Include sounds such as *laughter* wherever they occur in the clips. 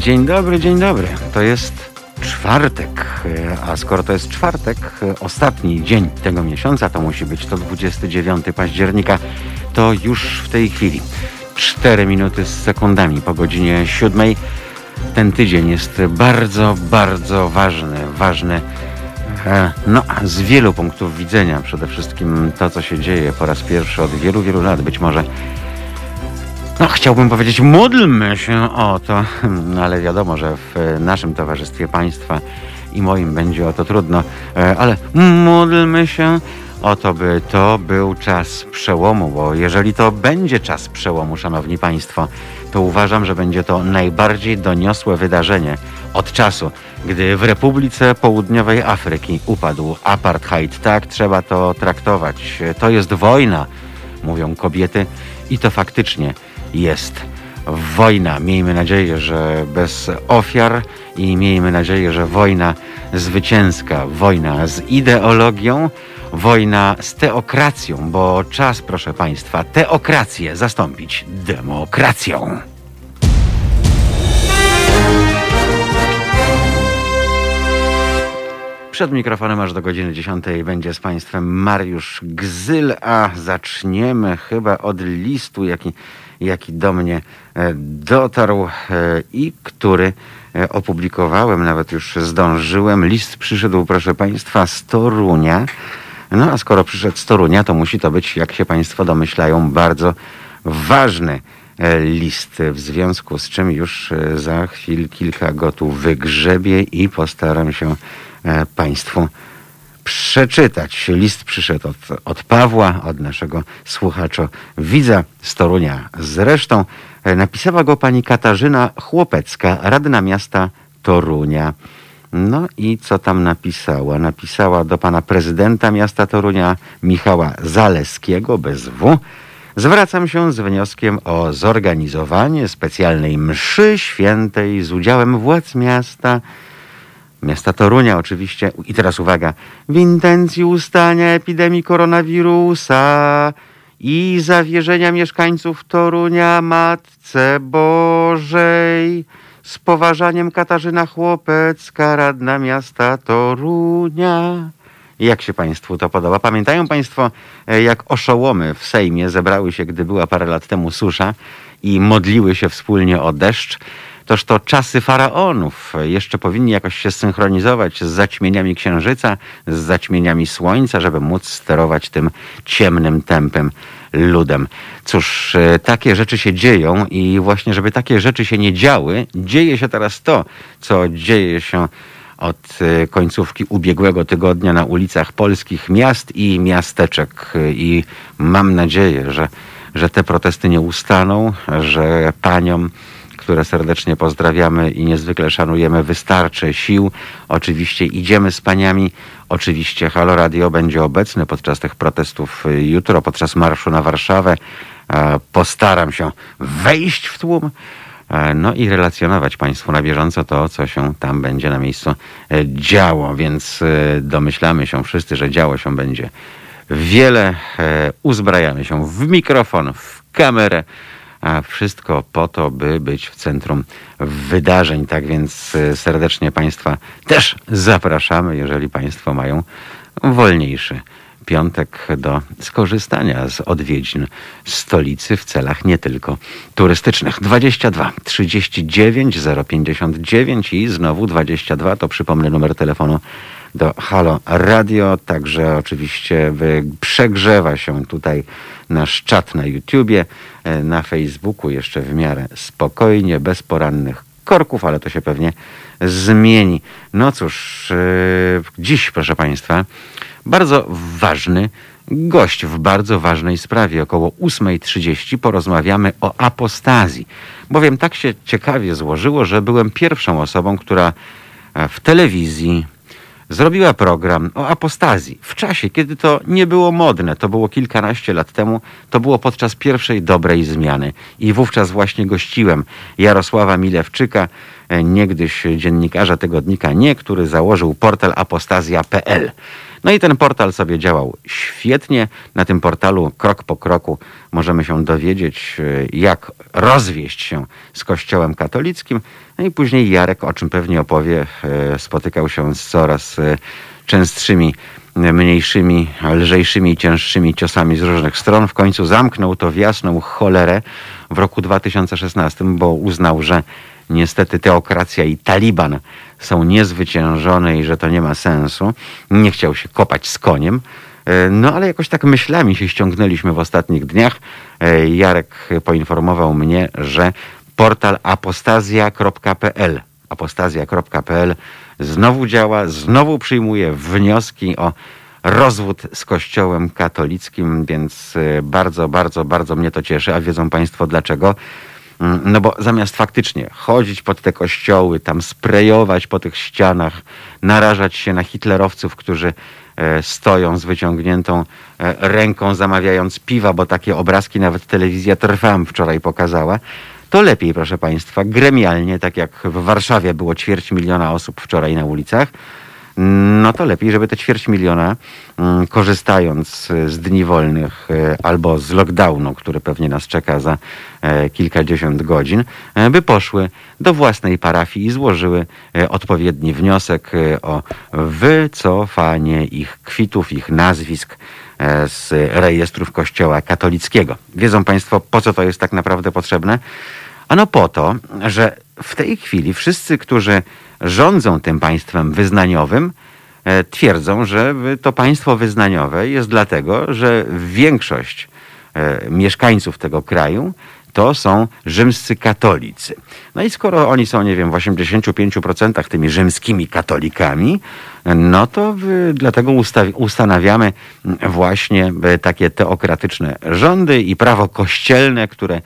Dzień dobry, dzień dobry. To jest czwartek, a skoro to jest czwartek, ostatni dzień tego miesiąca, to musi być to 29 października, to już w tej chwili 4 minuty z sekundami po godzinie 7. Ten tydzień jest bardzo, bardzo ważny. Ważny e, no, z wielu punktów widzenia. Przede wszystkim to, co się dzieje po raz pierwszy od wielu, wielu lat. Być może no, chciałbym powiedzieć, módlmy się o to, no, ale wiadomo, że w naszym towarzystwie państwa i moim będzie o to trudno, e, ale módlmy się o to, by to był czas przełomu, bo jeżeli to będzie czas przełomu, szanowni państwo, to uważam, że będzie to najbardziej doniosłe wydarzenie od czasu, gdy w Republice Południowej Afryki upadł apartheid. Tak trzeba to traktować. To jest wojna, mówią kobiety, i to faktycznie jest wojna. Miejmy nadzieję, że bez ofiar i miejmy nadzieję, że wojna zwycięska, wojna z ideologią, wojna z teokracją, bo czas, proszę Państwa, teokrację zastąpić demokracją. Przed mikrofonem aż do godziny 10 będzie z Państwem Mariusz Gzyl, a zaczniemy chyba od listu, jaki, jaki do mnie e, dotarł e, i który e, opublikowałem, nawet już zdążyłem. List przyszedł, proszę Państwa, z Torunia. No a skoro przyszedł z Torunia, to musi to być, jak się Państwo domyślają, bardzo ważny list, w związku z czym już za chwil kilka gotów wygrzebię i postaram się państwu przeczytać. List przyszedł od, od Pawła, od naszego słuchacza widza z Torunia. Zresztą e, napisała go pani Katarzyna Chłopecka, radna miasta Torunia. No i co tam napisała? Napisała do pana prezydenta miasta Torunia Michała Zaleskiego bez W. Zwracam się z wnioskiem o zorganizowanie specjalnej mszy świętej z udziałem władz miasta miasta Torunia oczywiście. I teraz uwaga. W intencji ustania epidemii koronawirusa i zawierzenia mieszkańców Torunia Matce Bożej z poważaniem Katarzyna Chłopecka, radna miasta Torunia. Jak się Państwu to podoba? Pamiętają Państwo, e, jak oszołomy w Sejmie zebrały się, gdy była parę lat temu susza i modliły się wspólnie o deszcz? Toż to czasy faraonów. Jeszcze powinni jakoś się synchronizować z zaćmieniami księżyca, z zaćmieniami słońca, żeby móc sterować tym ciemnym tempem ludem. Cóż, e, takie rzeczy się dzieją i właśnie, żeby takie rzeczy się nie działy, dzieje się teraz to, co dzieje się od e, końcówki ubiegłego tygodnia na ulicach polskich miast i miasteczek. I mam nadzieję, że, że te protesty nie ustaną, że paniom które serdecznie pozdrawiamy i niezwykle szanujemy, wystarczy sił. Oczywiście idziemy z paniami. Oczywiście Halo Radio będzie obecny podczas tych protestów jutro, podczas marszu na Warszawę. E, postaram się wejść w tłum e, no i relacjonować Państwu na bieżąco to, co się tam będzie na miejscu e, działo, więc domyślamy się wszyscy, że działo się będzie wiele. Uzbrajamy się w mikrofon, w kamerę a wszystko po to, by być w centrum wydarzeń. Tak więc y, serdecznie Państwa też zapraszamy, jeżeli Państwo mają wolniejszy piątek do skorzystania z odwiedzin stolicy w celach nie tylko turystycznych. 22 39 059 i znowu 22 to przypomnę numer telefonu do Halo Radio, także oczywiście przegrzewa się tutaj nasz czat na YouTubie, e, na Facebooku jeszcze w miarę spokojnie, bez porannych korków, ale to się pewnie zmieni. No cóż, yy, dziś, proszę Państwa, bardzo ważny gość w bardzo ważnej sprawie. Około 8.30 porozmawiamy o apostazji. Bowiem tak się ciekawie złożyło, że byłem pierwszą osobą, która w telewizji, zrobiła program o apostazji w czasie, kiedy to nie było modne. To było kilkanaście lat temu. To było podczas pierwszej dobrej zmiany. I wówczas właśnie gościłem Jarosława Milewczyka, e, niegdyś dziennikarza tygodnika Nie, który założył portal apostazja.pl. No i ten portal sobie działał świetnie. Na tym portalu krok po kroku możemy się dowiedzieć, e, jak rozwieść się z Kościołem katolickim. No i później Jarek, o czym pewnie opowie, e, spotykał się z coraz e, częstszymi mniejszymi, lżejszymi i cięższymi ciosami z różnych stron. W końcu zamknął to w jasną cholerę w roku 2016, bo uznał, że niestety teokracja i Taliban są niezwyciężone i że to nie ma sensu. Nie chciał się kopać z koniem. E, no ale jakoś tak myślami się ściągnęliśmy w ostatnich dniach. E, Jarek poinformował mnie, że portal apostazja.pl apostazja.pl znowu działa, znowu przyjmuje wnioski o rozwód z Kościołem katolickim, więc e, bardzo, bardzo, bardzo mnie to cieszy. A wiedzą Państwo dlaczego? Mm, no bo zamiast faktycznie chodzić pod te kościoły, tam sprejować po tych ścianach, narażać się na hitlerowców, którzy e, stoją z wyciągniętą e, ręką, zamawiając piwa, bo takie obrazki nawet telewizja Trwam wczoraj pokazała, to lepiej, proszę Państwa, gremialnie, tak jak w Warszawie było ćwierć miliona osób wczoraj na ulicach, no to lepiej, żeby te ćwierć miliona, mm, korzystając z dni wolnych e, albo z lockdownu, który pewnie nas czeka za e, kilkadziesiąt godzin, e, by poszły do własnej parafii i złożyły odpowiedni wniosek o wycofanie ich kwitów, ich nazwisk z rejestrów Kościoła katolickiego. Wiedzą Państwo, po co to jest tak naprawdę potrzebne? Ano po to, że w tej chwili wszyscy, którzy rządzą tym państwem wyznaniowym, e, twierdzą, że to państwo wyznaniowe jest dlatego, że większość e, mieszkańców tego kraju to są rzymscy katolicy. No i skoro oni są, nie wiem, w 85% tymi rzymskimi katolikami, no to dlatego ustanawiamy właśnie e, takie teokratyczne rządy i prawo kościelne, które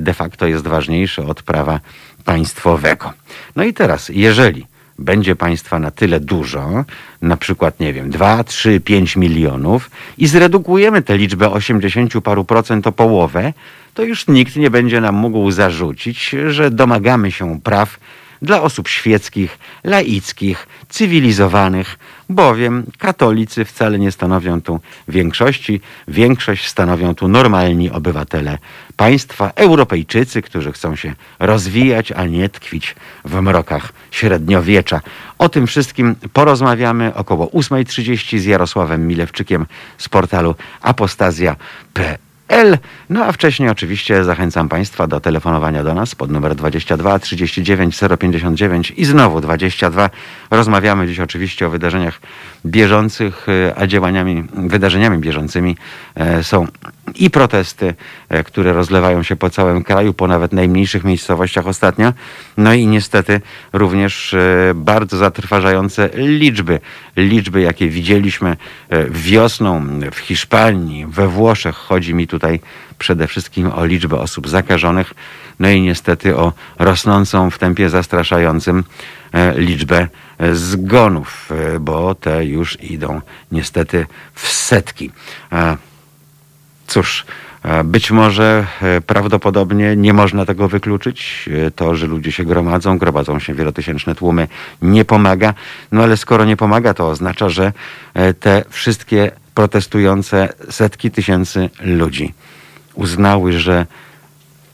de facto jest ważniejsze od prawa państwowego. No i teraz, jeżeli będzie państwa na tyle dużo, na przykład, nie wiem, 2, 3, 5 milionów i zredukujemy tę liczbę 80 paru procent o połowę, to już nikt nie będzie nam mógł zarzucić, że domagamy się praw dla osób świeckich, laickich, cywilizowanych, bowiem katolicy wcale nie stanowią tu większości. Większość stanowią tu normalni obywatele państwa, Europejczycy, którzy chcą się rozwijać, a nie tkwić w mrokach średniowiecza. O tym wszystkim porozmawiamy około 8.30 z Jarosławem Milewczykiem z portalu apostazja.pl. L. No a wcześniej oczywiście zachęcam Państwa do telefonowania do nas pod numer 22 39 059 i znowu 22. Rozmawiamy dziś oczywiście o wydarzeniach bieżących, e, a działaniami, wydarzeniami bieżącymi e, są i protesty, e, które rozlewają się po całym kraju, po nawet najmniejszych miejscowościach ostatnio. No i niestety również bardzo zatrważające liczby. Liczby, jakie widzieliśmy wiosną w Hiszpanii, we Włoszech. Chodzi mi tutaj przede wszystkim o liczbę osób zakażonych, no i niestety o rosnącą w tempie zastraszającym liczbę zgonów, e, bo te już idą niestety w setki. E, cóż, e, być może prawdopodobnie nie można tego wykluczyć. To, że ludzie się gromadzą, gromadzą się wielotysięczne tłumy, nie pomaga. No ale skoro nie pomaga, to oznacza, że te wszystkie protestujące setki tysięcy ludzi uznały, że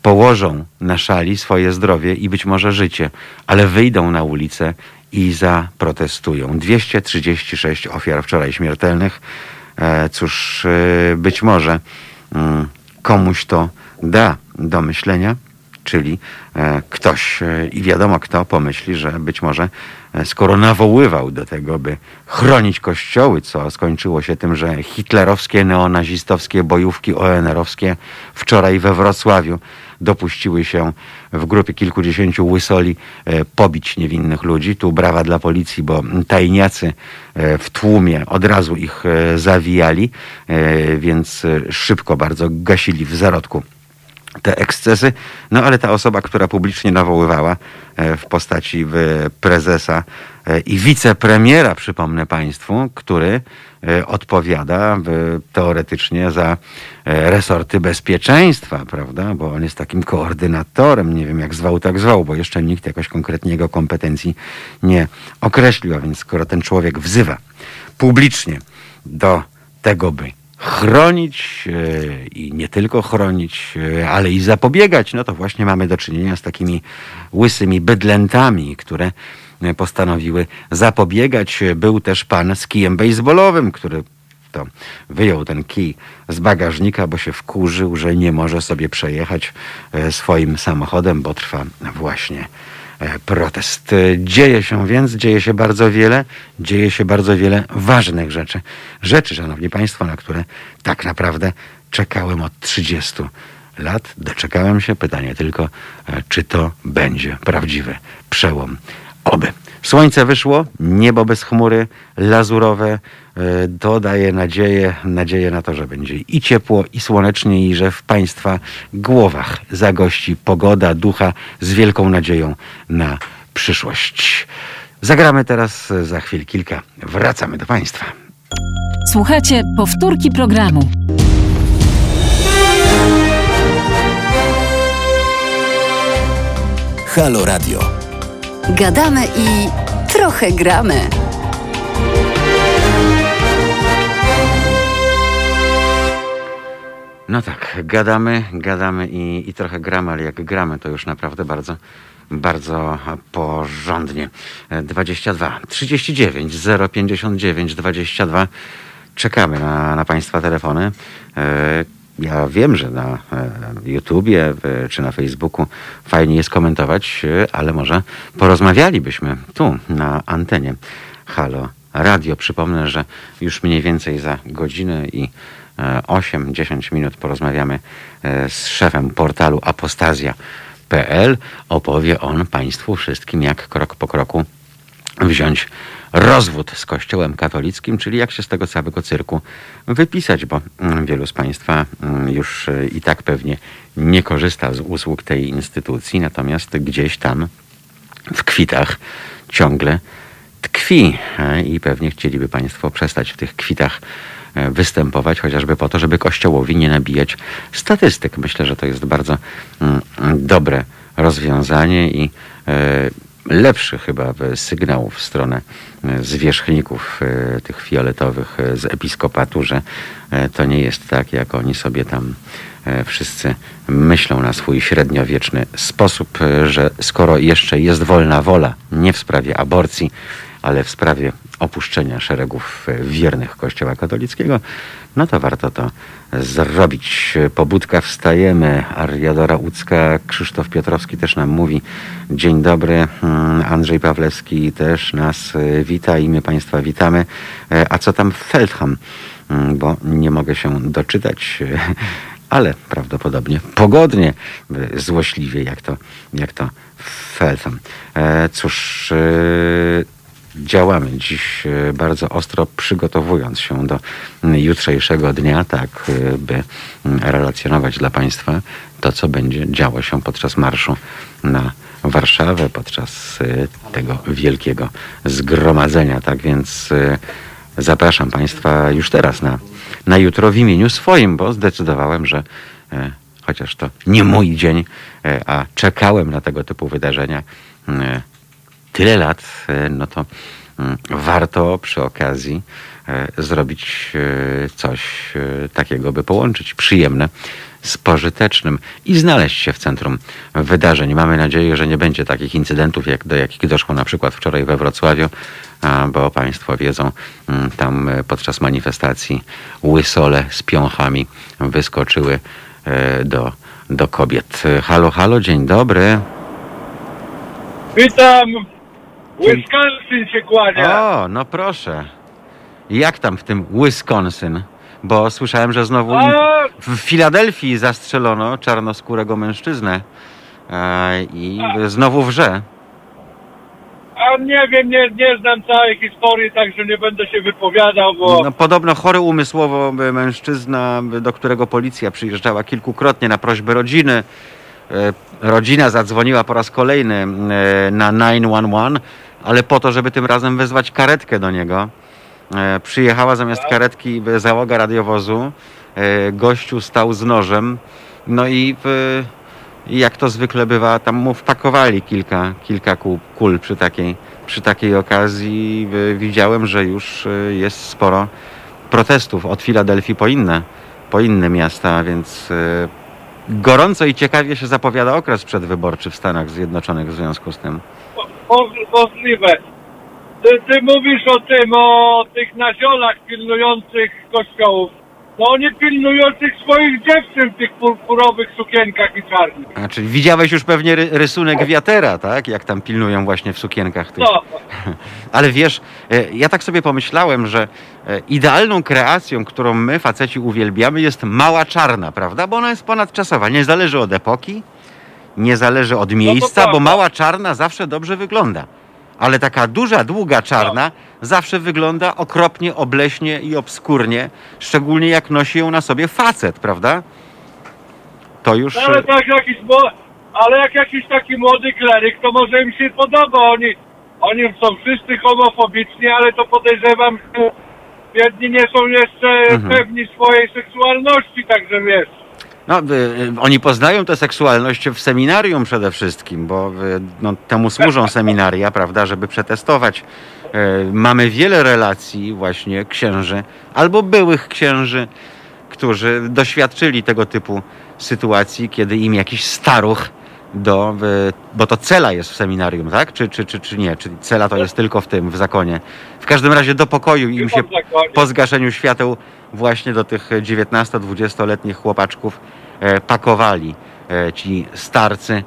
położą na szali swoje zdrowie i być może życie, ale wyjdą na ulicę i zaprotestują. 236 ofiar wczoraj śmiertelnych. E, cóż, e, być może mm, komuś to da do myślenia, czyli e, ktoś i wiadomo kto pomyśli, że być może skoro nawoływał do tego, by chronić kościoły, co skończyło się tym, że hitlerowskie, neonazistowskie bojówki ONR-owskie wczoraj we Wrocławiu dopuściły się w grupie kilkudziesięciu łysoli e, pobić niewinnych ludzi. Tu brawa dla policji, bo tajniacy e, w tłumie od razu ich e, zawijali, więc szybko bardzo gasili w zarodku te ekscesy. No ale ta osoba, która publicznie nawoływała e, w postaci prezesa e, i wicepremiera, przypomnę Państwu, który e, odpowiada teoretycznie za resorty bezpieczeństwa, prawda? Bo on jest takim koordynatorem, nie wiem jak zwał, tak zwał, bo jeszcze nikt jakoś konkretnie jego kompetencji nie określił. A więc skoro ten człowiek wzywa publicznie do tego, by chronić e, i nie tylko chronić, e, ale i zapobiegać, no to właśnie mamy do czynienia z takimi łysymi bydlętami, które e, postanowiły zapobiegać. Był też pan z kijem baseballowym, który to wyjął ten kij z bagażnika, bo się wkurzył, że nie może sobie przejechać swoim samochodem, bo trwa właśnie E, protest. E, dzieje się więc, dzieje się bardzo wiele, dzieje się bardzo wiele ważnych rzeczy. Rzeczy, szanowni państwo, na które tak naprawdę czekałem od 30 lat. Doczekałem się. Pytanie tylko, e, czy to będzie prawdziwy przełom. Oby. Słońce wyszło, niebo bez chmury, lazurowe. To daje nadzieję, nadzieję na to, że będzie i ciepło, i słonecznie, i że w Państwa głowach zagości pogoda, ducha z wielką nadzieją na przyszłość. Zagramy teraz za chwil kilka. Wracamy do Państwa. Słuchajcie powtórki programu. Halo Radio. Gadamy i trochę gramy. No tak, gadamy, gadamy i, i trochę gramy, ale jak gramy, to już naprawdę bardzo, bardzo porządnie. 22 39 059 22 czekamy na, na Państwa telefony. Ja wiem, że na e, YouTubie czy na Facebooku fajnie jest komentować, e, ale może porozmawialibyśmy tu na antenie Halo Radio. Przypomnę, że już mniej więcej za godzinę i 8-10 e, minut porozmawiamy z szefem portalu apostazja.pl. Opowie on Państwu wszystkim, jak krok po kroku wziąć rozwód z Kościołem katolickim, czyli jak się z tego całego cyrku wypisać, bo mm, wielu z Państwa mm, już e, i tak pewnie nie korzysta z usług tej instytucji, natomiast gdzieś tam w kwitach ciągle tkwi e, i pewnie chcieliby Państwo przestać w tych kwitach e, występować, chociażby po to, żeby Kościołowi nie nabijać statystyk. Myślę, że to jest bardzo mm, dobre rozwiązanie i lepszy chyba sygnał w stronę e, zwierzchników e, tych fioletowych e, z episkopatu, że to nie jest tak, jak oni sobie tam wszyscy myślą na swój średniowieczny sposób, że skoro jeszcze jest wolna wola, nie w sprawie aborcji, ale w sprawie opuszczenia szeregów wiernych Kościoła katolickiego, no to warto to zrobić. Pobudka wstajemy. Ariadora Łódzka, Krzysztof Piotrowski też nam mówi dzień dobry. Hmm, Andrzej Pawlewski też nas wita i my Państwa witamy. E, a co tam w Feldham? Hmm, bo nie mogę się doczytać *laughs* ale prawdopodobnie pogodnie, złośliwie, jak to, jak to Feltham. E, cóż, działamy dziś e, bardzo ostro, przygotowując się do jutrzejszego dnia, tak e, by relacjonować dla Państwa to, co będzie działo się podczas marszu na Warszawę, podczas e, tego wielkiego zgromadzenia. Tak więc zapraszam Państwa już teraz na, na jutro w imieniu swoim, bo zdecydowałem, że chociaż to nie mój dzień, a czekałem na tego typu wydarzenia tyle lat, e, no to mm, warto przy okazji e, zrobić e, coś takiego, by połączyć przyjemne z pożytecznym i znaleźć się w centrum wydarzeń. Mamy nadzieję, że nie będzie takich incydentów, jak do jakich doszło na przykład wczoraj we Wrocławiu, bo Państwo wiedzą, mm, tam podczas manifestacji łysole z piąchami wyskoczyły do, do kobiet. Halo, halo, dzień dobry. Witam Wisconsin się kłania. O, no proszę. Jak tam w tym Wisconsin? Bo słyszałem, że znowu w Filadelfii zastrzelono czarnoskórego mężczyznę e, i znowu wrze. A nie wiem, nie, nie znam całej historii, także nie będę się wypowiadał, bo... No, podobno chory umysłowo mężczyzna, do którego policja przyjeżdżała kilkukrotnie na prośbę rodziny. Y, Rodzina zadzwoniła po raz kolejny y, na 911, ale po to, żeby tym razem wezwać karetkę do niego. Y, Przyjechała zamiast karetki załoga radiowozu. Y, Gościu stał z nożem. No i jak to zwykle bywa, tam mu wpakowali kilka, kilka kul, kul przy, takiej, przy takiej okazji. Widziałem, że już y, jest sporo protestów od Filadelfii po inne, po inne miasta, więc gorąco i ciekawie się zapowiada okres przedwyborczy w Stanach Zjednoczonych w związku z tym. Mo- Możliwe. Ty, ty mówisz o tym, o tych naziolach pilnujących kościołów. No oni pilnują tych swoich dziewczyn w tych purpurowych sukienkach i czarnych. A, czyli widziałeś już pewnie ry, rysunek wiatera, tak? Jak tam pilnują właśnie w sukienkach tych. No, *laughs* Ale wiesz, e, ja tak sobie pomyślałem, że e, idealną kreacją, którą my, faceci, uwielbiamy, jest mała czarna, prawda? Bo ona jest ponadczasowa. Nie zależy od epoki, nie zależy od miejsca, bo prawda. mała czarna zawsze dobrze wygląda. Ale taka duża, długa czarna zawsze wygląda okropnie, obleśnie i obskurnie, szczególnie jak nosi ją na sobie facet, prawda? To już. No, ale tak jakiś, mo- ale jak jakiś taki młody kleryk, to może im się podoba. Oni, oni są wszyscy homofobiczni, ale to podejrzewam, że jedni nie są jeszcze Mhm. pewni swojej seksualności, także wiesz. No, y, y, oni poznają tę seksualność w seminarium przede wszystkim, bo y, no, temu służą *laughs* seminaria, prawda, żeby przetestować. Mamy wiele relacji właśnie księży albo byłych księży, którzy doświadczyli tego typu sytuacji, kiedy im jakiś staruch do, bo to cela jest w seminarium, tak? Czy, czy, czy, czy nie? Czy cela to jest tylko w tym, w zakonie? W każdym razie do pokoju im się po zgaszeniu świateł właśnie do tych 19-20-letnich chłopaczków pakowali e, ci starcy,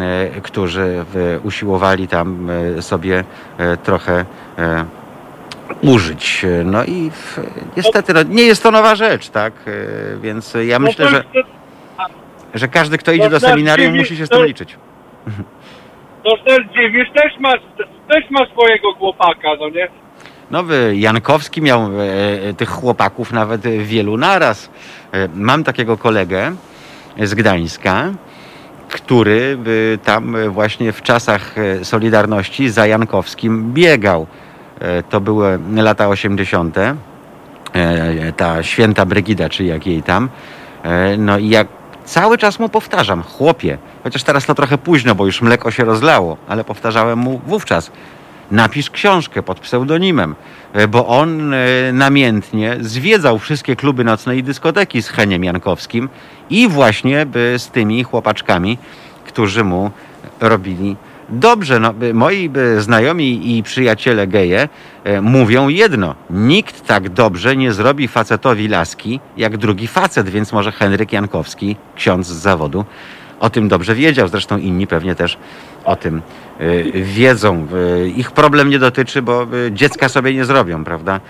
e, którzy e, usiłowali tam e, sobie e, trochę e, użyć. No i w, niestety no, nie jest to nowa rzecz, tak? E, Więc ja myślę, no to, że, że każdy, kto idzie do seminarium, musi się z tym to- liczyć. to też dziwisz, też ma, też ma swojego chłopaka, no nie? Nowy Jankowski miał e, e, tych chłopaków nawet e, wielu naraz. E, mam takiego kolegę z Gdańska, który tam właśnie w czasach e, Solidarności za Jankowskim biegał. E, to były lata 80. E, ta święta Brygida, czy jak jej tam. No i jak cały czas mu powtarzam, chłopie, chociaż teraz to trochę późno, bo już mleko się rozlało, ale powtarzałem mu wówczas, napisz książkę pod pseudonimem, bo on e, namiętnie zwiedzał wszystkie kluby nocne i dyskoteki z Heniem Jankowskim i właśnie z tymi chłopaczkami, którzy mu robili dobrze. No, moi znajomi i przyjaciele geje e, mówią jedno. Nikt tak dobrze nie zrobi facetowi laski, jak drugi facet, więc może Henryk Jankowski, ksiądz z zawodu, o tym dobrze wiedział. Zresztą inni pewnie też o tym y, wiedzą. Y, Ich problem nie dotyczy, bo y, dziecka sobie nie zrobią, prawda?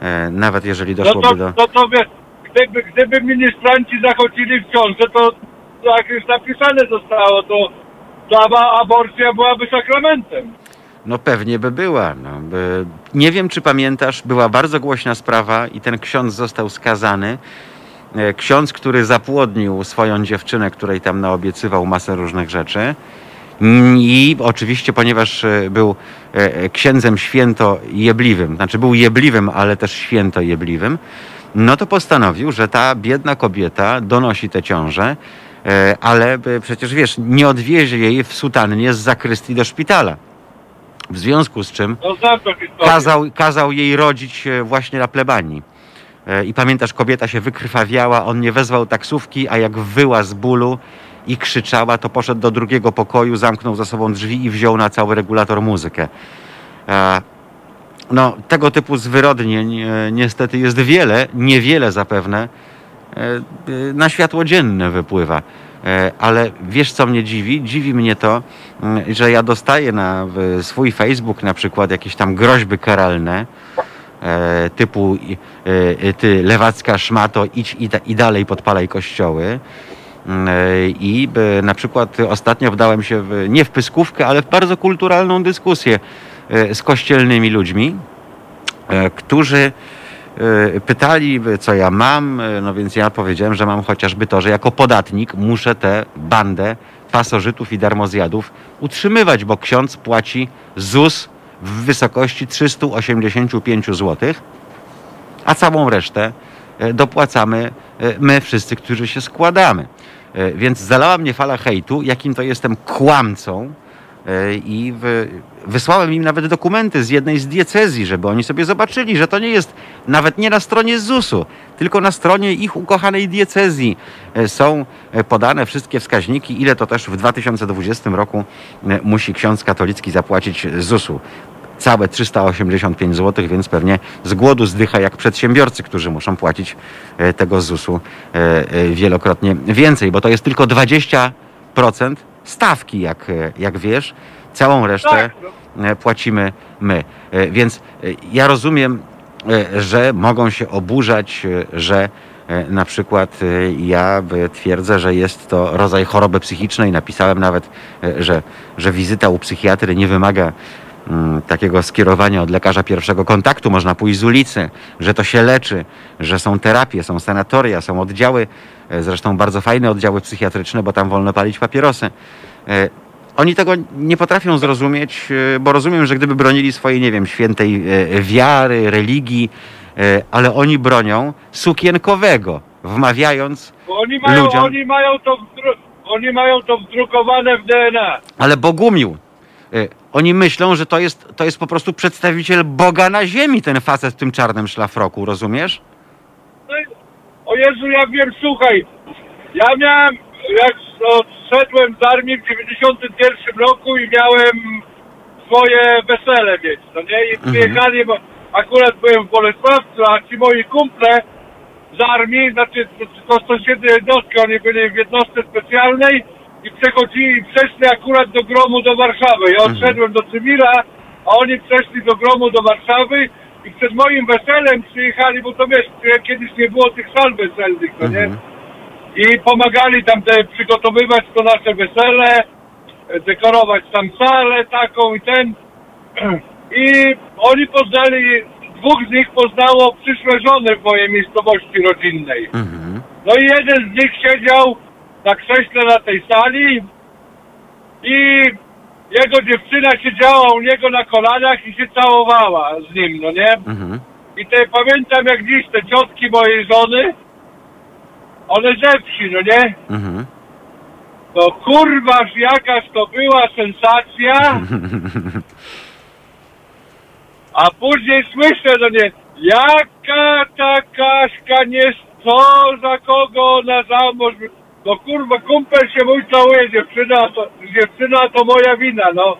E, Nawet jeżeli No doszłoby to, do... to, to wiesz, gdyby, gdyby ministranci zachodzili w ciążę, to jak już napisane zostało, to, aba- aborcja byłaby sakramentem. No pewnie by była. No. Nie wiem, czy pamiętasz, była bardzo głośna sprawa i ten ksiądz został skazany. E, Ksiądz, który zapłodnił swoją dziewczynę, której tam naobiecywał masę różnych rzeczy. Mm, I oczywiście, ponieważ e, był e, księdzem święto jebliwym, znaczy był jebliwym, ale też święto jebliwym, no to postanowił, że ta biedna kobieta donosi tę ciążę, e, ale przecież wiesz, nie odwiezie jej w sutannie z zakrystii do szpitala. W związku z czym No kazał, kazał jej rodzić właśnie na plebanii. E, I pamiętasz, kobieta się wykrwawiała, on nie wezwał taksówki, a jak wyła z bólu i krzyczała, to poszedł do drugiego pokoju, zamknął za sobą drzwi i wziął na cały regulator muzykę. E, No, tego typu zwyrodnień e, niestety jest wiele, niewiele zapewne, na światło dzienne wypływa. Ale wiesz, co mnie dziwi? Dziwi mnie to, mm, że ja dostaję na swój Facebook na przykład jakieś tam groźby karalne, typu i- e, ty lewacka szmato, idź i, i dalej podpalaj kościoły. Mm, e, I e, na przykład ostatnio wdałem się w, nie w pyskówkę, ale w bardzo kulturalną dyskusję e, z kościelnymi ludźmi, e, którzy e, pytali, co ja mam, e, no więc ja powiedziałem, że mam chociażby to, że jako podatnik muszę tę bandę pasożytów i darmozjadów utrzymywać, bo ksiądz płaci ZUS w wysokości 385 zł, a całą resztę e, dopłacamy e, my wszyscy, którzy się składamy. E, Więc zalała mnie fala hejtu, jakim to jestem kłamcą i wysłałem im nawet dokumenty z jednej z diecezji, żeby oni sobie zobaczyli, że to nie jest nawet nie na stronie ZUS-u, tylko na stronie ich ukochanej diecezji są podane wszystkie wskaźniki, ile to też w 2020 roku musi ksiądz katolicki zapłacić ZUS-u całe 385 zł, więc pewnie z głodu zdycha jak przedsiębiorcy, którzy muszą płacić e, tego ZUS-u e, e, wielokrotnie więcej, bo to jest tylko 20% stawki, jak, jak wiesz. Całą resztę Tak, płacimy my. Więc ja rozumiem, że mogą się oburzać, że na przykład ja twierdzę, że jest to rodzaj choroby psychicznej. Napisałem nawet, że, że wizyta u psychiatry nie wymaga takiego skierowania od lekarza pierwszego kontaktu. Można pójść z ulicy, że to się leczy, że są terapie, są sanatoria, są oddziały, e, zresztą bardzo fajne oddziały psychiatryczne, bo tam wolno palić papierosy. E, Oni tego nie potrafią zrozumieć, e, bo rozumiem, że gdyby bronili swojej, nie wiem, świętej wiary, religii, ale oni bronią sukienkowego, wmawiając, Bo oni mają, ludziom. oni mają to wdru- oni mają to wdrukowane w DNA. ale Bogumił. Oni myślą, że to jest, to jest po prostu przedstawiciel Boga na ziemi, ten facet w tym czarnym szlafroku, rozumiesz? No O Jezu, ja wiem, słuchaj, ja miałem, jak odszedłem z armii w 91 roku i miałem swoje wesele mieć, no nie? I przyjechali, bo akurat byłem w Bolesławcu, a ci moi kumple z armii, znaczy to, to sąsiednie jednostki, oni byli w jednostce specjalnej i przechodzili, przeszli akurat do gromu do Warszawy. Ja odszedłem do cywila, a oni przeszli do gromu do Warszawy i przed moim weselem przyjechali, bo to wiesz, kiedyś nie było tych sal weselnych, no nie? I pomagali tam te przygotowywać to nasze wesele, dekorować tam salę taką i ten. *clears throat* I oni poznali, dwóch z nich poznało przyszłe żony w mojej miejscowości rodzinnej. Mhm. No i jeden z nich siedział na krześle na tej sali i jego dziewczyna siedziała u niego na kolanach i się całowała z nim, no nie? Mhm. I te pamiętam jak dziś te ciotki mojej żony, one ze wsi, no nie? Mhm. To kurważ jakaż to była sensacja. *laughs* A później słyszę, no nie, jaka ta Kaśka nie co za kogo ona za mąż. No kurwa, kumpel się mój całuje, dziewczyna to, dziewczyna to moja wina, no.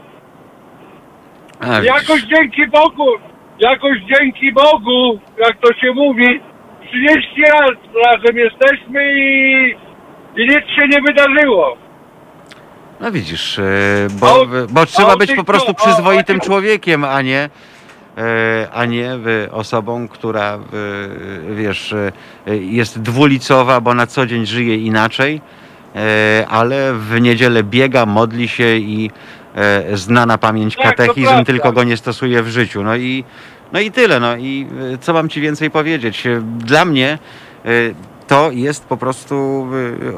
A, Jakoś dzięki Bogu, jakoś dzięki Bogu, jak to się mówi, 30 lat razem jesteśmy i, i nic się nie wydarzyło. No widzisz, e, bo, bo trzeba być po prostu przyzwoitym człowiekiem, a nie, a nie e, osobą, która e, wiesz, e, jest dwulicowa, bo na co dzień żyje inaczej, e, ale w niedzielę biega, modli się i e, zna na pamięć Tak, katechizm, tylko go nie stosuje w życiu. No i, no i tyle. No i e, co mam ci więcej powiedzieć? E, Dla mnie e, to jest po prostu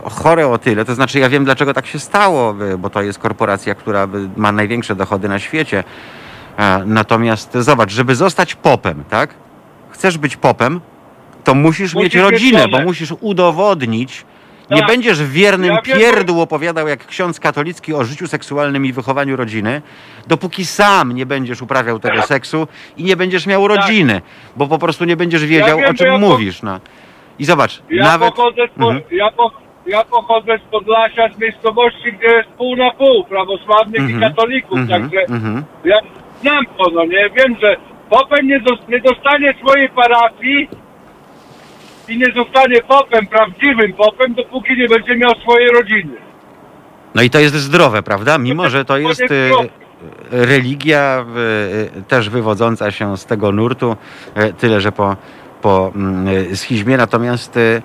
chore o tyle. To znaczy, ja wiem, dlaczego tak się stało, bo to jest korporacja, która ma największe dochody na świecie. Natomiast zobacz, żeby zostać popem, tak? Chcesz być popem, to musisz, Musisz mieć rodzinę, bo musisz udowodnić. Nie Tak. będziesz wiernym Ja pierdół opowiadał jak ksiądz katolicki o życiu seksualnym i wychowaniu rodziny, dopóki sam nie będziesz uprawiał tego seksu i nie będziesz miał rodziny, bo po prostu nie będziesz wiedział, wiem, o czym ja po- mówisz. No. I zobacz, Ja nawet... pochodzę z, po, Mhm. ja, po, ja pochodzę z Podlasia, z miejscowości, gdzie jest pół na pół prawosławnych Mhm. i katolików, Mhm, także mhm. ja znam to, no nie, wiem, że popem nie, dos, nie dostanie swojej parafii i nie zostanie popem, prawdziwym popem, dopóki nie będzie miał swojej rodziny. No i to jest zdrowe, prawda? Mimo, że to jest e, zdrowe. religia e, też wywodząca się z tego nurtu, tyle że po, po mm, schizmie. Natomiast e,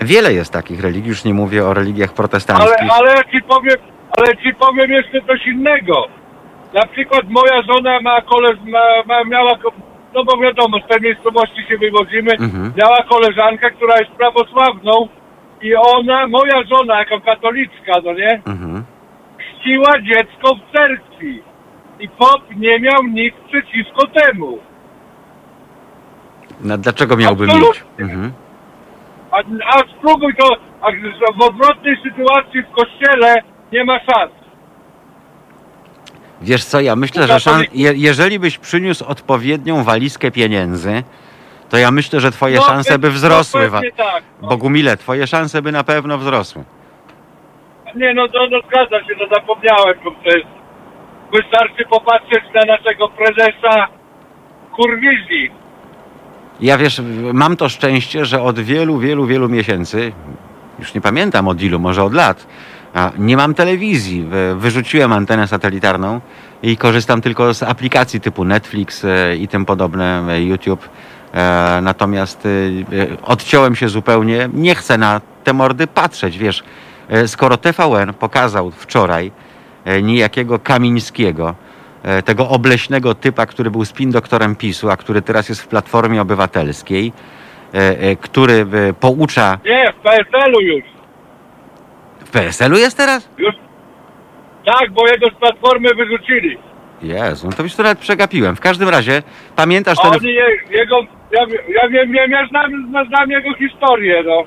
wiele jest takich religii, już nie mówię o religiach Ale, protestanckich. ale ja ci powiem, ale ci powiem jeszcze coś innego. Na przykład moja żona ma koleż, ma, ma, miała, no bo wiadomo, z tej miejscowości się wywodzimy, Mhm. miała koleżankę, która jest prawosławną i ona, moja żona jako katoliczka, no nie, Mhm. chrzciła dziecko w cerkwi. I pop nie miał nic przeciwko temu. No, dlaczego miałby mieć? Absolutnie. Mhm. A, a spróbuj to, a w odwrotnej sytuacji w kościele nie ma szans. Wiesz co, ja myślę, że szan... je, jeżeli byś przyniósł odpowiednią walizkę pieniędzy, to ja myślę, że twoje No, szanse by no, wzrosły. Pewnie tak. No. Bogumile, twoje szanse by na pewno wzrosły. Nie, no, no, no zgadza się, no zapomniałem, bo to jest... Wystarczy popatrzeć na naszego prezesa Kurwizji. Ja wiesz, mam to szczęście, że od wielu, wielu, wielu miesięcy, już nie pamiętam od ilu, może od lat, a nie mam telewizji. Wy- Wyrzuciłem antenę satelitarną i korzystam tylko z aplikacji typu Netflix e, i tym podobne, e, YouTube. E, Natomiast odciąłem się zupełnie. Nie chcę na te mordy patrzeć, wiesz. Skoro TVN pokazał wczoraj niejakiego Kamińskiego, tego obleśnego typa, który był spin doktorem PiSu, a który teraz jest w Platformie Obywatelskiej, który poucza... Nie, w PSL-u już. W PSL-u jest teraz? Już. Tak, bo jego z Platformy wyrzucili. Jezu, no to już to nawet przegapiłem. W każdym razie, pamiętasz A ten... oni je, jego... Ja, ja wiem, ja, ja znam, znam jego historię, no.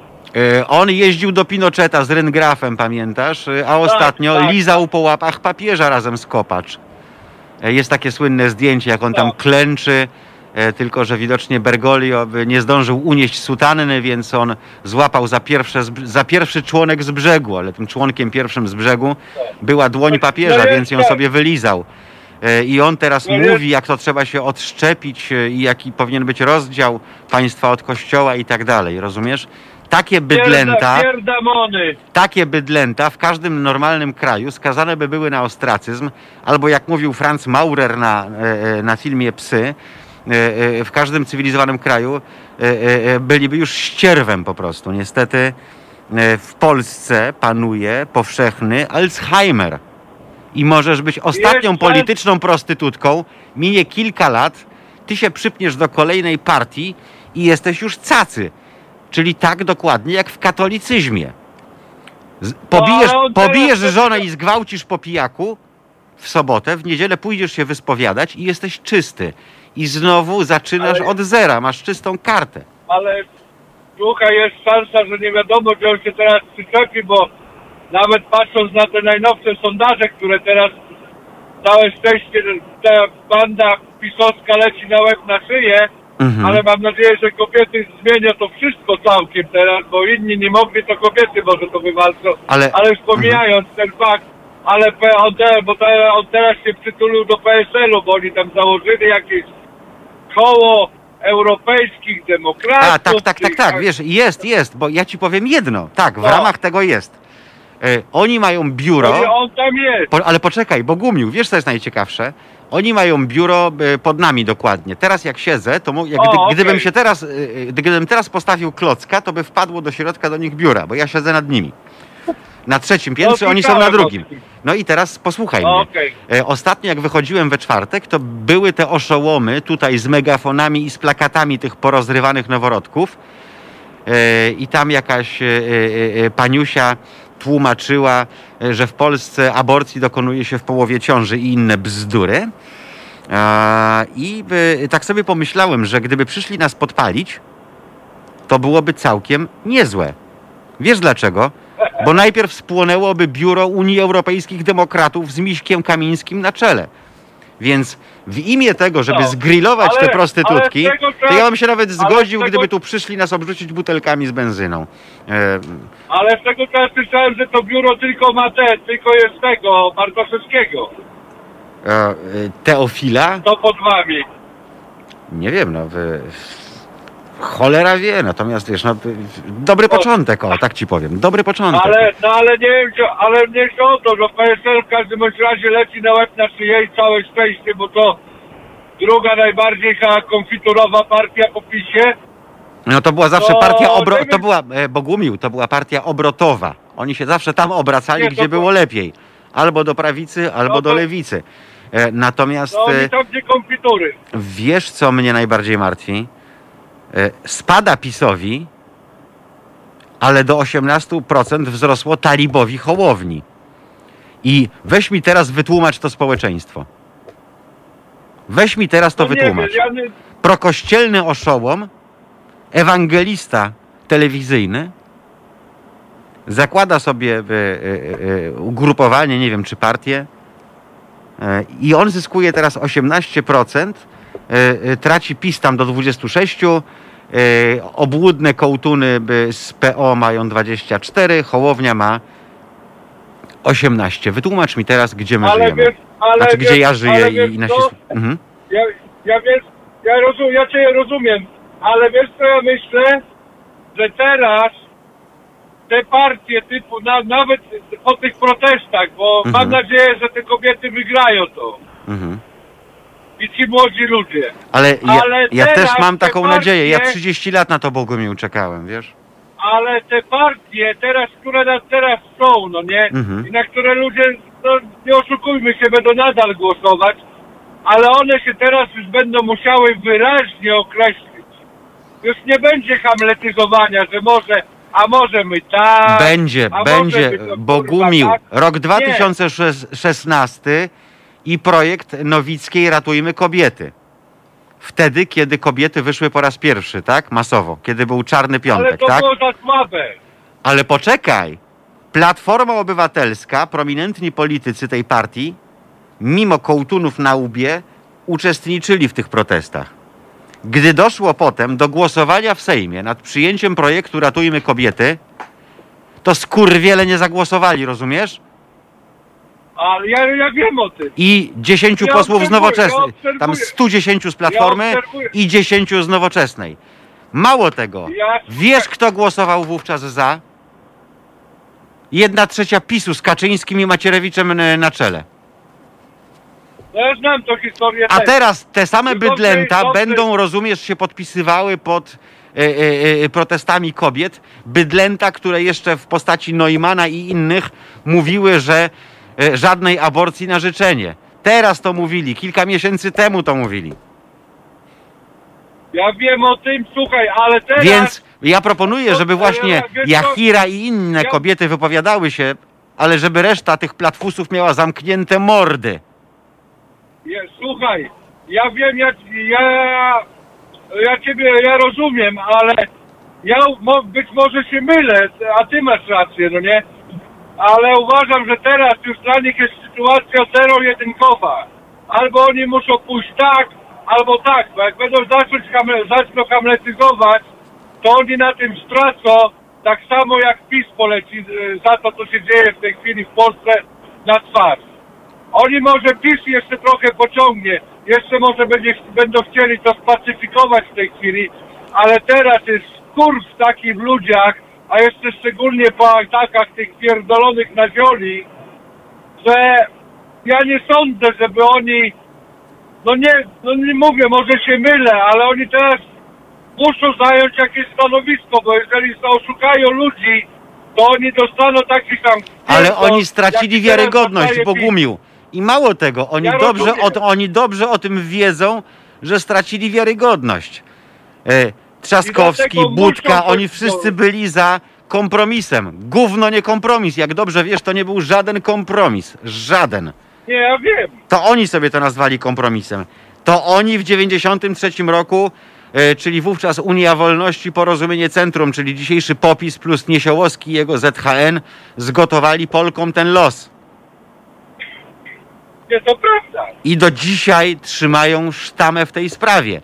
E, On jeździł do Pinocheta z Ryngrafem, pamiętasz? E, A ostatnio tak. lizał po łapach papieża razem z Kopacz. E, Jest takie słynne zdjęcie, jak on tam Tak. klęczy, tylko że widocznie Bergoglio nie zdążył unieść sutanny, więc on złapał za, pierwsze, za pierwszy członek z brzegu, ale tym członkiem pierwszym z brzegu była dłoń papieża, No więc ją sobie wylizał. E, I on teraz No mówi, jak to trzeba się odszczepić e, i jaki powinien być rozdział państwa od kościoła i tak dalej, rozumiesz? Takie bydlęta, takie bydlęta w każdym normalnym kraju skazane by były na ostracyzm, albo jak mówił Franz Maurer na, e, e, na filmie Psy, e, e, w każdym cywilizowanym kraju e, e, e, byliby już ścierwem po prostu. Niestety e, w Polsce panuje powszechny Alzheimer. I możesz być ostatnią polityczną prostytutką, minie kilka lat, ty się przypniesz do kolejnej partii i jesteś już cacy. Czyli tak dokładnie jak w katolicyzmie. Pobijesz, teraz- pobijesz żonę i zgwałcisz po pijaku w sobotę, w niedzielę pójdziesz się wyspowiadać i jesteś czysty. I znowu zaczynasz Ale- od zera, masz czystą kartę. ale słuchaj, jest szansa, że nie wiadomo, gdzie on się teraz przyczepi, bo nawet patrząc na te najnowsze sondaże, które teraz całe szczęście ta banda pisowska leci na łeb na szyję, Mhm. ale mam nadzieję, że kobiety zmienią to wszystko całkiem teraz, bo inni nie mogli, to kobiety może to wywalczą. Ale- ale już pomijając ten fakt, ale P- on, te, bo te, on teraz się przytulił do PSL-u, bo oni tam założyli jakieś koło europejskich demokratów. A, tak, tak, tak, tak, wiesz, jest, jest, bo ja ci powiem jedno, tak, w No. ramach tego jest. E, oni mają No biuro, i on tam jest. po, ale poczekaj, Bogumił, wiesz co jest najciekawsze? Oni mają biuro e, pod nami dokładnie. Teraz jak siedzę, to mu, jak, O, gdy, okej. gdybym się teraz, e, e, gdybym teraz postawił klocka, to by wpadło do środka do nich biura, bo ja siedzę nad nimi. Na trzecim piętrze, No, oni są na słyszałem o drugim. tym. No i teraz posłuchaj mnie. Okej. E, Ostatnio jak wychodziłem we czwartek, to były te oszołomy tutaj z megafonami i z plakatami tych porozrywanych noworodków. E, I tam jakaś e, e, e, paniusia tłumaczyła, e, że w Polsce aborcji dokonuje się w połowie ciąży i inne bzdury. A, I e, tak sobie pomyślałem, że gdyby przyszli nas podpalić, to byłoby całkiem niezłe. Wiesz dlaczego? Bo najpierw spłonęłoby biuro Unii Europejskich Demokratów z Miśkiem Kamińskim na czele. Więc w imię tego, żeby No, zgrillować ale- te prostytutki, ale z tego to ja bym się nawet ale z zgodził, tego- gdyby tu przyszli nas obrzucić butelkami z benzyną. E, Ale z tego co ja słyszałem, że to biuro tylko ma te, tylko jest tego, Bartoszewskiego. e, e, Teofila? To pod wami. Nie wiem, no. wy- Cholera wie, natomiast wiesz, no, dobry początek, o, tak ci powiem. Dobry początek. Ale, no ale nie wiem, czy, ale nie o to, że PSL w każdym bądź razie leci na łeb na szyję i całe szczęście, bo to druga najbardziej konfiturowa partia po PiSie. No to była zawsze To partia obro... To była, e, Bogumił, to była partia obrotowa. Oni się zawsze tam obracali, Nie, gdzie to- było lepiej. Albo do prawicy, albo No do lewicy. E, Natomiast No e, tam nie konfitury. wiesz, co mnie najbardziej martwi? E, Spada PiSowi, ale do 18% wzrosło talibowi Hołowni. I weź mi teraz wytłumacz to społeczeństwo. Weź mi teraz to no nie wytłumacz. ja nie, Prokościelny oszołom, ewangelista telewizyjny, zakłada sobie e, e, e, ugrupowanie, nie wiem czy partię, e, i on zyskuje teraz 18%, e, traci PiS tam do 26%, e, obłudne kołtuny z PO mają 24, Hołownia ma 18. Wytłumacz mi teraz, gdzie my ale żyjemy. wiesz, ale Znaczy, wiesz, gdzie ja żyję i, wiesz i nasi... Mhm. Ja, ja wiesz, ja, rozum, ja cię rozumiem, ale wiesz co ja myślę? Że teraz te partie typu, na, nawet po tych protestach, bo Mhm. mam nadzieję, że te kobiety wygrają to Mhm. I ci młodzi ludzie. Ale ja, Ale ja teraz też mam te taką nadzieję. Ja partie- 30 lat na to Bogumił czekałem, wiesz? Ale te partie teraz, które nas teraz są, no nie? Mhm. I na które ludzie, no nie oszukujmy się, będą nadal głosować, ale one się teraz już będą musiały wyraźnie określić. Już nie będzie hamletyzowania, że może, a może my tak. Będzie, a będzie. my to, kurwa, Bogumił. tak. Rok 2016 i projekt Nowickiej Ratujmy Kobiety. Wtedy, kiedy kobiety wyszły po raz pierwszy, tak? Masowo. Kiedy był Czarny Ale Piątek, to tak? było za słabe. Ale poczekaj. Platforma Obywatelska, prominentni politycy tej partii, mimo kołtunów na łbie, uczestniczyli w tych protestach. Gdy doszło potem do głosowania w Sejmie nad przyjęciem projektu Ratujmy Kobiety, to skurwiele nie zagłosowali, rozumiesz? Ale ja, ja wiem o tym. I 10 Ja posłów z obserwuję, nowoczesnej, ja obserwuję. tam 110 z Platformy Ja obserwuję. i 10 z nowoczesnej. Mało tego, Ja- wiesz kto głosował wówczas za? Jedna trzecia PiSu z Kaczyńskim i Macierewiczem e, na czele. No ja znam tą historię A też. teraz te same dobrze, bydlęta dobrze. będą, rozumiesz, się podpisywały pod e, e, e, protestami kobiet. Bydlęta, które jeszcze w postaci Neumana i innych mówiły, że żadnej aborcji na życzenie. Teraz to mówili, kilka miesięcy temu to mówili. Ja wiem o tym, słuchaj, ale teraz... Więc ja proponuję, żeby właśnie? Jachira i inne kobiety wypowiadały się, ale żeby reszta tych platfusów miała zamknięte mordy. Ja, słuchaj, ja wiem, ja, ja, ja ciebie, ja rozumiem, ale ja mo, być może się mylę, a ty masz rację, no nie? Ale uważam, że teraz już dla nich jest sytuacja zero-jedynkowa. Albo oni muszą pójść tak, albo tak, bo jak będą zacząć hamle, zaczną hamletyzować, to oni na tym stracą, tak samo jak PiS poleci y, za to, co się dzieje w tej chwili w Polsce na twarz. Oni może PiS jeszcze trochę pociągnie, jeszcze może będzie, będą chcieli to spacyfikować w tej chwili, ale teraz jest kurw w ludziach, a jeszcze szczególnie po atakach tych pierdolonych na zioli, że ja nie sądzę, żeby oni, no nie, no nie mówię, może się mylę, ale oni teraz muszą zająć jakieś stanowisko, bo jeżeli oszukają ludzi, to oni dostaną taki sam... Ale pierdol, oni stracili wiarygodność. Bogumił. I mało tego, oni, Ja dobrze rozumiem. o, to- oni dobrze o tym wiedzą, że stracili wiarygodność. E, Trzaskowski, I Budka, oni wszyscy byli za kompromisem. Gówno nie kompromis. Jak dobrze wiesz, to nie był żaden kompromis. Żaden. Nie, ja wiem. To oni sobie to nazwali kompromisem. To oni w 93 roku, e, czyli wówczas Unia Wolności, Porozumienie Centrum, czyli dzisiejszy POPIS plus Niesiołowski i jego ZHN, zgotowali Polkom ten los. Nie, to prawda. I do dzisiaj trzymają sztamę w tej sprawie.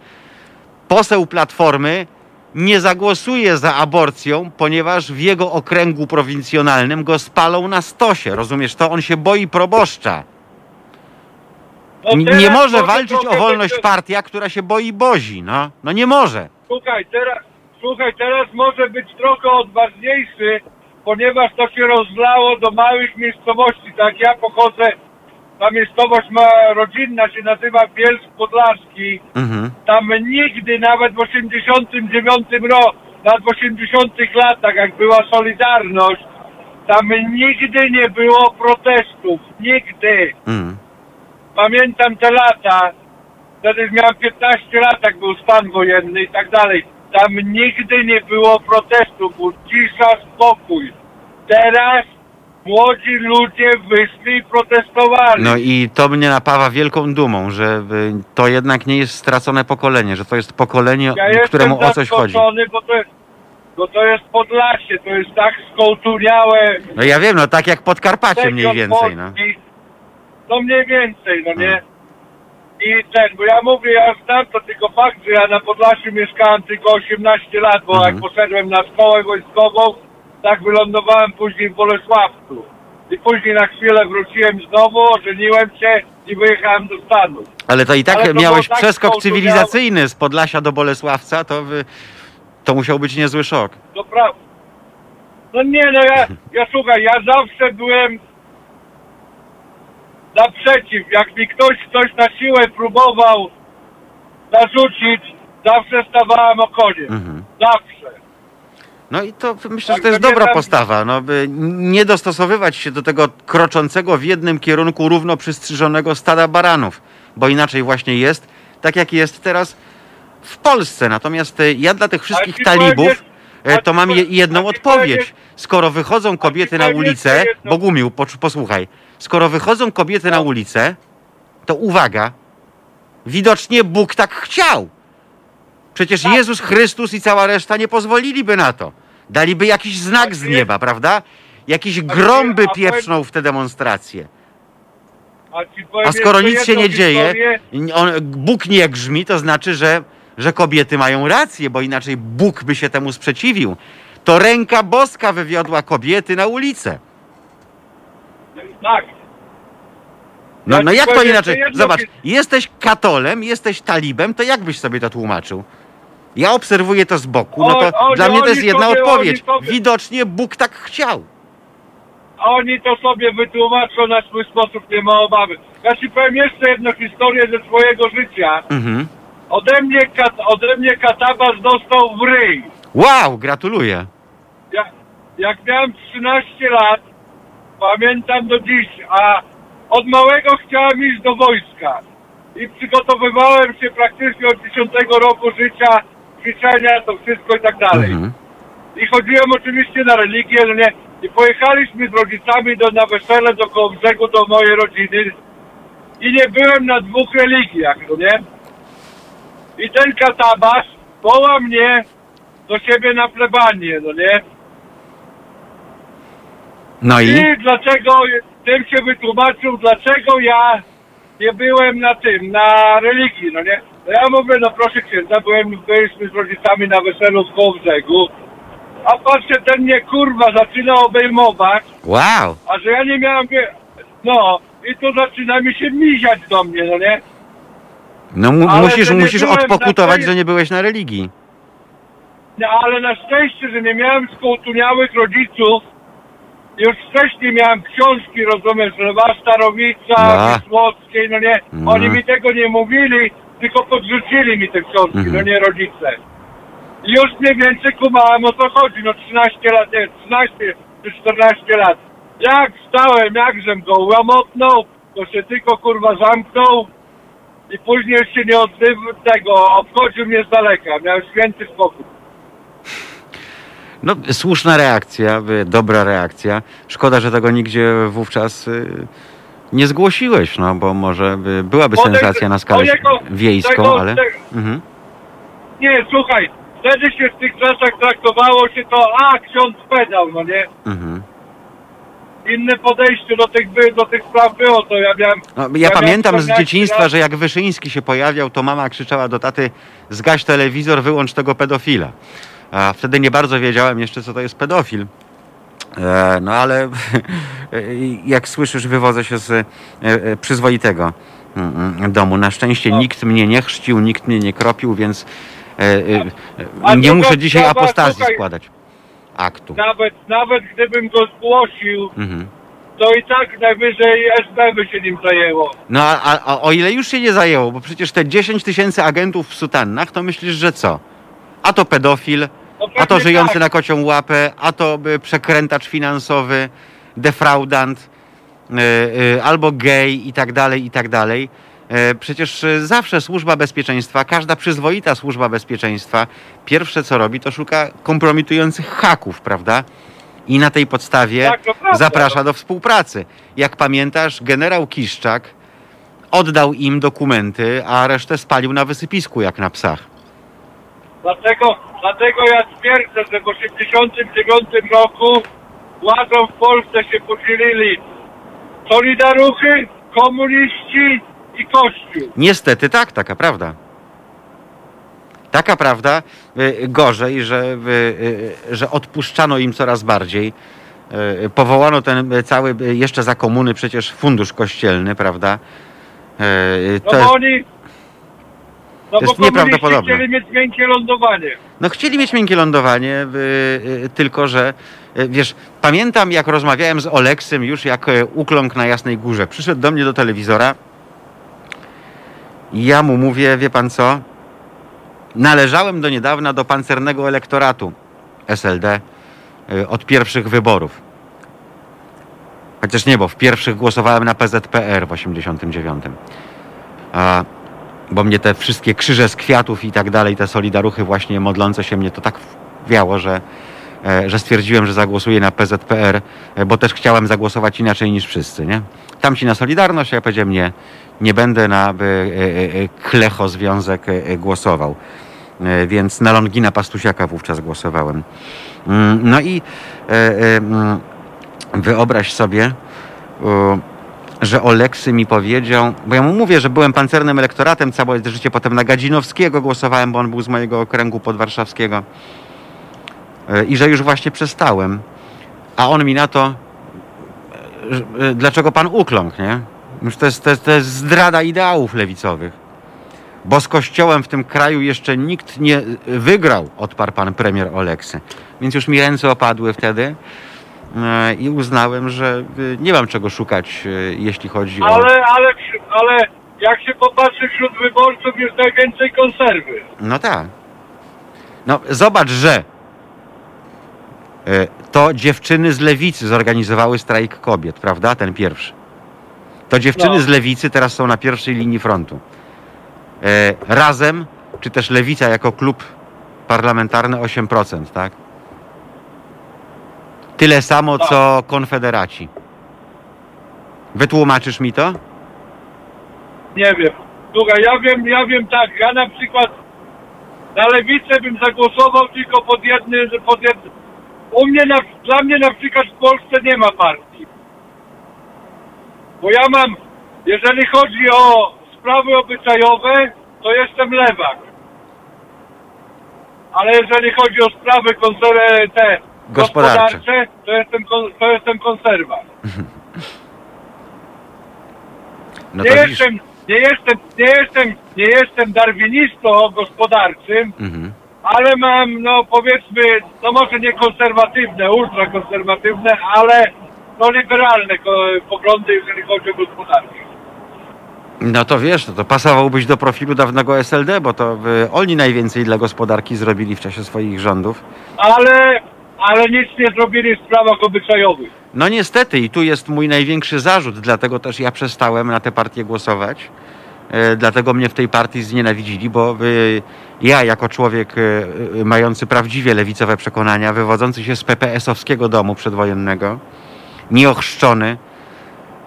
Poseł Platformy nie zagłosuje za aborcją, ponieważ w jego okręgu prowincjonalnym go spalą na stosie. Rozumiesz to? On się boi proboszcza. No nie może walczyć o wolność będzie- partia, która się boi Bozi. No, no nie może. Słuchaj, teraz, słuchaj, teraz może być trochę odważniejszy, ponieważ to się rozlało do małych miejscowości. Tak, ja pochodzę, ta miejscowość ma rodzinna, się nazywa Bielsk Podlaski. Mhm. Tam nigdy, nawet w 89 roku, nawet w 80 latach, jak była Solidarność, tam nigdy nie było protestów. Nigdy. Mhm. pamiętam te lata, wtedy miałem 15 lat, jak był stan wojenny i tak dalej. Tam nigdy nie było protestu, był cisza, spokój. Teraz młodzi ludzie wyszli i protestowali. No i to mnie napawa wielką dumą, że y, to jednak nie jest stracone pokolenie, że to jest pokolenie, ja któremu o coś chodzi. zaskoczony, Bo to, jest, bo to jest Podlasie, to jest tak skołtuniałe. No ja wiem, no tak jak Podkarpacie mniej region więcej, no. Polski. No mniej więcej, no nie? I ten, bo ja mówię, ja znam to tylko fakt, że ja na Podlasiu mieszkałem tylko 18 lat, bo Mhm. jak poszedłem na szkołę wojskową, tak wylądowałem później w Bolesławcu. I później na chwilę wróciłem znowu, ożeniłem się i wyjechałem do Stanów. Ale to i tak Ale to miałeś było tak przeskok cywilizacyjny z Podlasia do Bolesławca, to, wy, to musiał być niezły szok. To prawda. No nie, no ja, ja słuchaj, ja zawsze byłem naprzeciw. Jak mi ktoś coś na siłę próbował narzucić, zawsze stawałem okoniem. Mhm. Zawsze. No i to myślę, że Tak, to jest dobra postawa, no, by nie dostosowywać się do tego kroczącego w jednym kierunku równo przystrzyżonego stada baranów, bo inaczej właśnie jest, tak jak jest teraz w Polsce. Natomiast e, ja dla tych wszystkich talibów e, to mam jedną odpowiedź. Skoro wychodzą kobiety na ulicę. Bogumił, posłuchaj, skoro wychodzą kobiety na No. ulicę, to uwaga, widocznie Bóg tak chciał. Przecież Tak. Jezus Chrystus i cała reszta nie pozwoliliby na to. Daliby jakiś znak z nie- nieba, prawda? Jakiś grom by a powiem- pieprznął w tę demonstrację. A, skoro nic się nie dzieje, on, Bóg nie grzmi, to znaczy, że, że kobiety mają rację, bo inaczej Bóg by się temu sprzeciwił. To ręka boska wywiodła kobiety na ulicę. Tak. No, no jak to inaczej? Zobacz, jesteś katolem, jesteś talibem, to jak byś sobie to tłumaczył? Ja obserwuję to z boku, no to O- oni- dla mnie to jest oni jedna sobie- odpowiedź. oni sobie- Widocznie Bóg tak chciał. Oni to sobie wytłumaczą na swój sposób, nie ma obawy. Ja ci powiem jeszcze jedną historię ze swojego życia. Mhm. Ode mnie, kat, ode mnie katabas dostał w ryj. Wow, gratuluję. Ja, jak miałem 13 lat, pamiętam do dziś, a od małego chciałem iść do wojska. I przygotowywałem się praktycznie od 10 roku życia, ćwiczenia, to wszystko i tak dalej. Mhm. I chodziłem oczywiście na religię, no nie? I pojechaliśmy z rodzicami do, na wesele do koło brzegu do mojej rodziny. I nie byłem na dwóch religiach, no nie? I ten katabasz woła mnie do siebie na plebanię, no nie? No i? I dlaczego, tym się wytłumaczył, dlaczego ja nie byłem na tym, na religii, no nie? No ja mówię, no proszę księdza, byłem, byliśmy z rodzicami na weselu w koło brzegu, a patrzę, ten mnie kurwa zaczyna obejmować, Wow. a że ja nie miałem, wie- no, i tu zaczyna mi się miziać do mnie, no nie? No mu, Ale musisz, to nie musisz byłem na odpokutować, że nie byłeś na religii. No, ale na szczęście, że nie miałem skołtuniałych rodziców, już wcześniej miałem książki, rozumiesz, Lewa Starowica, No. Wisłockiej, no nie, Mhm. oni mi tego nie mówili, tylko podrzucili mi te książki, Mhm. no nie rodzice. I już mniej więcej kumałem o co chodzi, no 13 lat, nie, 13 czy 14 lat. Jak wstałem, jakżem go łamotnął, to się tylko kurwa zamknął i później się nie odzywał tego, obchodził mnie z daleka, miałem święty spokój. No, słuszna reakcja, dobra reakcja. Szkoda, że tego nigdzie wówczas y, nie zgłosiłeś, no bo może by byłaby Podejrz- sensacja na skalę mojego- wiejską, tego- ale... te- Mhm. Nie, słuchaj, wtedy się w tych czasach traktowało się to, a ksiądz pedał, no nie? Mhm. Inne podejście do tych, by- do tych spraw było, to ja miałem... No, ja miałem pamiętam z 14 dzieciństwa, lat. że jak Wyszyński się pojawiał, to mama krzyczała do taty zgaś telewizor, wyłącz tego pedofila. A wtedy nie bardzo wiedziałem jeszcze, co to jest pedofil. E, no ale *laughs* jak słyszysz, wywodzę się z e, e, przyzwoitego mm, mm, domu. Na szczęście No. nikt mnie nie chrzcił, nikt mnie nie kropił, więc nie muszę dzisiaj apostazji składać. Aktu. Nawet, nawet gdybym go zgłosił, Mhm. to i tak najwyżej SB by się nim zajęło. No a, a, o ile już się nie zajęło, bo przecież te 10 tysięcy agentów w sutannach, to myślisz, że co? A to pedofil, a to żyjący na kocią łapę, a to przekrętacz finansowy, defraudant. e, albo gej i tak dalej, i tak dalej. E, Przecież e, zawsze służba bezpieczeństwa, każda przyzwoita służba bezpieczeństwa, pierwsze co robi, to szuka kompromitujących haków, prawda? I na tej podstawie Tak, to prawda. zaprasza do współpracy. Jak pamiętasz, generał Kiszczak oddał im dokumenty, a resztę spalił na wysypisku jak na psach. Dlatego, dlatego ja twierdzę, że w 1989 roku władzą w Polsce się podzielili Solidaruchy, komuniści i Kościół. Niestety tak, taka prawda. Taka prawda, y, gorzej, że, y, y, że odpuszczano im coraz bardziej. Powołano ten cały, jeszcze za komuny przecież fundusz kościelny, prawda? No To jest, oni... No jest bo komuniści nieprawdopodobne. chcieli mieć miękkie lądowanie. no chcieli mieć miękkie lądowanie, y, y, tylko że, y, wiesz, pamiętam jak rozmawiałem z Oleksem już jak y, ukląkł na Jasnej Górze. Przyszedł do mnie do telewizora i ja mu mówię, wie pan co, należałem do niedawna do pancernego elektoratu SLD y, od pierwszych wyborów. Chociaż nie, bo w pierwszych głosowałem na PZPR w 89. A, bo mnie te wszystkie krzyże z kwiatów i tak dalej, te solidaruchy właśnie modlące się mnie to tak wiało, że, e, że stwierdziłem, że zagłosuję na PZPR, e, bo też chciałem zagłosować inaczej niż wszyscy, nie? Tamci na Solidarność, a ja powiedziałem nie, nie będę na e, Klecho Związek głosował. Więc na Longina Pastusiaka wówczas głosowałem. Mm, No i mm, wyobraź sobie, że Oleksy mi powiedział, bo ja mu mówię, że byłem pancernym elektoratem całe życie, potem na Gadzinowskiego głosowałem, bo on był z mojego okręgu podwarszawskiego E, i że już właśnie przestałem. A on mi na to, e, e, dlaczego pan ukląkł, nie? To jest, to, jest, to jest zdrada ideałów lewicowych. Bo z kościołem w tym kraju jeszcze nikt nie wygrał, odparł pan premier Oleksy. Więc już mi ręce opadły wtedy i uznałem, że e, nie mam czego szukać, e, jeśli chodzi o... Ale, ale, ale jak się popatrzy wśród wyborców jest najwięcej konserwy. No tak. No zobacz, że e, to dziewczyny z lewicy zorganizowały strajk kobiet, prawda? Ten pierwszy. To dziewczyny No. z lewicy teraz są na pierwszej linii frontu. E, Razem, czy też lewica jako klub parlamentarny 8%, tak? Tyle samo Tak. co konfederaci. Wytłumaczysz mi to? Nie wiem. Słuchaj, ja wiem, ja wiem tak, ja na przykład na lewicę bym zagłosował tylko pod jednym, pod jednym. U mnie, na, dla mnie na przykład w Polsce nie ma partii. Bo ja mam, jeżeli chodzi o sprawy obyczajowe, to jestem lewak. Ale jeżeli chodzi o sprawy te Gospodarcze. gospodarcze, to jestem, kon- to jestem konserwa. *laughs* No nie, to widzisz. jestem, nie, jestem, nie, jestem, nie jestem darwinistą gospodarczym, Mhm. ale mam, no powiedzmy, no może nie konserwatywne, ultrakonserwatywne, ale no liberalne ko- poglądy, jeżeli chodzi o gospodarkę. No to wiesz, no to pasowałbyś do profilu dawnego SLD, bo to y, oni najwięcej dla gospodarki zrobili w czasie swoich rządów. Ale, ale nic nie zrobili w sprawach obyczajowych. No niestety i tu jest mój największy zarzut, dlatego też ja przestałem na tę partię głosować. E, Dlatego mnie w tej partii znienawidzili, bo ja jako człowiek y, y, mający prawdziwie lewicowe przekonania, wywodzący się z PPS-owskiego domu przedwojennego, nieochrzczony,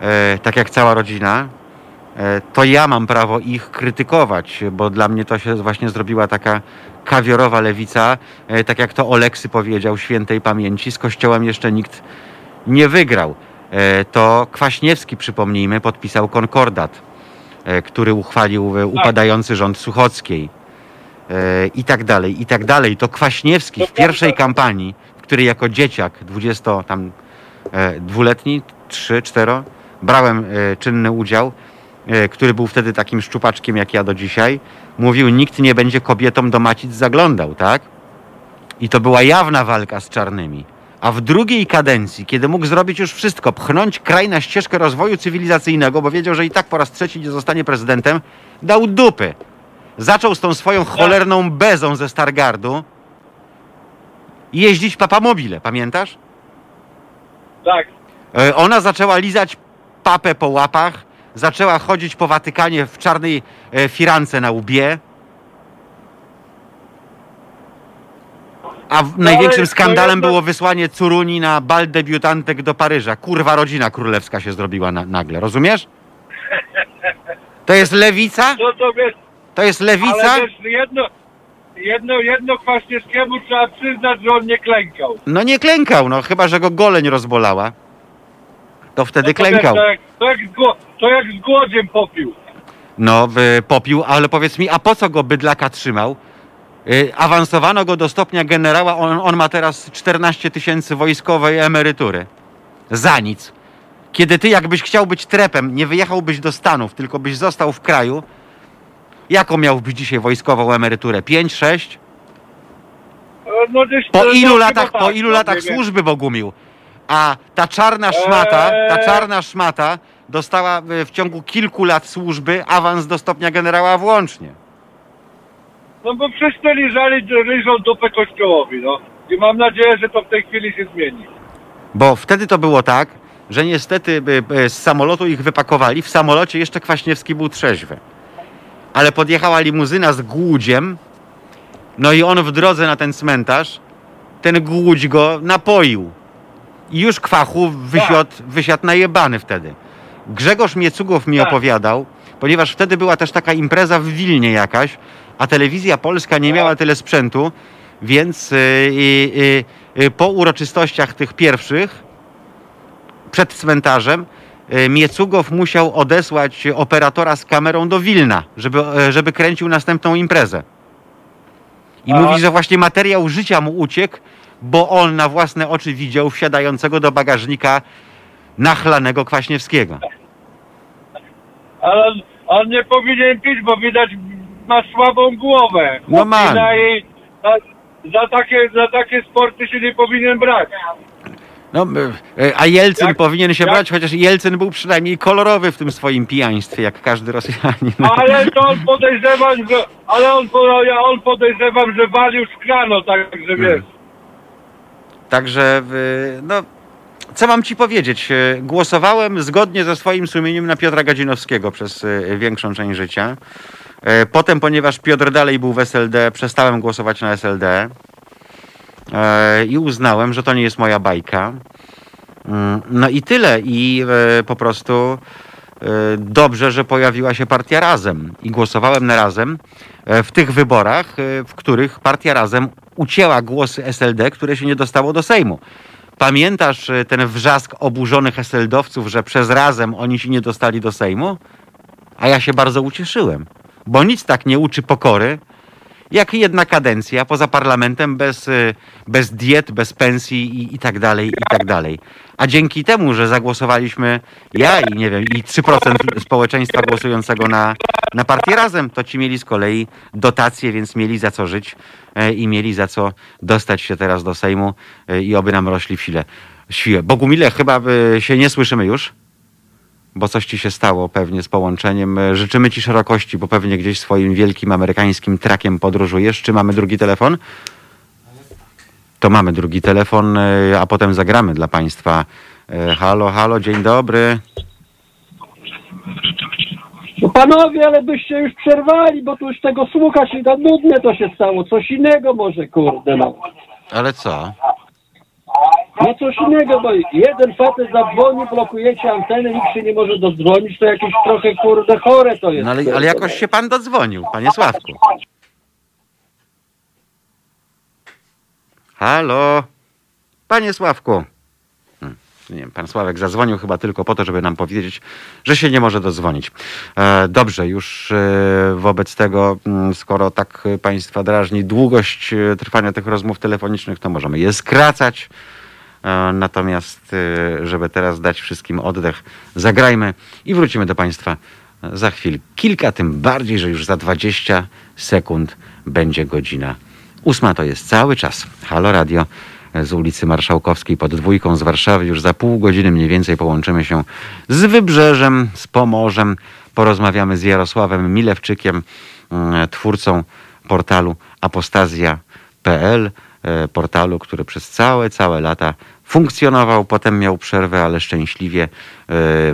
e, tak jak cała rodzina, e, to ja mam prawo ich krytykować, bo dla mnie to się właśnie zrobiła taka kawiorowa lewica, e, tak jak to Oleksy powiedział, świętej pamięci, z kościołem jeszcze nikt nie wygrał. E, To Kwaśniewski, przypomnijmy, podpisał konkordat, e, który uchwalił upadający rząd Suchockiej. I tak dalej, i tak dalej. To Kwaśniewski w pierwszej kampanii, w której jako dzieciak, 20 tam dwuletni, 3, 4, brałem czynny udział, który był wtedy takim szczupaczkiem jak ja do dzisiaj, mówił, nikt nie będzie kobietom do macic zaglądał, tak? I to była jawna walka z czarnymi. A w drugiej kadencji, kiedy mógł zrobić już wszystko, pchnąć kraj na ścieżkę rozwoju cywilizacyjnego, bo wiedział, że i tak po raz trzeci nie zostanie prezydentem, dał dupy. Zaczął z tą swoją cholerną bezą ze Stargardu jeździć papamobile, pamiętasz? Tak. E, Ona zaczęła lizać papę po łapach, zaczęła chodzić po Watykanie w czarnej e, firance na łbie. A w, największym ale- skandalem było wysłanie Curuni na bal debiutantek do Paryża. Kurwa, rodzina królewska się zrobiła na, nagle, rozumiesz? *laughs* To jest lewica? No to wiesz, To jest lewica? ale wiesz, jedno, jedno, jedno Kwaśniewskiemu trzeba przyznać, że on nie klękał. No nie klękał, no chyba, że go goleń rozbolała. To wtedy No to, wiesz, klękał. to, jak, to, jak z gło- to jak z głodziem popił. No, y, popił, ale powiedz mi, a po co go bydlaka trzymał? Y, awansowano go do stopnia generała, on, on ma teraz 14 tysięcy wojskowej emerytury. Za nic. Kiedy ty jakbyś chciał być trepem, nie wyjechałbyś do Stanów, tylko byś został w kraju, jaką miałbyś dzisiaj wojskową emeryturę? 5, 6? E, No, gdzieś, Po no, ilu chyba latach, po tak, ilu no, latach nie wiem. służby Bogumił? A ta czarna szmata, ta Eee. czarna szmata dostała y, w ciągu kilku lat służby awans do stopnia generała włącznie. No bo wszyscy liżali, liżą dupę kościołowi, no. I mam nadzieję, że to w tej chwili się zmieni. Bo wtedy to było tak, że niestety y, y, z samolotu ich wypakowali. W samolocie jeszcze Kwaśniewski był trzeźwy. Ale podjechała limuzyna z głudziem. No i on w drodze na ten cmentarz, ten głódź go napoił. I już kwachu wysiadł, wysiadł najebany wtedy. Grzegorz Miecugow mi Tak. opowiadał, ponieważ wtedy była też taka impreza w Wilnie jakaś, a telewizja polska nie miała tyle sprzętu, więc y, y, y, y, po uroczystościach tych pierwszych, przed cmentarzem, y, Miecugow musiał odesłać operatora z kamerą do Wilna, żeby, e, żeby kręcił następną imprezę. I Aha. mówi, że właśnie materiał życia mu uciekł, bo on na własne oczy widział wsiadającego do bagażnika nachlanego Kwaśniewskiego. Ale on, nie powinien pić, bo widać ma słabą głowę. No ma. I za, za, takie, za takie sporty się nie powinien brać. No, y, a Jelcyn Jak- powinien się jak- brać, chociaż Jelcyn był przynajmniej kolorowy w tym swoim pijaństwie, jak każdy Rosjanin. Ale to on podejrzewam, że, ale on, ja on podejrzewam, że walił szklano, także wiesz. Także, no, co mam ci powiedzieć? Y, Głosowałem zgodnie ze swoim sumieniem na Piotra Gadzinowskiego przez y, większą część życia. Y, Potem, ponieważ Piotr dalej był w SLD, przestałem głosować na SLD i uznałem, że to nie jest moja bajka. Mm, No i tyle. I po prostu dobrze, że pojawiła się partia Razem. I głosowałem na Razem e, w tych wyborach, e, w których partia Razem ucięła głosy SLD, które się nie dostało do Sejmu. Pamiętasz e, ten wrzask oburzonych SLD-owców, że przez Razem oni się nie dostali do Sejmu? A ja się bardzo ucieszyłem, bo nic tak nie uczy pokory, jak jedna kadencja poza parlamentem bez, y, bez diet, bez pensji i, i tak dalej, i tak dalej. A dzięki temu, że zagłosowaliśmy ja i nie wiem, i 3% społeczeństwa głosującego na, na partię razem, to ci mieli z kolei dotacje, więc mieli za co żyć e, i mieli za co dostać się teraz do Sejmu e, i oby nam rośli w sile. Siłę. Bogumile, chyba y, się nie słyszymy już? Bo coś ci się stało pewnie z połączeniem. E, Życzymy ci szerokości, bo pewnie gdzieś swoim wielkim amerykańskim trakiem podróżujesz. Czy mamy drugi telefon? To mamy drugi telefon, e, a potem zagramy dla Państwa. E, Halo, halo, dzień dobry. No panowie, ale byście już przerwali, bo tu już tego słuchać i to nudne to się stało. Coś innego może, kurde, no. Ale co? No coś innego, bo jeden facet zadzwoni, blokujecie antenę, nikt się nie może dodzwonić, to jakieś trochę, kurde, chore to jest. No ale, ale jakoś się Pan dodzwonił, Panie Sławku. Halo, Panie Sławku. Hmm, Nie wiem, pan Sławek zadzwonił chyba tylko po to, żeby nam powiedzieć, że się nie może dodzwonić. E, dobrze, już e, wobec tego, mm, skoro tak Państwa drażni długość e, trwania tych rozmów telefonicznych, to możemy je skracać. Natomiast, e, żeby teraz dać wszystkim oddech, zagrajmy i wrócimy do Państwa za chwil kilka, tym bardziej, że już za 20 sekund będzie godzina ósma. To jest cały czas. Halo Radio z ulicy Marszałkowskiej pod dwójką z Warszawy. Już za pół godziny mniej więcej połączymy się z Wybrzeżem, z Pomorzem. Porozmawiamy z Jarosławem Milewczykiem, mm, twórcą portalu apostazja.pl, e, portalu, który przez całe, całe lata funkcjonował, potem miał przerwę, ale szczęśliwie e,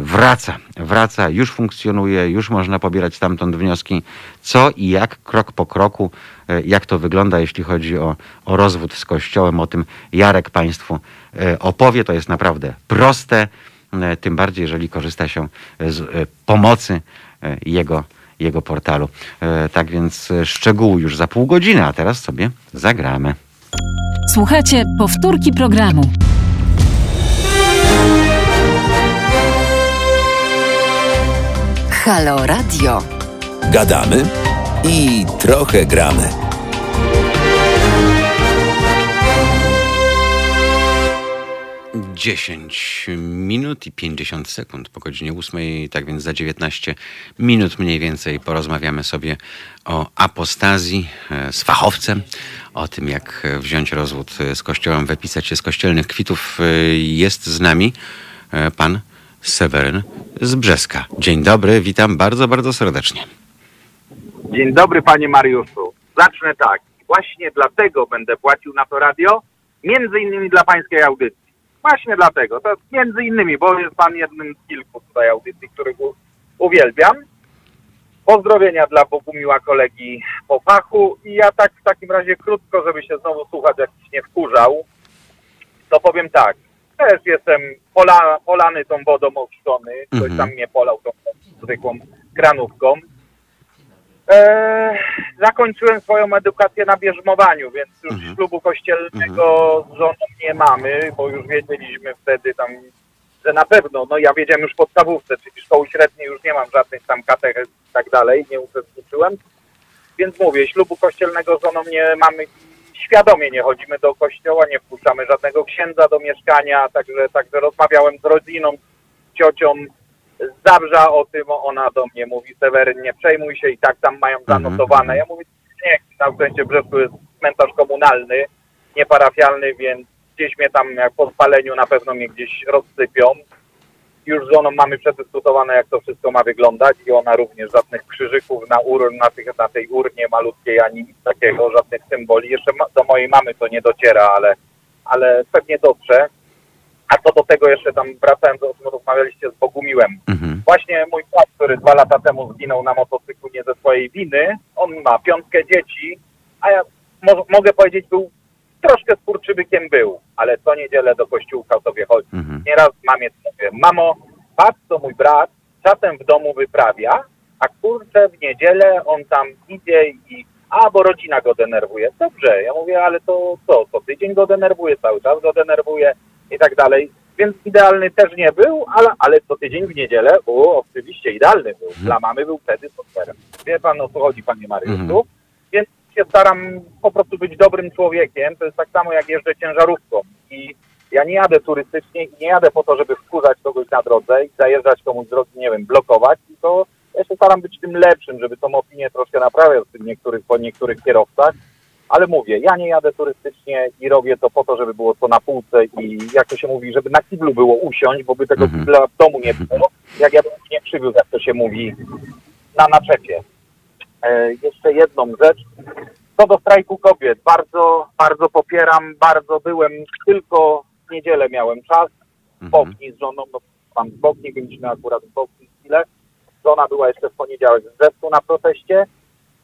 wraca. Wraca, już funkcjonuje, już można pobierać stamtąd wnioski, co i jak, krok po kroku, e, jak to wygląda, jeśli chodzi o, o rozwód z Kościołem. O tym Jarek Państwu e, opowie. To jest naprawdę proste, tym bardziej, jeżeli korzysta się z pomocy jego, jego portalu. Tak więc szczegóły już za pół godziny, a teraz sobie zagramy. Słuchajcie powtórki programu. Halo Radio. Gadamy i trochę gramy. Dziesięć minut i 50 sekund po godzinie 8, tak więc za 19 minut mniej więcej porozmawiamy sobie o apostazji e, z fachowcem, o tym jak wziąć rozwód z kościołem, wypisać się z kościelnych kwitów. E, Jest z nami e, pan Seweryn z Brzeska. Dzień dobry, witam bardzo, bardzo serdecznie. Dzień dobry panie Mariuszu. Zacznę tak. Właśnie dlatego będę płacił na to radio, między innymi dla pańskiej audycji. Właśnie dlatego. To między innymi, bo jest pan jednym z kilku tutaj audycji, których uwielbiam. Pozdrowienia dla Bogumiła kolegi po fachu i ja tak w takim razie krótko, żeby się znowu słuchać jakiś nie wkurzał, to powiem tak. Też jestem pola, polany tą wodą ochrzczony. Ktoś Mhm. tam mnie polał tą zwykłą kranówką. Eee, zakończyłem swoją edukację na bierzmowaniu, więc już Mhm. ślubu kościelnego z żoną nie mamy, bo już wiedzieliśmy wtedy tam, że na pewno, no ja wiedziałem już w podstawówce, czyli szkoły średniej już nie mam żadnych tam katechez i tak dalej, nie uczestniczyłem, więc mówię, ślubu kościelnego z żoną nie mamy, świadomie nie chodzimy do kościoła, nie wpuszczamy żadnego księdza do mieszkania, także, także rozmawiałem z rodziną, z ciocią, z Zabrza o tym, ona do mnie mówi, Seweryn, nie przejmuj się i tak tam mają Mhm, zanotowane. Ja mówię, nie, na szczęście w Brzesku jest cmentarz komunalny, nieparafialny, więc gdzieś mnie tam jak po spaleniu na pewno mnie gdzieś rozsypią. Już z żoną mamy przedyskutowane, jak to wszystko ma wyglądać i ona również żadnych krzyżyków na, ur, na, tych, na tej urnie malutkiej ani nic takiego, żadnych symboli. Jeszcze ma, do mojej mamy to nie dociera, ale, ale pewnie dotrze. A co do tego jeszcze tam wracając, o czym rozmawialiście z Bogumiłem. Mhm. Właśnie mój brat, który dwa lata temu zginął na motocyklu nie ze swojej winy, on ma piątkę dzieci, a ja mo- mogę powiedzieć, był troszkę skurczybykiem był, ale co niedzielę do kościółka sobie chodzi. Mhm. Nieraz mamie mówię, mamo, patrz co mój brat czasem w domu wyprawia, a kurczę w niedzielę on tam idzie i a, bo rodzina go denerwuje. Dobrze, ja mówię, ale to co, co tydzień go denerwuje, cały czas go denerwuje i tak dalej. Więc idealny też nie był, ale, ale co tydzień w niedzielę, o, oczywiście idealny był. Dla mamy był wtedy superem. Wie pan o co chodzi, panie Mariuszu? Mhm. Się staram po prostu być dobrym człowiekiem. To jest tak samo jak jeżdżę ciężarówką. I ja nie jadę turystycznie i nie jadę po to, żeby wkurzać kogoś na drodze i zajeżdżać komuś z drogi, nie wiem, blokować, tylko ja się staram być tym lepszym, żeby tą opinię troszkę naprawiać w niektórych, po niektórych kierowcach. Ale mówię, ja nie jadę turystycznie i robię to po to, żeby było to na półce i jak to się mówi, żeby na kiblu było usiąść, bo by tego Mhm. kibla w domu nie było, jak ja bym nie przywiózł, jak to się mówi, na naczepie. E, jeszcze jedną rzecz. Co do strajku kobiet, bardzo, bardzo popieram, bardzo byłem, tylko w niedzielę miałem czas, w Mhm. Bochni z żoną, bo pan z Bochni, byliśmy akurat w Bochni chwilę. Żona była jeszcze w poniedziałek w Brzesku na proteście.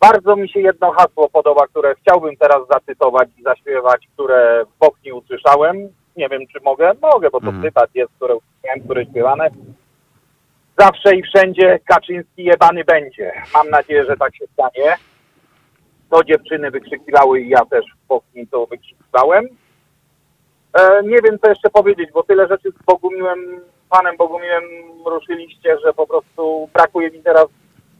Bardzo mi się jedno hasło podoba, które chciałbym teraz zacytować i zaśpiewać, które w Bochni usłyszałem. Nie wiem, czy mogę. Mogę, bo to Mhm. cytat jest, które usłyszałem, które śpiewane. Zawsze i wszędzie Kaczyński jebany będzie. Mam nadzieję, że tak się stanie. To dziewczyny wykrzykiwały i ja też w Bochni to wykrzykiwałem. E, nie wiem, co jeszcze powiedzieć, bo tyle rzeczy z Bogumiłem, panem Bogumiłem ruszyliście, że po prostu brakuje mi teraz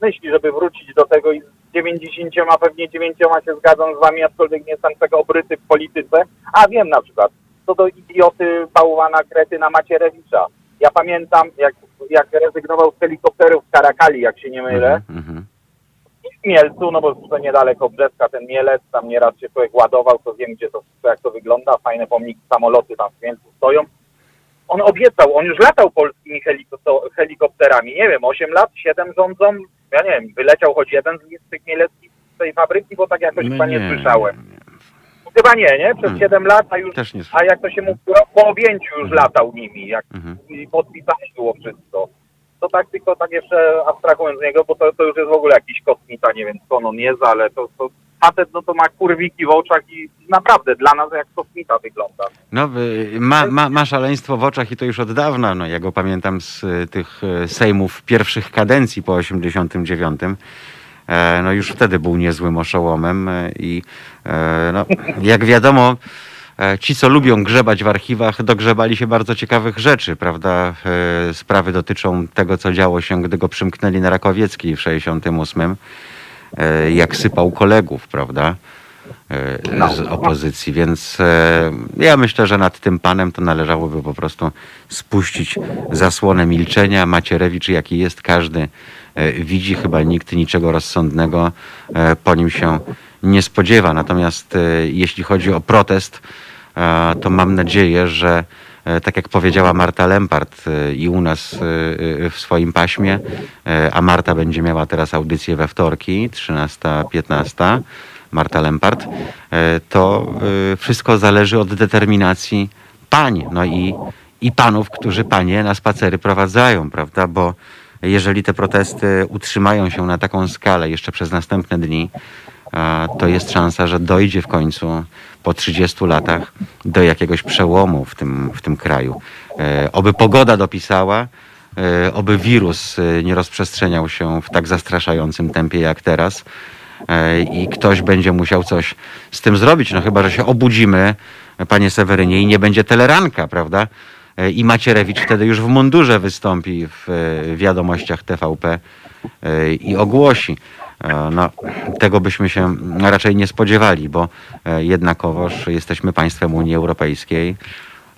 myśli, żeby wrócić do tego i z 90, a pewnie 9 się zgadzam z wami, aczkolwiek nie jestem tego obryty w polityce. A wiem na przykład, co do idioty bałwana Kretyna Macierewicza. Ja pamiętam, jak, jak rezygnował z helikopterów w Karakali, jak się nie mylę, Mhm. Mhm. w Mielcu, no bo to niedaleko Brzeska, ten Mielec, tam nieraz się człowiek ładował, to wiem, gdzie to jak to wygląda, fajne pomniki, samoloty tam w Mielcu stoją. On obiecał, on już latał polskimi heliko- helikopterami, nie wiem, 8 lat, 7 rządzą, ja nie wiem, wyleciał choć jeden z tych mieleckich z tej fabryki, bo tak jakoś chyba nie, słyszałem. Chyba nie, nie? Przez Hmm. 7 lat, a już, a jak to się mówi, po objęciu już latał nimi, jak Mhm. podpisane było wszystko. To tak tylko tak jeszcze abstrahując z niego, bo to, to już jest w ogóle jakiś kosmita, nie wiem skąd on jest, ale to, to facet no to ma kurwiki w oczach i naprawdę dla nas jak kosmita wygląda. No, y, ma, ma, ma szaleństwo w oczach i to już od dawna. No, ja go pamiętam z y, tych y, sejmów pierwszych kadencji po 89. E, No już wtedy był niezłym oszołomem e, i e, no, jak wiadomo, ci co lubią grzebać w archiwach, dogrzebali się bardzo ciekawych rzeczy, prawda? Sprawy dotyczą tego, co działo się, gdy go przymknęli na Rakowieckiej w 68. e, Jak sypał kolegów, prawda? E, z opozycji, więc e, ja myślę, że nad tym panem to należałoby po prostu spuścić zasłonę milczenia. Macierewicz, jaki jest każdy, e, widzi, chyba nikt niczego rozsądnego po nim się nie spodziewa. Natomiast jeśli chodzi o protest, to mam nadzieję, że tak jak powiedziała Marta Lempart i u nas w swoim paśmie, a Marta będzie miała teraz audycję we wtorki, 13-15, Marta Lempart, e, to e, wszystko zależy od determinacji pań, no i, i panów, którzy panie na spacery prowadzają, prawda, bo jeżeli te protesty utrzymają się na taką skalę jeszcze przez następne dni, a to jest szansa, że dojdzie w końcu po 30 latach do jakiegoś przełomu w tym, w tym kraju. E, oby pogoda dopisała, e, oby wirus e, nie rozprzestrzeniał się w tak zastraszającym tempie jak teraz. e, i ktoś będzie musiał coś z tym zrobić. No chyba, że się obudzimy, panie Sewerynie, i nie będzie teleranka, prawda? E, I Macierewicz wtedy już w mundurze wystąpi w e, wiadomościach TVP e, i ogłosi. E, No, tego byśmy się raczej nie spodziewali, bo e, jednakowoż jesteśmy państwem Unii Europejskiej.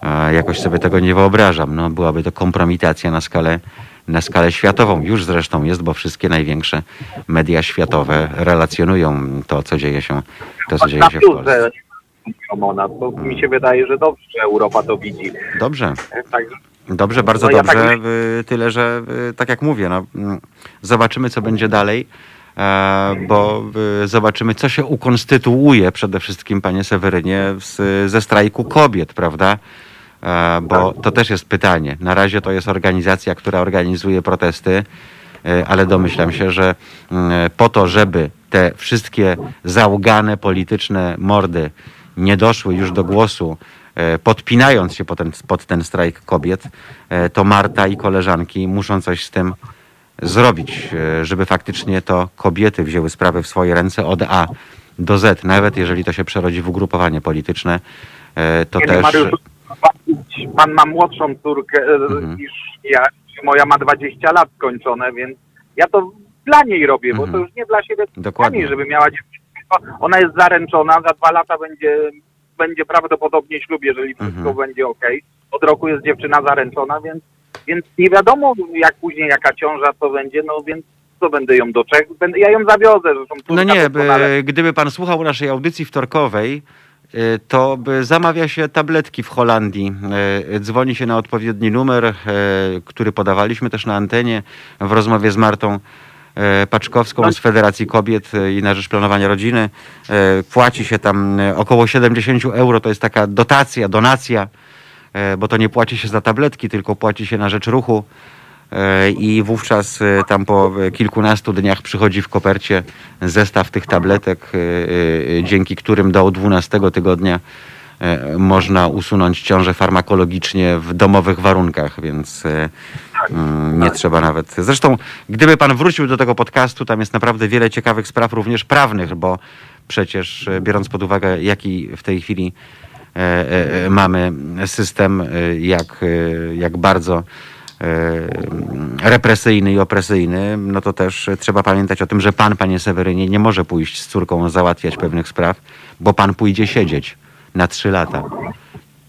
E, Jakoś sobie tego nie wyobrażam. No, byłaby to kompromitacja na skalę, na skalę światową. Już zresztą jest, bo wszystkie największe media światowe relacjonują to, co dzieje się, to, co dzieje się w Polsce. to mi się wydaje, że dobrze, że Europa to widzi. Dobrze. Także Dobrze, bardzo No ja dobrze. tak Tyle, że tak jak mówię, no, mm, zobaczymy, co będzie dalej, e, bo zobaczymy, co się ukonstytuuje przede wszystkim, panie Sewerynie, z, ze strajku kobiet, prawda? E, Bo to też jest pytanie. Na razie to jest organizacja, która organizuje protesty, e, ale domyślam się, że mm, po to, żeby te wszystkie załgane polityczne mordy nie doszły już do głosu, e, podpinając się pod ten, pod ten strajk kobiet, to Marta i koleżanki muszą coś z tym zrobić, żeby faktycznie to kobiety wzięły sprawę w swoje ręce od A do Z, nawet jeżeli to się przerodzi w ugrupowanie polityczne, to nie, też... Mariusz, pan, ma młodszą córkę e, Mhm. niż ja. Moja ma 20 lat skończone, więc ja to dla niej robię, bo Mhm. to już nie dla siebie, Dokładnie. dla niej, żeby miała dziewczynę. Ona jest zaręczona, za dwa lata będzie, będzie prawdopodobnie ślub, jeżeli wszystko Mhm. będzie ok. Od roku jest dziewczyna zaręczona, więc, więc nie wiadomo jak później jaka ciąża to będzie, no więc co będę ją doczekał? Będę, ja ją zawiozę, zresztą No nie, by, gdyby pan słuchał naszej audycji wtorkowej, to by zamawia się tabletki w Holandii. Y, Dzwoni się na odpowiedni numer, który podawaliśmy też na antenie w rozmowie z Martą Paczkowską z Federacji Kobiet i na Rzecz Planowania Rodziny. Płaci się tam około 70 euro, to jest taka dotacja, donacja, bo to nie płaci się za tabletki, tylko płaci się na rzecz ruchu. E, i wówczas e, tam po e, kilkunastu dniach przychodzi w kopercie zestaw tych tabletek, dzięki którym do 12 tygodnia można usunąć ciążę farmakologicznie w domowych warunkach, więc mm, nie trzeba nawet. Zresztą, gdyby pan wrócił do tego podcastu, tam jest naprawdę wiele ciekawych spraw, również prawnych, bo przecież biorąc pod uwagę, jaki w tej chwili mamy system, jak, jak bardzo represyjny i opresyjny, no to też trzeba pamiętać o tym, że pan, panie Sewerynie, nie może pójść z córką załatwiać pewnych spraw, bo pan pójdzie siedzieć na trzy lata.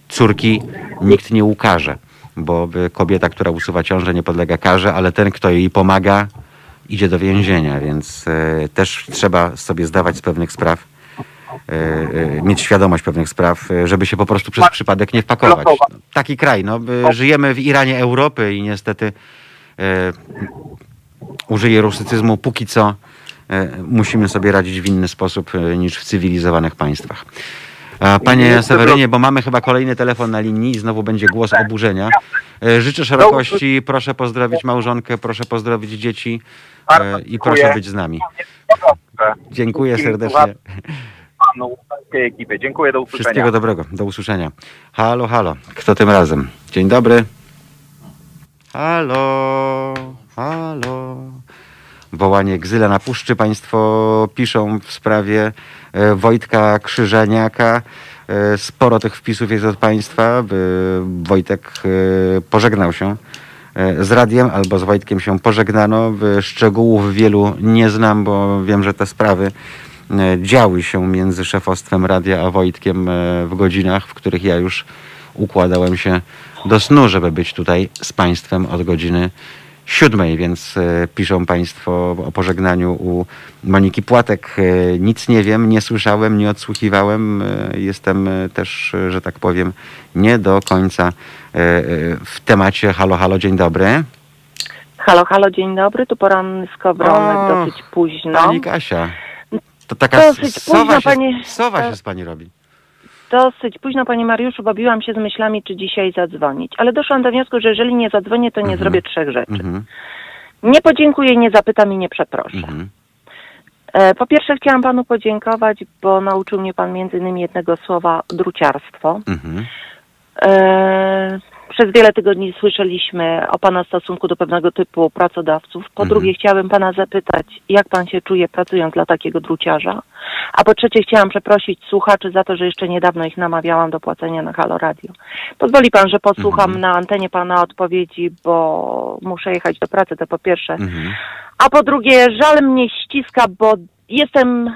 Córki nikt nie ukaże, bo kobieta, która usuwa ciążę, nie podlega karze, ale ten, kto jej pomaga, idzie do więzienia, więc e, też trzeba sobie zdawać z pewnych spraw, e, e, mieć świadomość pewnych spraw, e, żeby się po prostu przez przypadek nie wpakować. Losowa. Taki kraj, no, żyjemy w Iranie Europy i niestety e, użyję rusycyzmu, póki co e, musimy sobie radzić w inny sposób e, niż w cywilizowanych państwach. Panie Sewerynie, bo mamy chyba kolejny telefon na linii i znowu będzie głos oburzenia. E, Życzę szerokości, proszę pozdrowić małżonkę, proszę pozdrowić dzieci e, i proszę być z nami. Dziękuję serdecznie. Dziękuję, do usłyszenia. Wszystkiego dobrego. Do usłyszenia. Halo, halo. Kto tym razem? Dzień dobry. Halo, halo. Wołanie Gzyla na puszczy. Państwo piszą w sprawie e, Wojtka Krzyżeniaka. E, Sporo tych wpisów jest od Państwa. Wojtek e, pożegnał się z radiem albo z Wojtkiem się pożegnano. Szczegółów wielu nie znam, bo wiem, że te sprawy działy się między szefostwem radia a Wojtkiem e, w godzinach, w których ja już układałem się do snu, żeby być tutaj z Państwem od godziny siódmej, więc e, piszą Państwo o pożegnaniu u Moniki Płatek. E, Nic nie wiem, nie słyszałem, nie odsłuchiwałem. E, Jestem e, też, e, że tak powiem, nie do końca e, e, w temacie. Halo, halo, dzień dobry. Halo, halo, dzień dobry. Tu poranny skowronek, dosyć późno. Pani Kasia. To taka Dosyć sowa, późno, się, pani- sowa się z Pani robi. Dosyć późno, panie Mariuszu, bawiłam się z myślami, czy dzisiaj zadzwonić. Ale doszłam do wniosku, że jeżeli nie zadzwonię, to nie Mhm. zrobię trzech rzeczy. Mhm, Nie podziękuję, nie zapytam i nie przeproszę. mhm. E, po pierwsze chciałam panu podziękować, bo nauczył mnie pan między innymi jednego słowa druciarstwo. Mhm. E, przez wiele tygodni słyszeliśmy o Pana stosunku do pewnego typu pracodawców. Po Mhm. drugie, chciałabym Pana zapytać, jak Pan się czuje pracując dla takiego druciarza? A po trzecie, chciałam przeprosić słuchaczy za to, że jeszcze niedawno ich namawiałam do płacenia na Halo Radio. Pozwoli Pan, że posłucham Mhm. na antenie Pana odpowiedzi, bo muszę jechać do pracy, to po pierwsze. Mhm. A po drugie, żal mnie ściska, bo jestem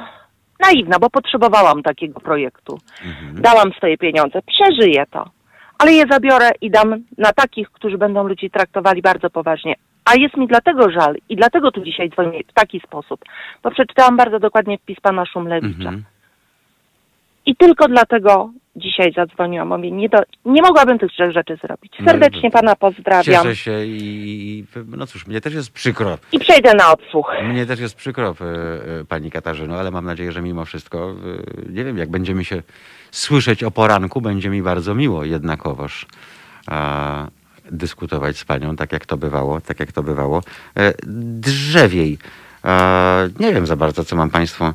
naiwna, bo potrzebowałam takiego projektu. Mhm. Dałam swoje pieniądze, przeżyję to, ale je zabiorę i dam na takich, którzy będą ludzi traktowali bardzo poważnie. A jest mi dlatego żal i dlatego tu dzisiaj dzwonię w taki sposób, bo przeczytałam bardzo dokładnie wpis pana Szumlewicza. Mhm. I tylko dlatego dzisiaj zadzwoniłam. Mówię, nie, do, nie mogłabym tych trzech rzeczy zrobić. No, Serdecznie pana pozdrawiam Cieszę się i, no cóż, mnie też jest przykro. i przejdę na odsłuch. Mnie też jest przykro, e, e, pani Katarzyno, ale mam nadzieję, że mimo wszystko, e, nie wiem, jak będziemy się słyszeć o poranku, będzie mi bardzo miło jednakowoż a, dyskutować z panią, tak jak to bywało, tak jak to bywało. Drzewiej. Nie wiem za bardzo, co mam państwu,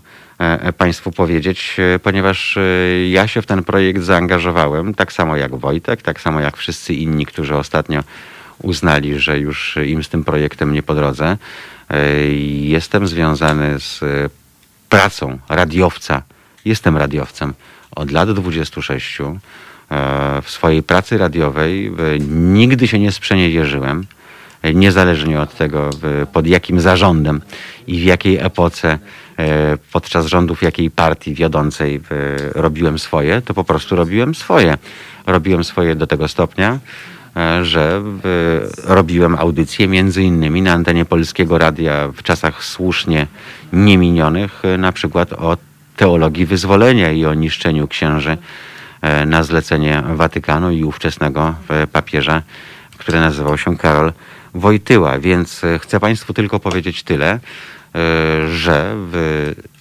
państwu powiedzieć, e, ponieważ e, ja się w ten projekt zaangażowałem, tak samo jak Wojtek, tak samo jak wszyscy inni, którzy ostatnio uznali, że już im z tym projektem nie po drodze. E, Jestem związany z e, pracą radiowca. Jestem radiowcem od lat 26. E, W swojej pracy radiowej e, nigdy się nie sprzeniewierzyłem, e, niezależnie od tego, e, pod jakim zarządem i w jakiej epoce, e, podczas rządów jakiej partii wiodącej e, robiłem swoje, to po prostu robiłem swoje. Robiłem swoje do tego stopnia, e, że e, robiłem audycje między innymi na antenie Polskiego Radia w czasach słusznie nieminionych, e, na przykład o teologii wyzwolenia i o niszczeniu księży e, na zlecenie Watykanu i ówczesnego e, papieża, który nazywał się Karol Wojtyła. Więc e, chcę Państwu tylko powiedzieć tyle, e, że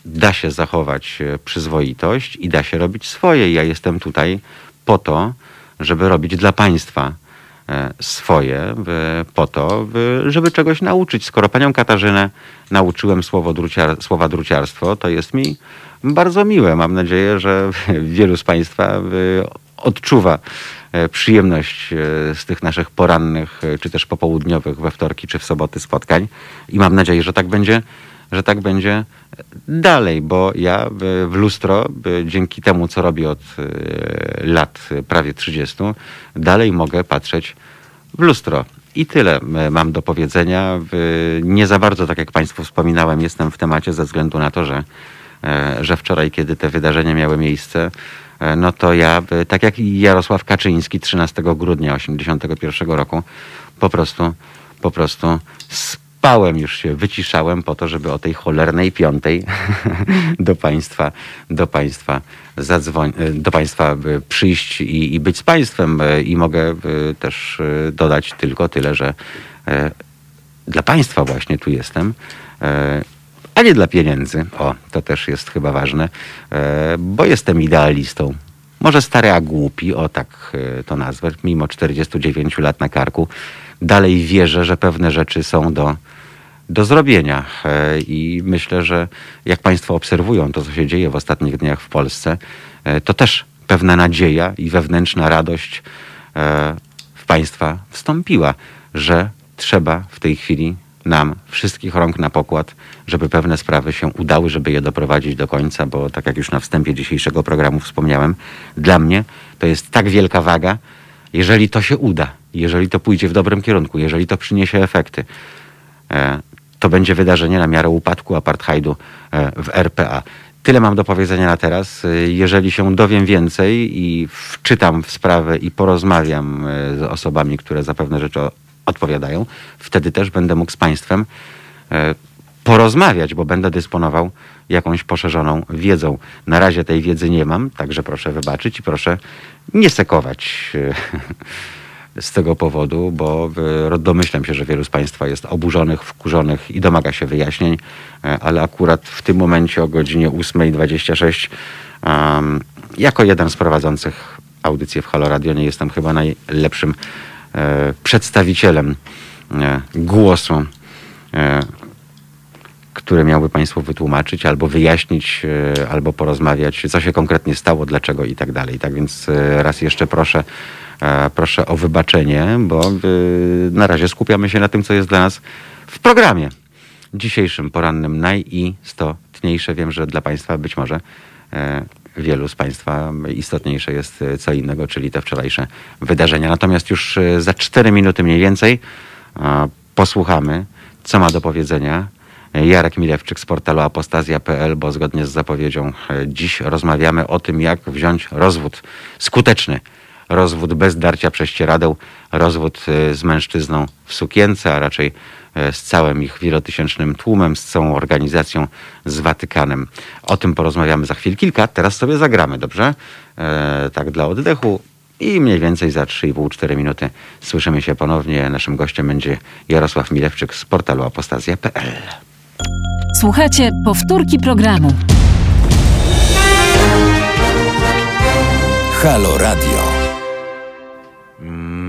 da się zachować e, przyzwoitość i da się robić swoje. Ja jestem tutaj po to, żeby robić dla Państwa swoje, po to, żeby czegoś nauczyć. Skoro Panią Katarzynę nauczyłem słowo druciar, słowa druciarstwo, to jest mi bardzo miłe. Mam nadzieję, że *laughs* wielu z Państwa odczuwa przyjemność e, z tych naszych porannych, e, czy też popołudniowych we wtorki, czy w soboty spotkań. I mam nadzieję, że tak będzie, że tak będzie dalej, bo ja e, w lustro, e, dzięki temu, co robię od e, lat e, prawie 30, dalej mogę patrzeć w lustro. I tyle e, mam do powiedzenia. Nie za bardzo, tak jak Państwu wspominałem, jestem w temacie ze względu na to, że, e, że wczoraj, kiedy te wydarzenia miały miejsce, e, no to ja, e, tak jak Jarosław Kaczyński 13 grudnia 1981 roku, po prostu, po prostu spałem, już się wyciszałem po to, żeby o tej cholernej piątej *laughs* do Państwa, do Państwa zadzwoń, e, do Państwa e, przyjść i, i być z Państwem. E, i mogę e, też e, dodać tylko tyle, że e, dla Państwa właśnie tu jestem, e, a nie dla pieniędzy. O, to też jest chyba ważne, e, bo jestem idealistą. może stary, a głupi, o tak e, to nazwę, mimo 49 lat na karku, dalej wierzę, że pewne rzeczy są do, do zrobienia. E, I myślę, że jak Państwo obserwują to, co się dzieje w ostatnich dniach w Polsce, to też pewna nadzieja i wewnętrzna radość w Państwa wstąpiła, że trzeba w tej chwili nam wszystkich rąk na pokład, żeby pewne sprawy się udały, żeby je doprowadzić do końca, bo tak jak już na wstępie dzisiejszego programu wspomniałem, dla mnie to jest tak wielka waga, jeżeli to się uda, jeżeli to pójdzie w dobrym kierunku, jeżeli to przyniesie efekty, e, to będzie wydarzenie na miarę upadku apartheidu e, w RPA. Tyle mam do powiedzenia na teraz. E, Jeżeli się dowiem więcej i wczytam w sprawę i porozmawiam z osobami, które za pewne rzeczy odpowiadają, wtedy też będę mógł z Państwem e, porozmawiać, bo będę dysponował jakąś poszerzoną wiedzą. Na razie tej wiedzy nie mam, także proszę wybaczyć i proszę nie sekować e, *laughs* z tego powodu, bo e, domyślam się, że wielu z Państwa jest oburzonych, wkurzonych i domaga się wyjaśnień, ale akurat w tym momencie o godzinie 8.26 um, jako jeden z prowadzących audycję w Halo Radio nie jestem chyba najlepszym przedstawicielem e, głosu e, które miałby Państwu wytłumaczyć, albo wyjaśnić, e, albo porozmawiać, co się konkretnie stało, dlaczego i tak dalej. Tak więc e, raz jeszcze proszę, e, proszę o wybaczenie, bo e, na razie skupiamy się na tym, co jest dla nas w programie dzisiejszym, porannym, najistotniejsze. Wiem, że dla Państwa być może e, wielu z Państwa istotniejsze jest e, co innego, czyli te wczorajsze wydarzenia. Natomiast już e, za 4 minuty mniej więcej e, posłuchamy, co ma do powiedzenia Jarek Milewczyk z portalu apostazja.pl, bo zgodnie z zapowiedzią dziś rozmawiamy o tym, jak wziąć rozwód skuteczny. Rozwód bez darcia prześcieradeł, rozwód e, z mężczyzną w sukience, a raczej e, z całym ich wielotysięcznym tłumem, z całą organizacją, z Watykanem. O tym porozmawiamy za chwil kilka. Teraz sobie zagramy, dobrze? E, tak dla oddechu. I mniej więcej za 3,5-4 minuty słyszymy się ponownie. Naszym gościem będzie Jarosław Milewczyk z portalu apostazja.pl. Słuchajcie powtórki programu. Halo Radio.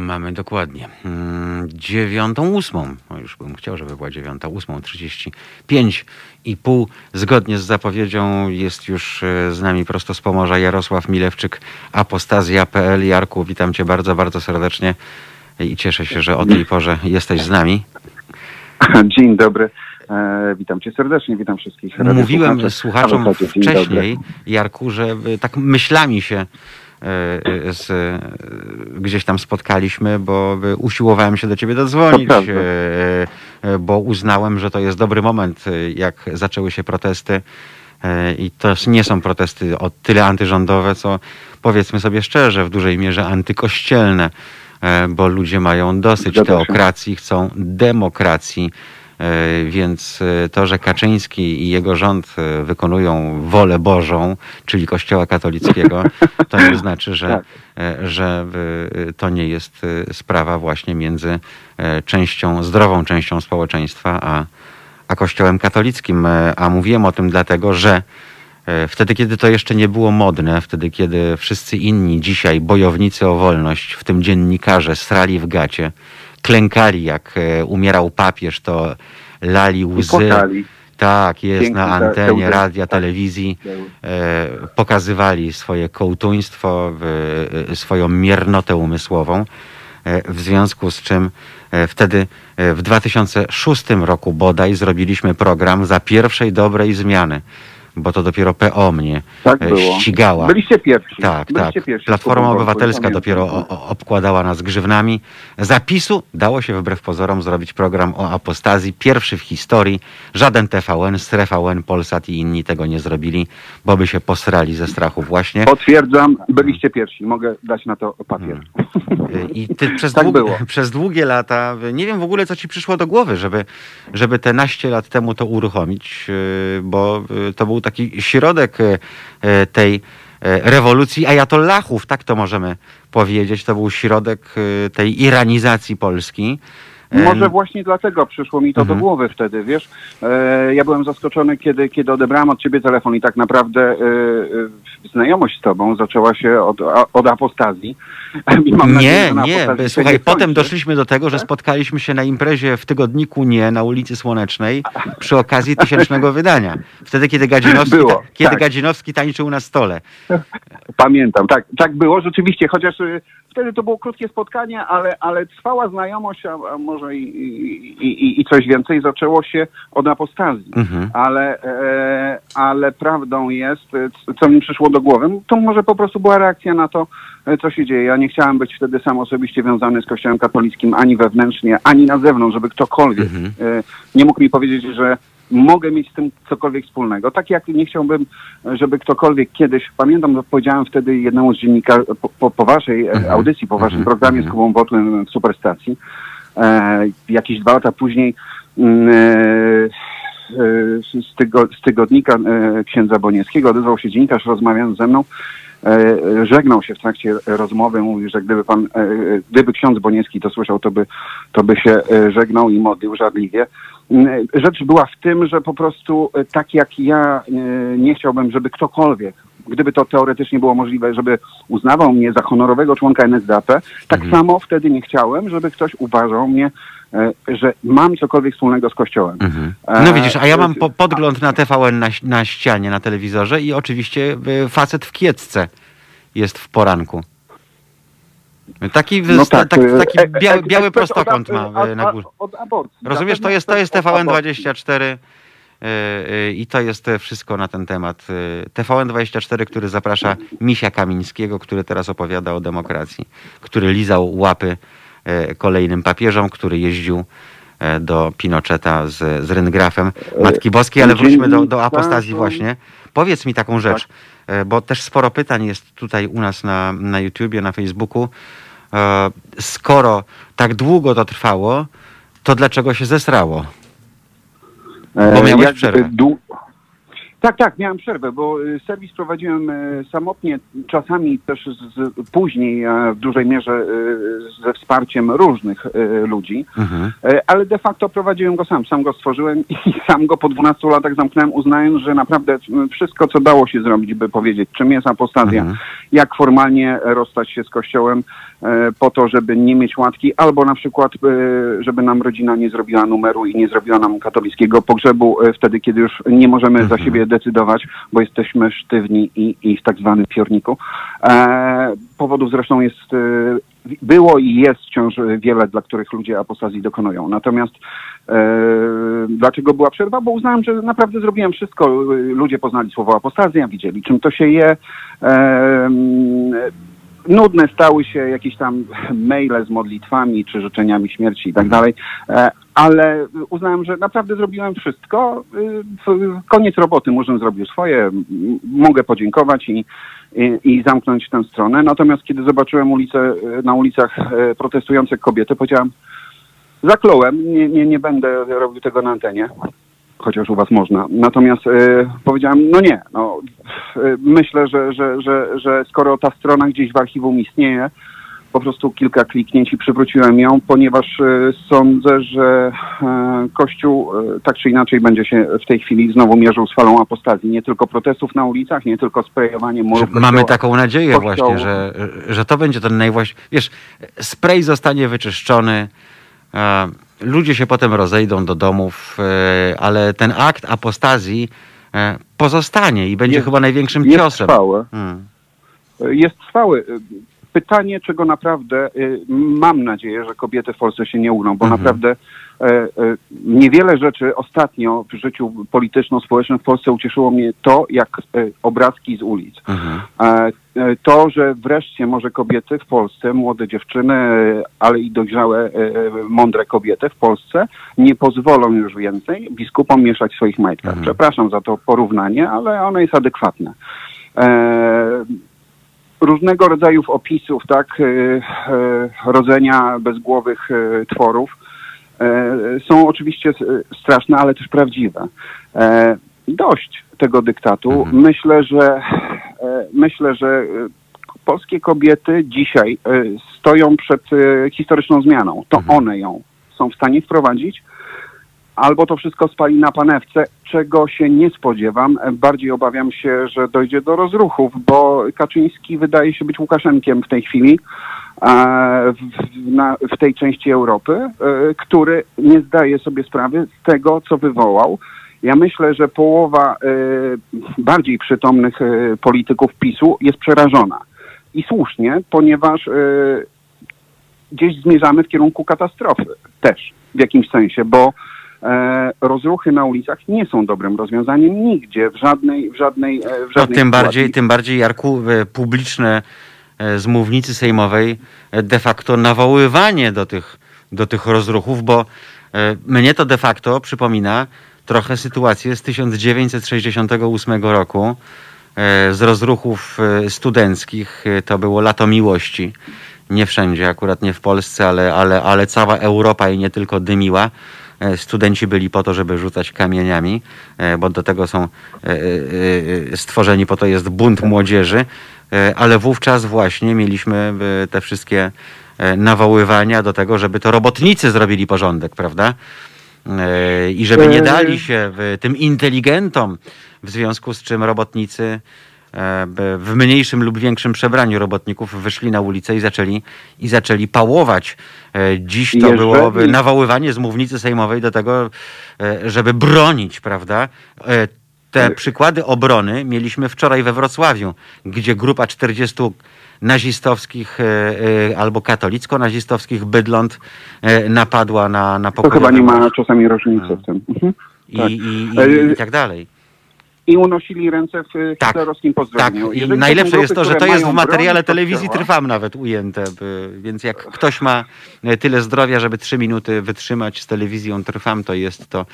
Mamy dokładnie mm, dziewiątą ósmą. O, już bym chciał, żeby była dziewiąta ósmą, trzydzieści pięć i pół. Zgodnie z zapowiedzią jest już e, z nami prosto z Pomorza Jarosław Milewczyk, apostazja.pl. Jarku, witam cię bardzo, bardzo serdecznie i cieszę się, że o tej porze jesteś z nami. Dzień dobry. E, witam cię serdecznie, witam wszystkich. Mówiłem słuchaczom wcześniej, dobry. Jarku, że y, tak myślami się z, y, gdzieś tam spotkaliśmy, bo usiłowałem się do ciebie dodzwonić, bo uznałem, że to jest dobry moment, jak zaczęły się protesty. I to nie są protesty o tyle antyrządowe, co powiedzmy sobie szczerze, w dużej mierze antykościelne, bo ludzie mają dosyć teokracji, chcą demokracji. E, Więc e, to, że Kaczyński i jego rząd e, wykonują wolę Bożą, czyli Kościoła katolickiego, *laughs* to nie znaczy, że, Tak. że to nie jest sprawa właśnie między częścią, zdrową częścią społeczeństwa, a, a Kościołem katolickim. A mówiłem o tym dlatego, że wtedy, kiedy to jeszcze nie było modne, wtedy, kiedy wszyscy inni dzisiaj bojownicy o wolność, w tym dziennikarze, srali w gacie, klękali jak e, umierał papież, to lali łzy. Tak, jest Piękne na te- te antenie łzy. radia, Tak. telewizji. E, pokazywali swoje kołtuństwo, e, swoją miernotę umysłową, e, w związku z czym e, wtedy w 2006 roku bodaj zrobiliśmy program za pierwszej dobrej zmiany, bo to dopiero PO mnie Tak e, było. ścigała. Byliście pierwsi. Tak, Byliście tak. Pierwsi Platforma Obywatelska dopiero o, o, obkładała nas grzywnami. Zapisu dało się wbrew pozorom zrobić program o apostazji. Pierwszy w historii. Żaden TVN, z TVN, Polsat i inni tego nie zrobili, bo by się posrali ze strachu właśnie. Potwierdzam, byliście pierwsi. Mogę dać na to papier. I ty przez, *laughs* Tak długie, było. *laughs* przez długie lata, nie wiem w ogóle, co ci przyszło do głowy, żeby, żeby te naście lat temu to uruchomić, yy, bo yy, to był taki środek yy, yy, tej yy, rewolucji ajatollahów, tak to możemy powiedzieć. To był środek tej iranizacji Polski. Może właśnie dlatego przyszło mi to Mhm. do głowy wtedy, wiesz? E, ja byłem zaskoczony, kiedy, kiedy odebrałem od ciebie telefon i tak naprawdę e, e, znajomość z tobą zaczęła się od, a- od apostazji. *laughs* I mam nadzieję, Nie, że na nie. apostazji się Słuchaj, nie potem doszliśmy do tego, że spotkaliśmy się na imprezie w tygodniku Nie na ulicy Słonecznej przy okazji *laughs* tysięcznego wydania. Wtedy, kiedy Gadzinowski, Było, ta, kiedy tak. Gadzinowski tańczył na stole. Pamiętam, tak, tak było rzeczywiście, chociaż y, wtedy to było krótkie spotkanie, ale, ale trwała znajomość, a, a może i, i, i, i coś więcej zaczęło się od apostazji. Mhm. Ale, e, ale prawdą jest, e, co mi przyszło do głowy, to może po prostu była reakcja na to, e, co się dzieje. Ja nie chciałem być wtedy sam osobiście wiązany z Kościołem katolickim ani wewnętrznie, ani na zewnątrz, żeby ktokolwiek Mhm. e, nie mógł mi powiedzieć, że mogę mieć z tym cokolwiek wspólnego. Tak jak nie chciałbym, żeby ktokolwiek kiedyś, pamiętam, że powiedziałem wtedy jednemu z dziennikarzy, po, po, po waszej Mhm. audycji, po waszym Mhm. programie z Mhm. Kubą Botłem w Superstacji, jakieś dwa lata później mm, e, e, z, tygo, z tygodnika e, księdza Bonieckiego odezwał się dziennikarz, rozmawiając ze mną, e, żegnał się w trakcie rozmowy, mówił, że gdyby pan, e, gdyby ksiądz Boniecki to słyszał, to by, to by się e, żegnał i modlił żarliwie. Mm, Rzecz była w tym, że po prostu e, tak jak ja e, nie chciałbym, żeby ktokolwiek, gdyby to teoretycznie było możliwe, żeby uznawał mnie za honorowego członka NSDAP, tak Mhm. samo wtedy nie chciałem, żeby ktoś uważał mnie, e, że mam cokolwiek wspólnego z Kościołem. Mhm. E, No widzisz, a ja mam e, po, podgląd na TVN na, na ścianie, na telewizorze i oczywiście y, facet w kiecce jest w poranku. Taki, No tak, tak, e, taki e, biały, e, biały prostokąt ma na górze. Rozumiesz, to jest, to jest ekspert od aborcji. TVN24 y, y, i to jest e, wszystko na ten temat. Y, TVN24, który zaprasza Misia Kamińskiego, który teraz opowiada o demokracji, który lizał łapy e, kolejnym papieżom, który jeździł e, do Pinocheta z, z Ryngrafem Matki Boskiej, ale wróćmy do, do apostazji właśnie. Powiedz mi taką rzecz, e, bo też sporo pytań jest tutaj u nas na, na YouTubie, na Facebooku. E, Skoro tak długo to trwało, to dlaczego się zesrało? Bo miałeś E, jak, przerwę. Tak, tak, miałem przerwę, bo y, serwis prowadziłem y, samotnie, czasami też z, później w dużej mierze y, ze wsparciem różnych ludzi, Mhm. E, ale de facto prowadziłem go sam, sam go stworzyłem *laughs* i sam go po 12 latach zamknąłem, uznając, że naprawdę wszystko, co dało się zrobić, by powiedzieć, czym jest apostazja, Mhm. jak formalnie rozstać się z Kościołem po to, żeby nie mieć łatki, albo na przykład, e, żeby nam rodzina nie zrobiła numeru i nie zrobiła nam katolickiego pogrzebu e, wtedy, kiedy już nie możemy za Mhm. siebie decydować, bo jesteśmy sztywni i, i w tak zwanym piorniku. E, powodów zresztą jest, e, było i jest wciąż wiele, dla których ludzie apostazji dokonują. Natomiast e, dlaczego była przerwa? Bo uznałem, że naprawdę zrobiłem wszystko. Ludzie poznali słowo apostazja, widzieli czym to się je. E, nudne stały się jakieś tam maile z modlitwami czy życzeniami śmierci i tak dalej, E, ale uznałem, że naprawdę zrobiłem wszystko. W- Koniec roboty, murzyn zrobił swoje, mogę podziękować i, i, i zamknąć tę stronę. Natomiast kiedy zobaczyłem ulicę, e, na ulicach e, protestujące kobiety, powiedziałem, zakląłem, nie, nie, nie będę robił tego na antenie chociaż u was można. Natomiast e, powiedziałem, no nie, no, e, myślę, że, że, że, że skoro ta strona gdzieś w archiwum istnieje, po prostu kilka kliknięć i przywróciłem ją, ponieważ e, sądzę, że Kościół tak czy inaczej będzie się w tej chwili znowu mierzył z falą apostazji. Nie tylko protestów na ulicach, nie tylko sprejowanie murów. mamy taką nadzieję właśnie, że, że to będzie ten najwłaściwszy... Wiesz, spray zostanie wyczyszczony, ludzie się potem rozejdą do domów, e, ale ten akt apostazji e, pozostanie i będzie Jest- chyba największym jest ciosem. trwały. Hmm. jest trwały. Pytanie, czego naprawdę y, mam nadzieję, że kobiety w Polsce się nie ugną, bo Mhm. naprawdę e, e, niewiele rzeczy ostatnio w życiu polityczno-społecznym w Polsce ucieszyło mnie to, jak e, obrazki z ulic. Mhm. E, e, To, że wreszcie może kobiety w Polsce, młode dziewczyny, e, ale i dojrzałe, e, mądre kobiety w Polsce nie pozwolą już więcej biskupom mieszać w swoich majtkach. Mhm. Przepraszam za to porównanie, ale ono jest adekwatne. E, różnego rodzaju opisów, tak, e, e, rodzenia bezgłowych e, tworów e, są oczywiście s- straszne, ale też prawdziwe. E, dość tego dyktatu. Mhm. Myślę, że e, myślę, że e, polskie kobiety dzisiaj e, stoją przed e, historyczną zmianą. To Mhm. one ją są w stanie wprowadzić, albo to wszystko spali na panewce, czego się nie spodziewam. Bardziej obawiam się, że dojdzie do rozruchów, bo Kaczyński wydaje się być Łukaszenkiem w tej chwili e, w, na, w tej części Europy, e, który nie zdaje sobie sprawy z tego, co wywołał. Ja myślę, że połowa e, bardziej przytomnych polityków PiSu jest przerażona. I słusznie, ponieważ gdzieś zmierzamy w kierunku katastrofy też w jakimś sensie, bo rozruchy na ulicach nie są dobrym rozwiązaniem nigdzie, w żadnej, w żadnej, e, w No, żadnej tym sytuacji. bardziej, tym bardziej, Jarku, e, publiczne e, z mównicy sejmowej e, de facto nawoływanie do tych, do tych rozruchów, bo e, mnie to de facto przypomina trochę sytuację z 1968 roku, e, z rozruchów e, studenckich. E, To było lato miłości. Nie wszędzie, akurat nie w Polsce, ale, ale, ale cała Europa i nie tylko dymiła. E, Studenci byli po to, żeby rzucać kamieniami, e, bo do tego są e, stworzeni, po to jest bunt młodzieży, ale wówczas właśnie mieliśmy te wszystkie nawoływania do tego, żeby to robotnicy zrobili porządek, prawda? I żeby nie dali się tym inteligentom, w związku z czym robotnicy w mniejszym lub większym przebraniu robotników wyszli na ulicę i zaczęli, i zaczęli pałować. E, Dziś to Jeżeli- byłoby nawoływanie z mównicy sejmowej do tego, e, żeby bronić, prawda? E, Te przykłady obrony mieliśmy wczoraj we Wrocławiu, gdzie grupa 40 nazistowskich e, e, albo katolicko-nazistowskich bydląt e, napadła na, na To chyba nie ma czasami różnicy w tym. Mhm. i, tak. i, i, E, i tak dalej. I unosili ręce w Tak, hitlerowskim Tak, pozdrowieniu. i Jeżeli to są najlepsze jest to, że to jest w materiale telewizji Kościoła, Trwam nawet ujęte, więc jak ktoś ma e, tyle zdrowia, żeby trzy minuty wytrzymać z telewizją Trwam, to jest to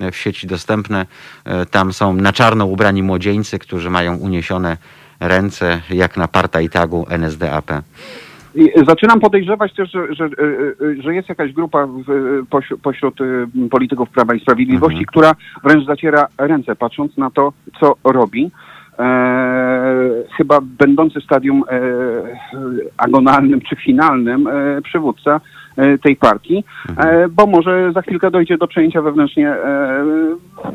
e, w sieci dostępne. E, Tam są na czarno ubrani młodzieńcy, którzy mają uniesione ręce, jak na partajtagu NSDAP. Zaczynam podejrzewać też, że, że, e, e, że jest jakaś grupa poś- pośród e, polityków Prawa i Sprawiedliwości, Mhm. która wręcz zaciera ręce, patrząc na to, co robi. E, chyba będący w stadium e, agonalnym czy finalnym e, przywódca e, tej partii, e, bo może za chwilkę dojdzie do przejęcia wewnętrznie e,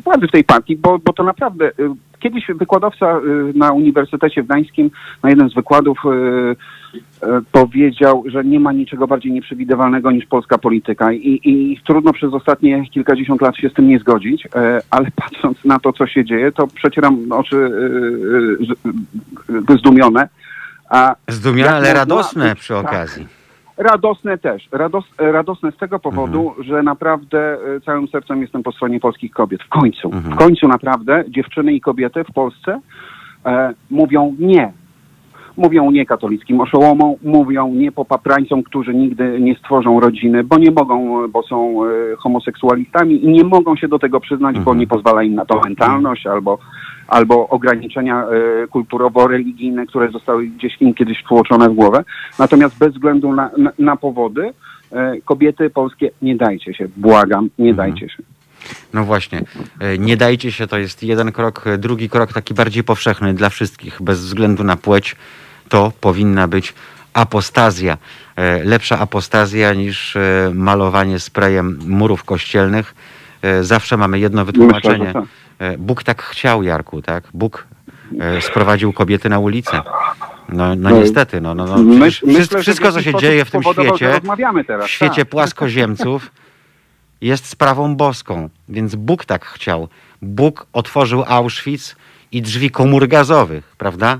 władzy w tej partii, bo, bo to naprawdę e, kiedyś wykładowca e, na Uniwersytecie w Gdańskim na jeden z wykładów e, e, powiedział, że nie ma niczego bardziej nieprzewidywalnego niż polska polityka I, i trudno przez ostatnie kilkadziesiąt lat się z tym nie zgodzić, e, ale *laughs* patrząc na to, co się dzieje, to przecieram oczy e, e, zdumione. A Zdumione, ale radosne być- przy tak, okazji. Radosne też. Rados, radosne z tego powodu, Mhm. że naprawdę e, całym sercem jestem po stronie polskich kobiet. W końcu. Mhm. W końcu naprawdę dziewczyny i kobiety w Polsce e, mówią nie. Mówią nie katolickim oszołomom, mówią nie popaprańcom, którzy nigdy nie stworzą rodziny, bo nie mogą, bo są e, homoseksualistami i nie mogą się do tego przyznać, bo Mhm. nie pozwala im na to mentalność albo, albo ograniczenia e, kulturowo-religijne, które zostały gdzieś im kiedyś wtłoczone w głowę. Natomiast bez względu na, na, na powody, e, kobiety polskie, nie dajcie się, błagam, nie Mhm. dajcie się. No właśnie, nie dajcie się, to jest jeden krok. Drugi krok, taki bardziej powszechny dla wszystkich, bez względu na płeć, to powinna być apostazja. E, Lepsza apostazja niż e, malowanie sprayem murów kościelnych. E, Zawsze mamy jedno wytłumaczenie. Tak. Bóg tak chciał, Jarku, tak? Bóg sprowadził kobiety na ulicę. No, no No, niestety, no, no, no. Myśl- myślę, wszystko, co się dzieje w tym świecie, teraz, w świecie tak. płaskoziemców, jest sprawą boską. Więc Bóg tak chciał. Bóg otworzył Auschwitz i drzwi komór gazowych, prawda?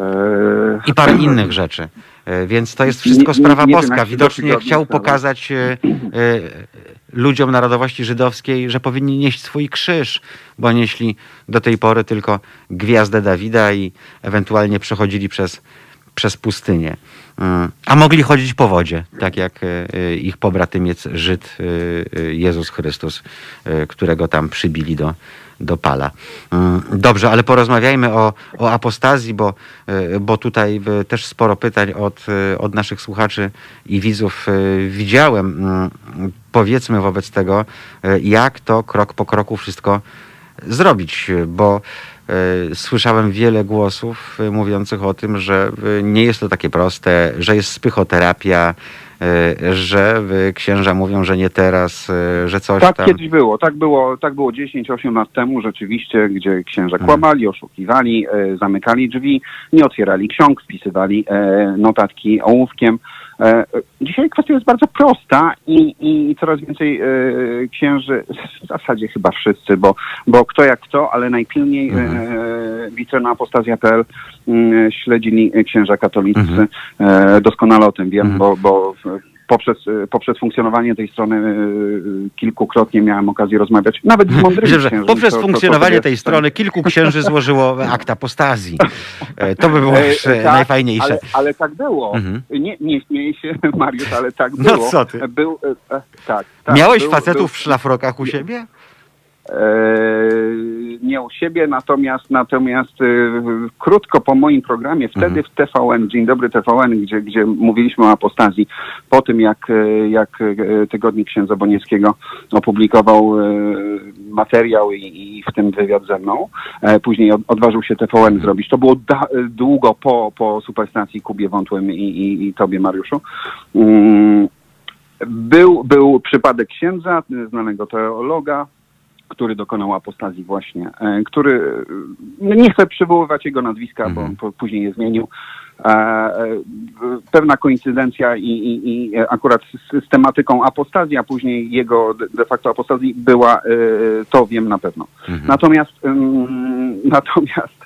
E, I parę *clears throat* innych rzeczy. E, Więc to jest wszystko Nie- sprawa nie- nie wiem, boska. Widocznie chciał sprawa. pokazać e, e, ludziom narodowości żydowskiej, że powinni nieść swój krzyż, bo nieśli do tej pory tylko gwiazdę Dawida i ewentualnie przechodzili przez, przez pustynię. A mogli chodzić po wodzie, tak jak ich pobratymiec Żyd Jezus Chrystus, którego tam przybili do, do pala. Mm, Dobrze, ale porozmawiajmy o, o apostazji, bo, e, bo tutaj e, też sporo pytań od, e, od naszych słuchaczy i widzów widziałem. Mm, Powiedzmy wobec tego, jak to krok po kroku wszystko zrobić, bo słyszałem wiele głosów mówiących o tym, że nie jest to takie proste, że jest psychoterapia, e, że e, księża mówią, że nie teraz, e, że coś Tak tam. kiedyś było, tak było, tak było 10-8 lat temu rzeczywiście, gdzie księża Mhm. kłamali, oszukiwali, e, zamykali drzwi, nie otwierali ksiąg, wpisywali e, notatki ołówkiem. E, dzisiaj kwestia jest bardzo prosta i, i coraz więcej e, księży, w zasadzie chyba wszyscy, bo, bo kto jak kto, ale najpilniej Mhm. e, witrena apostazja.pl mm, śledzili księża katolicy. Mhm. Doskonale o tym wiem, Mhm. bo, bo poprzez, e, poprzez funkcjonowanie tej strony e, kilkukrotnie miałem okazję rozmawiać, nawet z mądrymi poprzez to- to- to funkcjonowanie sobie- tej strony kilku księży złożyło akt apostazji. E, To by było E, już e, tak, najfajniejsze. Ale, ale tak było. Mhm. Nie, nie śmieję się, *laughs* Mariusz, ale tak No było. co ty? Był, tak, tak, Miałeś był- facetów był- w szlafrokach u siebie? E, nie u siebie, natomiast natomiast e, krótko po moim programie, wtedy Mhm. w TVN, Dzień Dobry TVN, gdzie, gdzie mówiliśmy o apostazji, po tym jak, e, jak Tygodnik Księdza Bonieckiego opublikował materiał i, i w tym wywiad ze mną, później od, odważył się TVN zrobić. To było da, długo po, po Superstacji Kubie Wątłym i, i, i tobie, Mariuszu. Mm, był, był przypadek księdza, znanego teologa, który dokonał apostazji właśnie, e, który, e, nie chcę przywoływać jego nazwiska, Mhm. bo po, później je zmienił. E, pewna koincydencja i, i, i akurat z, z tematyką apostazji, a później jego de, facto apostazji była, to wiem na pewno. Mhm. Natomiast, *laughs* natomiast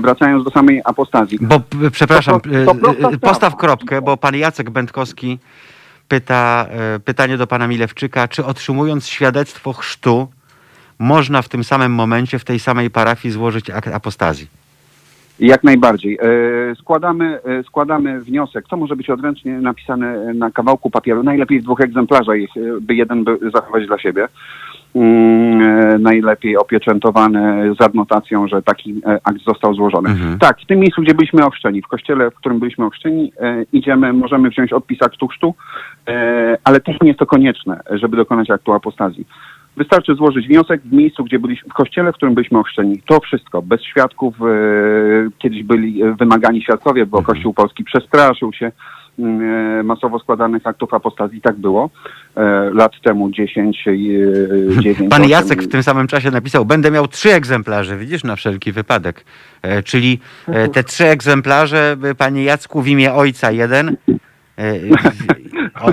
wracając do samej apostazji, Bo, przepraszam, To- to- postaw kropkę, bo pan Jacek Będkowski pyta, pytanie do pana Milewczyka, czy otrzymując świadectwo chrztu, można w tym samym momencie, w tej samej parafii złożyć akt apostazji? Jak najbardziej. E, Składamy, e, składamy wniosek. To może być odręcznie napisane na kawałku papieru. Najlepiej w dwóch egzemplarzach, e, by jeden by zachować dla siebie. Mm, Najlepiej opieczętowany z adnotacją, że taki akt został złożony. Mhm. Tak, w tym miejscu, gdzie byliśmy ochrzczeni, w kościele, w którym byliśmy ochrzczeni, idziemy, możemy wziąć odpis aktu chrztu, ale też nie jest to konieczne, żeby dokonać aktu apostazji. Wystarczy złożyć wniosek w miejscu, gdzie byliśmy, w kościele, w którym byliśmy ochrzczeni. To wszystko, bez świadków. E, kiedyś byli e, wymagani świadkowie, bo Kościół Polski przestraszył się e, masowo składanych aktów apostazji. Tak było lat temu 10, e, 9. Pan 8. Jacek w tym samym czasie napisał, będę miał trzy egzemplarze, widzisz, na wszelki wypadek. Czyli e, te trzy egzemplarze, panie Jacku, w imię ojca jeden,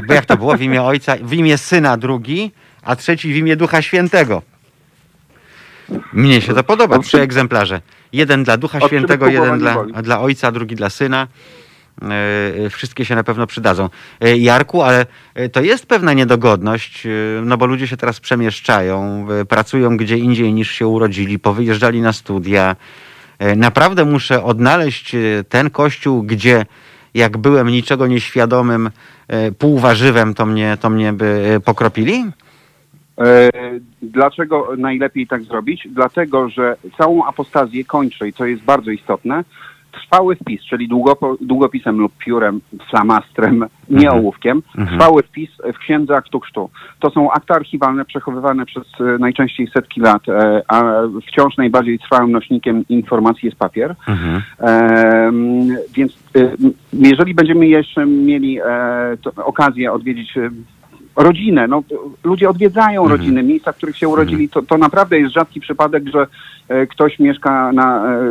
w, jak to było, w imię ojca, w imię syna drugi, a trzeci w imię Ducha Świętego. Mnie się to podoba, trzy egzemplarze. Jeden dla Ducha Świętego, jeden dla, dla ojca, drugi dla syna. E, Wszystkie się na pewno przydadzą. E, Jarku, ale e, to jest pewna niedogodność, e, no bo ludzie się teraz przemieszczają, e, pracują gdzie indziej niż się urodzili, powyjeżdżali na studia. E, Naprawdę muszę odnaleźć e, ten kościół, gdzie jak byłem niczego nieświadomym, e, półwarzywem, to mnie, to mnie by e, pokropili? E, Dlaczego najlepiej tak zrobić? Dlatego, że całą apostazję kończy, i to jest bardzo istotne, trwały wpis, czyli długopo, długopisem lub piórem, flamastrem, nie Mhm. ołówkiem, Mhm. trwały wpis w księdze aktu chrztu. To są akta archiwalne przechowywane przez e, najczęściej setki lat, e, a wciąż najbardziej trwałym nośnikiem informacji jest papier. Mhm. Więc jeżeli będziemy jeszcze mieli e, okazję odwiedzić rodzinę, no ludzie odwiedzają Mhm. rodziny, miejsca, w których się urodzili, to, to naprawdę jest rzadki przypadek, że e, ktoś mieszka na, e,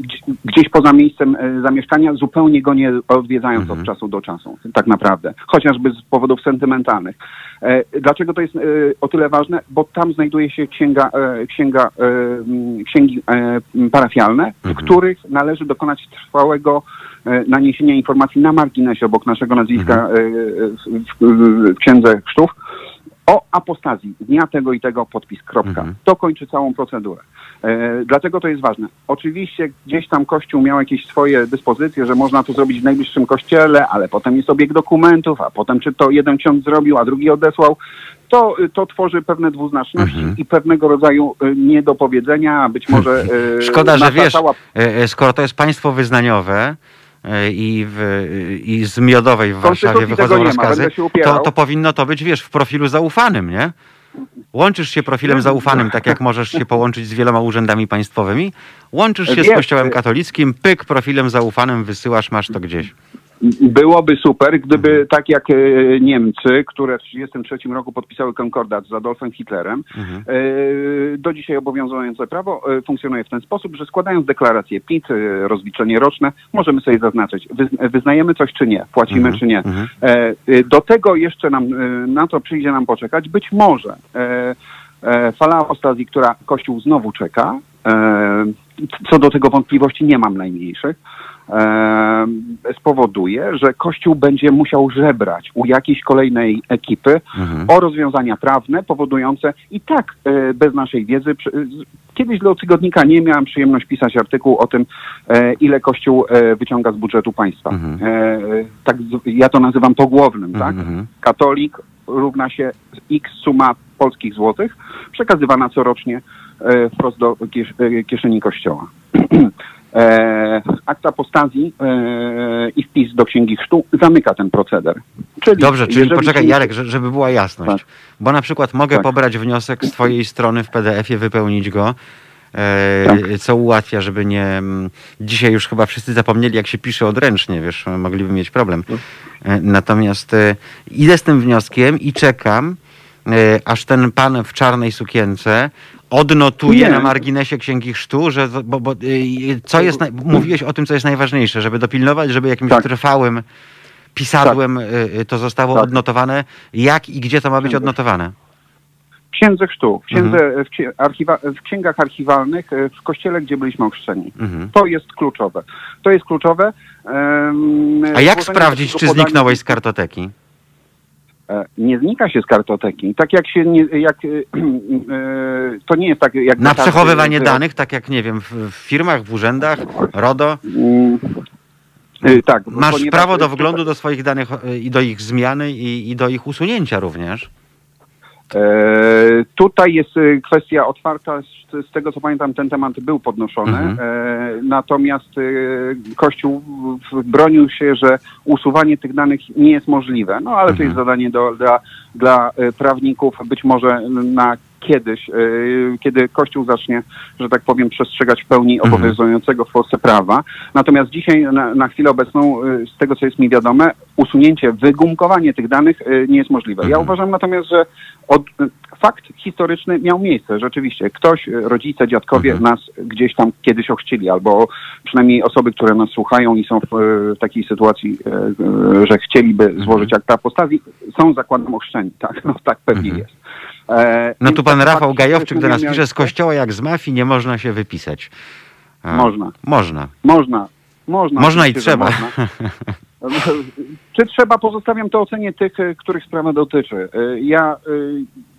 gdzieś, gdzieś poza miejscem e, zamieszkania, zupełnie go nie odwiedzając Mhm. od czasu do czasu, tak naprawdę, chociażby z powodów sentymentalnych. E, Dlaczego to jest e, o tyle ważne? Bo tam znajduje się księga, e, księga księgi parafialne, w Mhm. których należy dokonać trwałego naniesienia informacji na marginesie obok naszego nazwiska Mhm. w księdze chrztów o apostazji, dnia tego i tego podpis, kropka. Mhm. To kończy całą procedurę. E, dlatego to jest ważne. Oczywiście gdzieś tam Kościół miał jakieś swoje dyspozycje, że można to zrobić w najbliższym kościele, ale potem jest obieg dokumentów, a potem czy to jeden ksiądz zrobił, a drugi odesłał. To, to tworzy pewne dwuznaczności Mhm. i pewnego rodzaju e, niedopowiedzenia, być może... e, *laughs* Szkoda, że wiesz, cała skoro to jest państwo wyznaniowe i, w, i z Miodowej w Warszawie wychodzą ma, rozkazy, to, to powinno to być, wiesz, w profilu zaufanym, nie? Łączysz się profilem zaufanym, tak jak możesz się połączyć z wieloma urzędami państwowymi. Łączysz się z Kościołem katolickim, pyk, profilem zaufanym, wysyłasz, masz to gdzieś. Byłoby super, gdyby tak jak e, Niemcy, które w 1933 roku podpisały konkordat z Adolfem Hitlerem, Mhm. e, do dzisiaj obowiązujące prawo e, funkcjonuje w ten sposób, że składając deklarację PIT, rozliczenie roczne, możemy sobie zaznaczyć, wyz- wyznajemy coś czy nie, płacimy Mhm, czy nie. mhm. Do tego jeszcze nam, na to przyjdzie nam poczekać. Być może fala apostazji, która Kościół znowu czeka, co do tego wątpliwości nie mam najmniejszych, spowoduje, że Kościół będzie musiał żebrać u jakiejś kolejnej ekipy Mhm. o rozwiązania prawne powodujące i tak e, bez naszej wiedzy. Kiedyś do tygodnika nie miałem przyjemność pisać artykuł o tym, e, ile Kościół e, wyciąga z budżetu państwa. Mhm. Tak, ja to nazywam pogłownym, tak? Mhm. Katolik równa się x suma polskich złotych przekazywana corocznie wprost do kies kieszeni kościoła. *clears throat* e, akt apostazji e, i wpis do księgi chrztu zamyka ten proceder. Czyli Dobrze, czyli jeżeli poczekaj się- Jarek, że- żeby była jasność. Tak. Bo na przykład mogę Tak. pobrać wniosek z twojej strony w PDF-ie, wypełnić go, e, Tak. co ułatwia, żeby nie... mm, Dzisiaj już chyba wszyscy zapomnieli, jak się pisze odręcznie, wiesz, mogliby mieć problem. E, natomiast e, idę z tym wnioskiem i czekam, aż ten pan w czarnej sukience odnotuje Nie. na marginesie księgi chrztu, że bo, bo, y, co jest, mówiłeś o tym, co jest najważniejsze, żeby dopilnować, żeby jakimś Tak. trwałym pisadłem y, y, to zostało Tak. odnotowane. Jak i gdzie to ma być odnotowane? W księdze chrztu, w, księdze, Mhm. w, archiwa, w księgach archiwalnych, e, w kościele, gdzie byliśmy ochrzczeni. Mhm. To jest kluczowe. To jest kluczowe. em, A jak sprawdzić, czy podania- zniknąłeś z kartoteki? E, Nie znika się z kartoteki. Tak jak się nie, jak, e, e, to nie jest tak jak... Na karty, przechowywanie danych, tak jak, nie wiem, w, firmach, w urzędach, RODO? Mm, Tak. Masz prawo do wglądu do swoich danych i do ich zmiany i, i do ich usunięcia również. E, tutaj jest e, kwestia otwarta, z, tego co pamiętam ten temat był podnoszony, Mhm. e, natomiast Kościół bronił się, że usuwanie tych danych nie jest możliwe, no ale to Mhm. jest zadanie do, dla, dla prawników, być może na kiedyś, e, kiedy Kościół zacznie, że tak powiem, przestrzegać w pełni Mhm. obowiązującego w Polsce prawa. Natomiast dzisiaj, na, na chwilę obecną, e, z tego co jest mi wiadome, usunięcie, wygumkowanie tych danych e, nie jest możliwe. Ja Mhm. uważam natomiast, że od, fakt historyczny miał miejsce, rzeczywiście. Ktoś, rodzice, dziadkowie Mhm. nas gdzieś tam kiedyś ochrzcili, albo przynajmniej osoby, które nas słuchają i są w, w takiej sytuacji, że chcieliby złożyć akta apostazji, są zakładem ochrzczeni. Tak, *laughs* no, tak pewnie Mhm. jest. E, No tu pan Rafał Gajowczyk do nas pisze, z kościoła jak z mafii nie można się wypisać. A, Można. Można. Można. Można, Można i trzeba. można. *laughs* Czy trzeba, pozostawiam to ocenie tych, e, których sprawa dotyczy. E, Ja, e,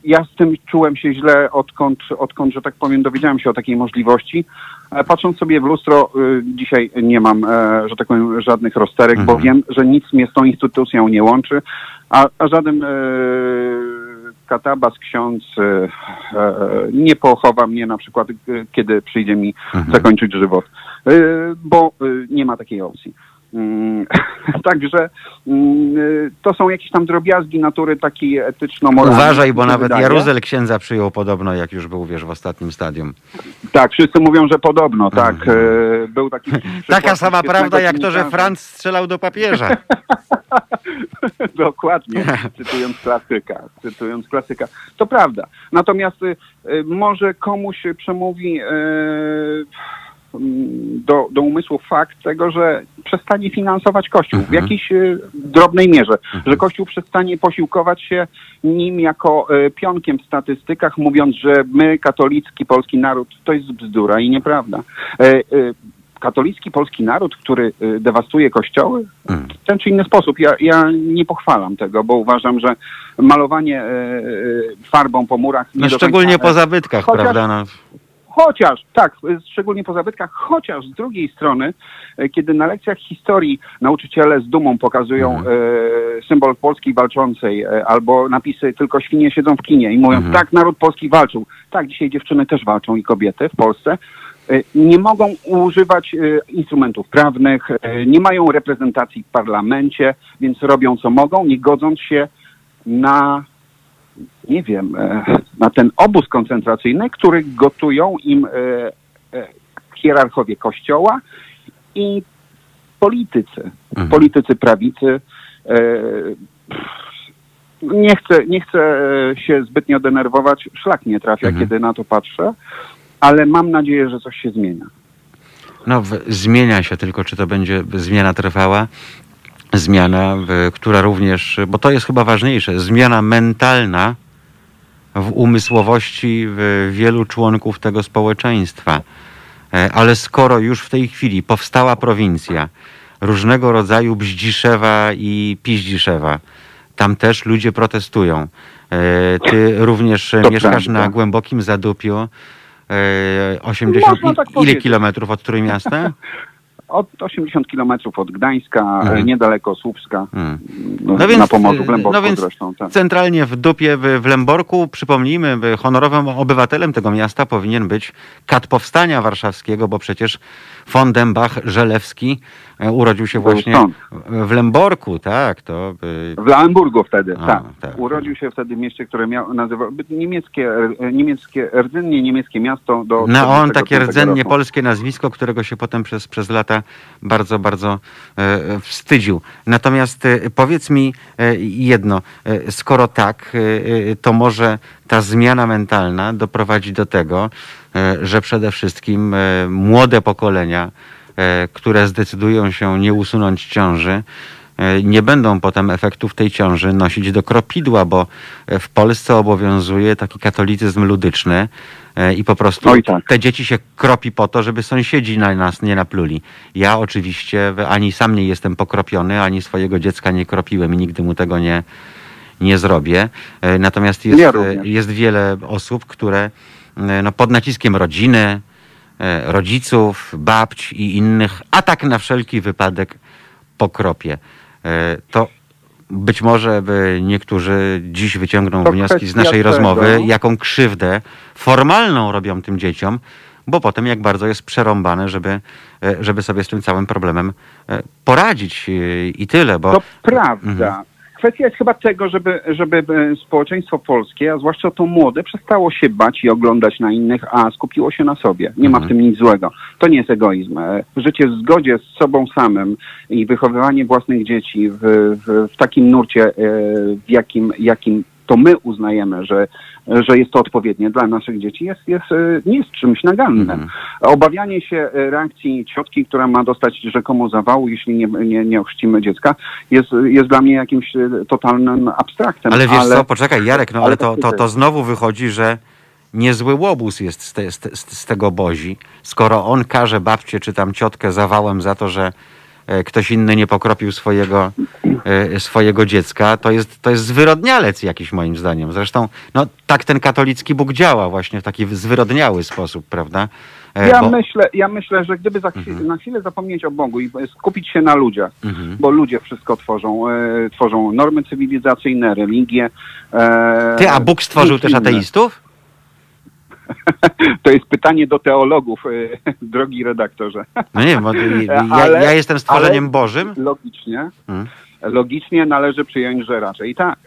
ja z tym czułem się źle, odkąd, odkąd, że tak powiem, dowiedziałem się o takiej możliwości. E, Patrząc sobie w lustro, e, dzisiaj nie mam, e, że tak powiem, żadnych rozterek, bo Mhm. wiem, że nic mnie z tą instytucją nie łączy, a, a żaden e, katabas, ksiądz e, e, nie pochowa mnie na przykład, e, kiedy przyjdzie mi Mhm. zakończyć żywot, bo nie ma takiej opcji. Mm, *laughs* Także mm, e, to są jakieś tam drobiazgi natury takiej etyczno-moralnej. Uważaj, bo nawet wydaje. Jaruzel księdza przyjął podobno, jak już był, wiesz, w ostatnim stadium. Tak, wszyscy mówią, że podobno, tak. Mhm. e, Był taki *laughs* Taka sama prawda, jak to, że. Franc strzelał do papieża. *laughs* Dokładnie, cytując klasyka, cytując klasyka. To prawda. Natomiast y, może komuś przemówi mm, do, do umysłu fakt tego, że przestanie finansować Kościół w Mhm. jakiejś y, drobnej mierze, że Kościół przestanie posiłkować się nim jako y, pionkiem w statystykach, mówiąc, że my, katolicki polski naród, to jest bzdura i nieprawda. Y, Katolicki polski naród, który dewastuje kościoły, Mm. w ten czy inny sposób. Ja, ja nie pochwalam tego, bo uważam, że malowanie farbą po murach... nie No szczególnie po zabytkach, Chociaż- prawda? No. Chociaż, tak, szczególnie po zabytkach, chociaż z drugiej strony, e, kiedy na lekcjach historii nauczyciele z dumą pokazują Mhm. e, symbol Polski walczącej e, albo napisy tylko świnie siedzą w kinie i mówią, Mhm. tak, naród polski walczył. Tak, dzisiaj dziewczyny też walczą i kobiety w Polsce. E, Nie mogą używać e, instrumentów prawnych, nie mają reprezentacji w parlamencie, więc robią co mogą, nie godząc się na nie wiem, e, na ten obóz koncentracyjny, który gotują im e, e, hierarchowie kościoła i politycy, Mhm. politycy prawicy. Nie chcę, nie chcę się zbytnio denerwować, szlak nie trafia, Mhm. kiedy na to patrzę, ale mam nadzieję, że coś się zmienia. No, zmienia się, tylko czy to będzie zmiana trwała, zmiana, która również, bo to jest chyba ważniejsze, zmiana mentalna w umysłowości wielu członków tego społeczeństwa. E, Ale skoro już w tej chwili powstała prowincja różnego rodzaju Bździszewa i Piździszewa, tam też ludzie protestują. E, Ty również e, To mieszkasz prawda. na głębokim Zadupiu. e, 80 Można i- tak ile kilometrów od Trójmiasta? *laughs* Od 80 kilometrów od Gdańska, Mhm. niedaleko Słupska, Hmm. no, No więc, na Pomorzu, e, głęboko no więc zresztą. Tak. Centralnie w dupie w, w Lęborku, przypomnijmy, by honorowym obywatelem tego miasta powinien być kat powstania warszawskiego, bo przecież von Dębach Żelewski e, urodził się właśnie stąd. w Lęborku, tak, to by... W Lauenburgu wtedy, A, tak. tak. Urodził się wtedy w mieście, które miał, nazywał niemieckie, e, niemieckie, rdzennie niemieckie miasto do No on 45 takie rdzennie roku. polskie nazwisko, którego się potem przez, przez lata bardzo, bardzo e, wstydził. Natomiast e, powiedz mi e, jedno, e, skoro tak, e, e, to może ta zmiana mentalna doprowadzi do tego, e, że przede wszystkim e, młode pokolenia, e, które zdecydują się nie usunąć ciąży, e, nie będą potem efektów tej ciąży nosić do kropidła, bo e, w Polsce obowiązuje taki katolicyzm ludyczny e, i po prostu Oj, tak. te dzieci się kropi po to, żeby sąsiedzi na nas nie napluli. Ja oczywiście ani sam nie jestem pokropiony, ani swojego dziecka nie kropiłem i nigdy mu tego nie, nie zrobię. E, Natomiast jest, Ja e, jest wiele osób, które e, no, pod naciskiem rodziny, e, rodziców, babć i innych, a tak na wszelki wypadek pokropie. E, To być może by niektórzy dziś wyciągną To wnioski z naszej rozmowy, jaką krzywdę formalną robią tym dzieciom, bo potem jak bardzo jest przerąbane, żeby, e, żeby sobie z tym całym problemem e, poradzić e, i tyle, bo To prawda. Mhm. Kwestia jest chyba tego, żeby, żeby e, społeczeństwo polskie, a zwłaszcza to młode, przestało się bać i oglądać na innych, a skupiło się na sobie. Nie ma w Mhm. tym nic złego. To nie jest egoizm. E, Życie w zgodzie z sobą samym i wychowywanie własnych dzieci w, w, w takim nurcie, e, w jakim, jakim to my uznajemy, że, że jest to odpowiednie dla naszych dzieci, jest, jest, e, nie jest czymś nagannym. Mhm. Obawianie się e, reakcji ciotki, która ma dostać rzekomo zawału, jeśli nie, nie, nie ochrzcimy dziecka, jest, jest dla mnie jakimś e, totalnym abstraktem. Ale wiesz co, poczekaj Jarek, no ale, ale to, tak to, to znowu wychodzi, że niezły łobuz jest z, te, z, z tego bozi, skoro on karze babcię czy tam ciotkę zawałem za to, że ktoś inny nie pokropił swojego, e, swojego dziecka, to jest, to jest zwyrodnialec jakiś moim zdaniem. Zresztą no, tak ten katolicki Bóg działa właśnie w taki zwyrodniały sposób, prawda? E, Ja, bo- myślę, ja myślę, że gdyby za chwilę, Mhm. na chwilę zapomnieć o Bogu i skupić się na ludziach, Mhm. bo ludzie wszystko tworzą, e, tworzą normy cywilizacyjne, religie. E, Ty, a Bóg stworzył też ateistów? *laughs* To jest pytanie do teologów, e, *laughs* drogi redaktorze. No nie wiem, bo ja, ja *laughs* jestem stworzeniem ale- Bożym. Logicznie, Mhm. logicznie należy przyjąć, że raczej tak.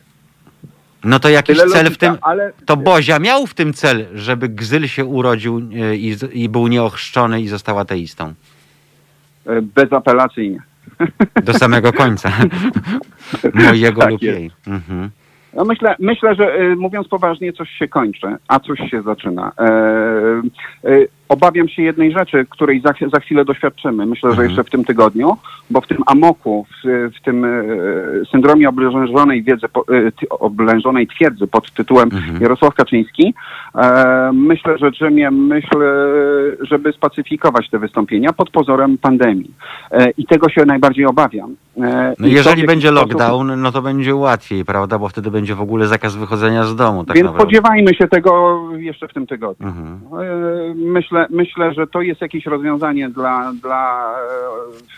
No to jakiś Tyle cel w logika, tym, ale To Bozia miał w tym cel, żeby Gzyl się urodził e, i, i był nieochrzczony i został ateistą. e, bezapelacyjnie. Do samego końca. Mojego Tak lub jest. jej. Mhm. No myślę, myślę, że y, mówiąc poważnie, coś się kończy, a coś się zaczyna. Obawiam się jednej rzeczy, której za, za chwilę doświadczymy. Myślę, że Mhm. jeszcze w tym tygodniu, bo w tym amoku, w, w tym e, syndromie oblężonej wiedzy, e, oblężonej twierdzy pod tytułem Mhm. Jarosław Kaczyński, e, myślę, że drzemie myśl, żeby spacyfikować te wystąpienia pod pozorem pandemii. I tego się najbardziej obawiam. No to jeżeli jaki będzie lockdown, no to będzie łatwiej, prawda? Bo wtedy będzie w ogóle zakaz wychodzenia z domu. Tak Więc naprawdę. spodziewajmy się tego jeszcze w tym tygodniu. Mhm. E, Myślę, myślę, że to jest jakieś rozwiązanie dla, dla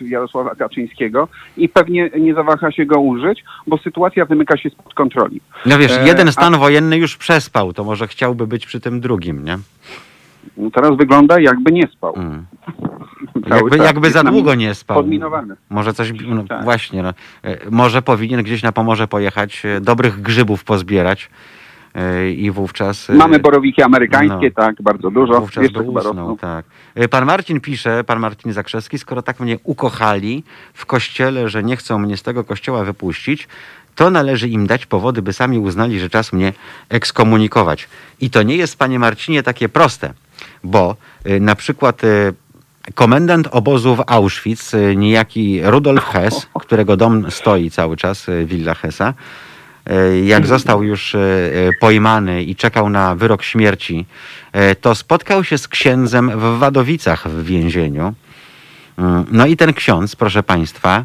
e, Jarosława Kaczyńskiego i pewnie nie zawaha się go użyć, bo sytuacja wymyka się spod kontroli. No wiesz, E, jeden a- stan wojenny już przespał, to może chciałby być przy tym drugim, nie? No Teraz wygląda jakby nie spał. Mm. *laughs* Jakby, jakby za długo nie spał. Podminowany. Może coś, no, Tak. właśnie, no, e, może powinien gdzieś na Pomorze pojechać, dobrych grzybów pozbierać i wówczas... e, Mamy borowiki amerykańskie, no. tak, bardzo dużo. Wówczas Jeszcze usnął, tak. E, Pan Marcin pisze, pan Marcin Zakrzewski, skoro tak mnie ukochali w kościele, że nie chcą mnie z tego kościoła wypuścić, to należy im dać powody, by sami uznali, że czas mnie ekskomunikować. I to nie jest, panie Marcinie, takie proste, bo e, na przykład e, komendant obozu w Auschwitz, e, niejaki Rudolf Hess, którego dom stoi cały czas, e, willa Hessa, e, jak został już e, e, pojmany i czekał na wyrok śmierci, e, to spotkał się z księdzem w Wadowicach w więzieniu. Mm, No i ten ksiądz, proszę państwa,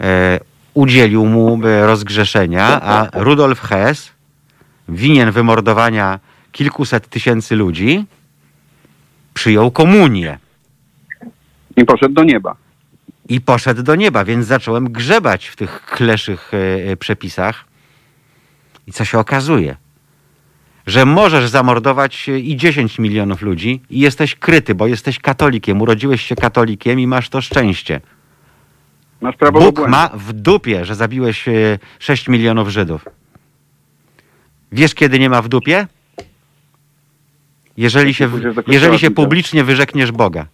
e, udzielił mu e, rozgrzeszenia, a Rudolf Hess, winien wymordowania kilkuset tysięcy ludzi, przyjął komunię I poszedł do nieba. i poszedł do nieba, więc zacząłem grzebać w tych kleszych e, e, przepisach. I co się okazuje? Że możesz zamordować e, i 10 milionów ludzi i jesteś kryty, bo jesteś katolikiem, urodziłeś się katolikiem i masz to szczęście. Masz prawo Bóg błędu. ma w dupie, że zabiłeś e, 6 milionów Żydów. Wiesz, kiedy nie ma w dupie? Jeżeli się, jeżeli się publicznie wyrzekniesz Boga.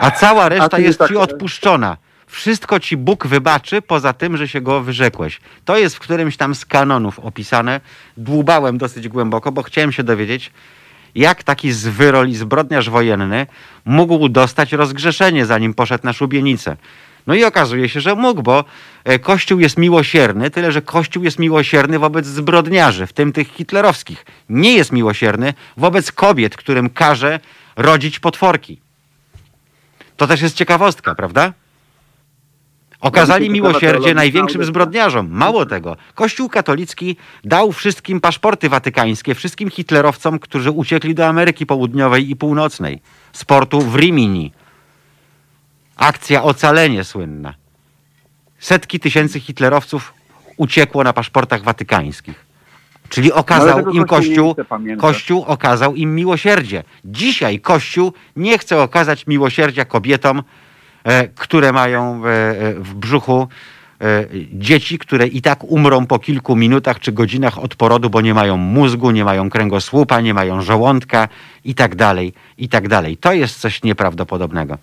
A cała reszta jest tak, ci e, odpuszczona. Wszystko ci Bóg wybaczy, poza tym, że się go wyrzekłeś. To jest w którymś tam z kanonów opisane. Dłubałem dosyć głęboko, bo chciałem się dowiedzieć, jak taki zwyrol i zbrodniarz wojenny mógł dostać rozgrzeszenie, zanim poszedł na szubienicę. No i okazuje się, że mógł, bo e, Kościół jest miłosierny, tyle że Kościół jest miłosierny wobec zbrodniarzy, w tym tych hitlerowskich. Nie jest miłosierny wobec kobiet, którym każe rodzić potworki. To też jest ciekawostka, prawda? Okazali miłosierdzie największym zbrodniarzom. Mało tego, Kościół katolicki dał wszystkim paszporty watykańskie, wszystkim hitlerowcom, którzy uciekli do Ameryki Południowej i Północnej. Z portu w Rimini. Akcja Ocalenie słynna. Setki tysięcy hitlerowców uciekło na paszportach watykańskich. Czyli okazał tego im Kościół Kościół, okazał im miłosierdzie. Dzisiaj Kościół nie chce okazać miłosierdzia kobietom, które mają e, e, w brzuchu e, dzieci, które i tak umrą po kilku minutach czy godzinach od porodu, bo nie mają mózgu, nie mają kręgosłupa, nie mają żołądka i tak dalej, i tak dalej. To jest coś nieprawdopodobnego.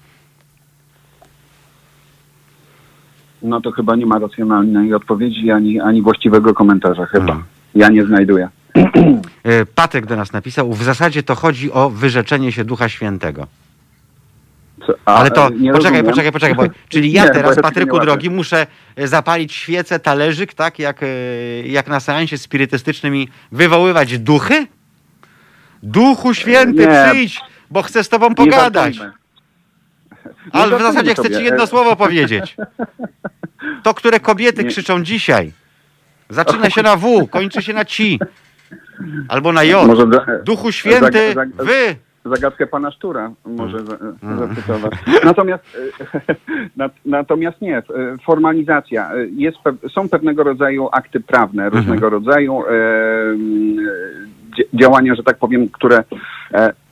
No to chyba nie ma racjonalnej odpowiedzi ani, ani właściwego komentarza chyba. Mhm. Ja nie znajduję. E, Patryk do nas napisał, w zasadzie to chodzi o wyrzeczenie się Ducha Świętego. Ale to, e, poczekaj, rozumiem. poczekaj, poczekaj, bo, *laughs* czyli ja Nie, teraz, Patryku drogi, muszę e, zapalić świecę, talerzyk, tak, jak, e, jak na seansie spirytystycznym i wywoływać duchy? Duchu Święty, Nie. przyjdź, bo chcę z tobą Nie pogadać. Ale w zasadzie chcę ci jedno słowo powiedzieć. To, które kobiety krzyczą dzisiaj. Zaczyna się na W, kończy się na ci. Albo na J. Duchu Święty, wy. Zagadkę pana Sztura może Mm. zacytować. Natomiast, e, *laughs* nat, natomiast nie, e, formalizacja. E, Jest, są pewnego rodzaju akty prawne, różnego rodzaju mm, dzia- działania, że tak powiem, które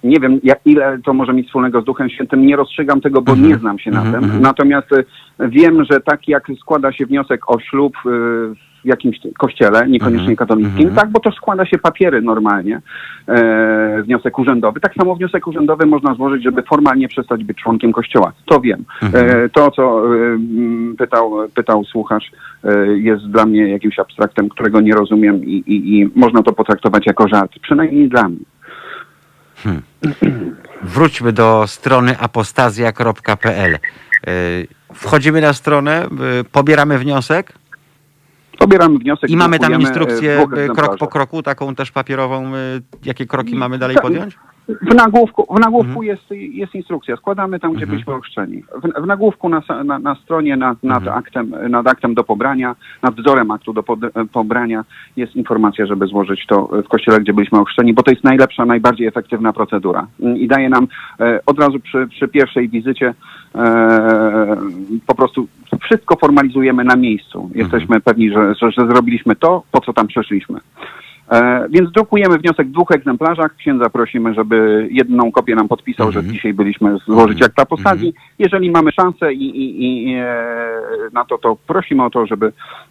nie wiem, jak, ile to może mieć wspólnego z Duchem Świętym, nie rozstrzygam tego, bo Mhm. nie znam się na Mhm, tym. mhm. Natomiast wiem, że tak jak składa się wniosek o ślub w jakimś kościele, niekoniecznie Mhm, katolickim, mhm. tak, bo to składa się papiery normalnie, e, wniosek urzędowy. Tak samo wniosek urzędowy można złożyć, żeby formalnie przestać być członkiem kościoła. To wiem. Mhm. E, to, co e, pytał, pytał słuchacz, e, jest dla mnie jakimś abstraktem, którego nie rozumiem i, i, i można to potraktować jako żart. Przynajmniej dla mnie. Wróćmy do strony apostazja.pl. Y, Wchodzimy na stronę, y, pobieramy wniosek Pobieramy wniosek. i mamy tam e, instrukcję y, krok po kroku, taką też papierową, y, jakie kroki mamy dalej podjąć? W nagłówku, w nagłówku jest, jest instrukcja. Składamy tam, gdzie Mhm. byliśmy ochrzczeni. W, w nagłówku na, na, na stronie nad, nad, Mhm. aktem, nad aktem do pobrania, nad wzorem aktu do pod, pobrania jest informacja, żeby złożyć to w kościele, gdzie byliśmy ochrzczeni, bo to jest najlepsza, najbardziej efektywna procedura. I daje nam e, od razu przy, przy pierwszej wizycie e, po prostu wszystko formalizujemy na miejscu. Jesteśmy pewni, że, że, że zrobiliśmy to, po co tam przeszliśmy. E, więc drukujemy wniosek w dwóch egzemplarzach. Księdza prosimy, żeby jedną kopię nam podpisał, że dzisiaj byliśmy złożyć akt apostazji. Jeżeli mamy szansę i, i, i e, na to, to prosimy o to, żeby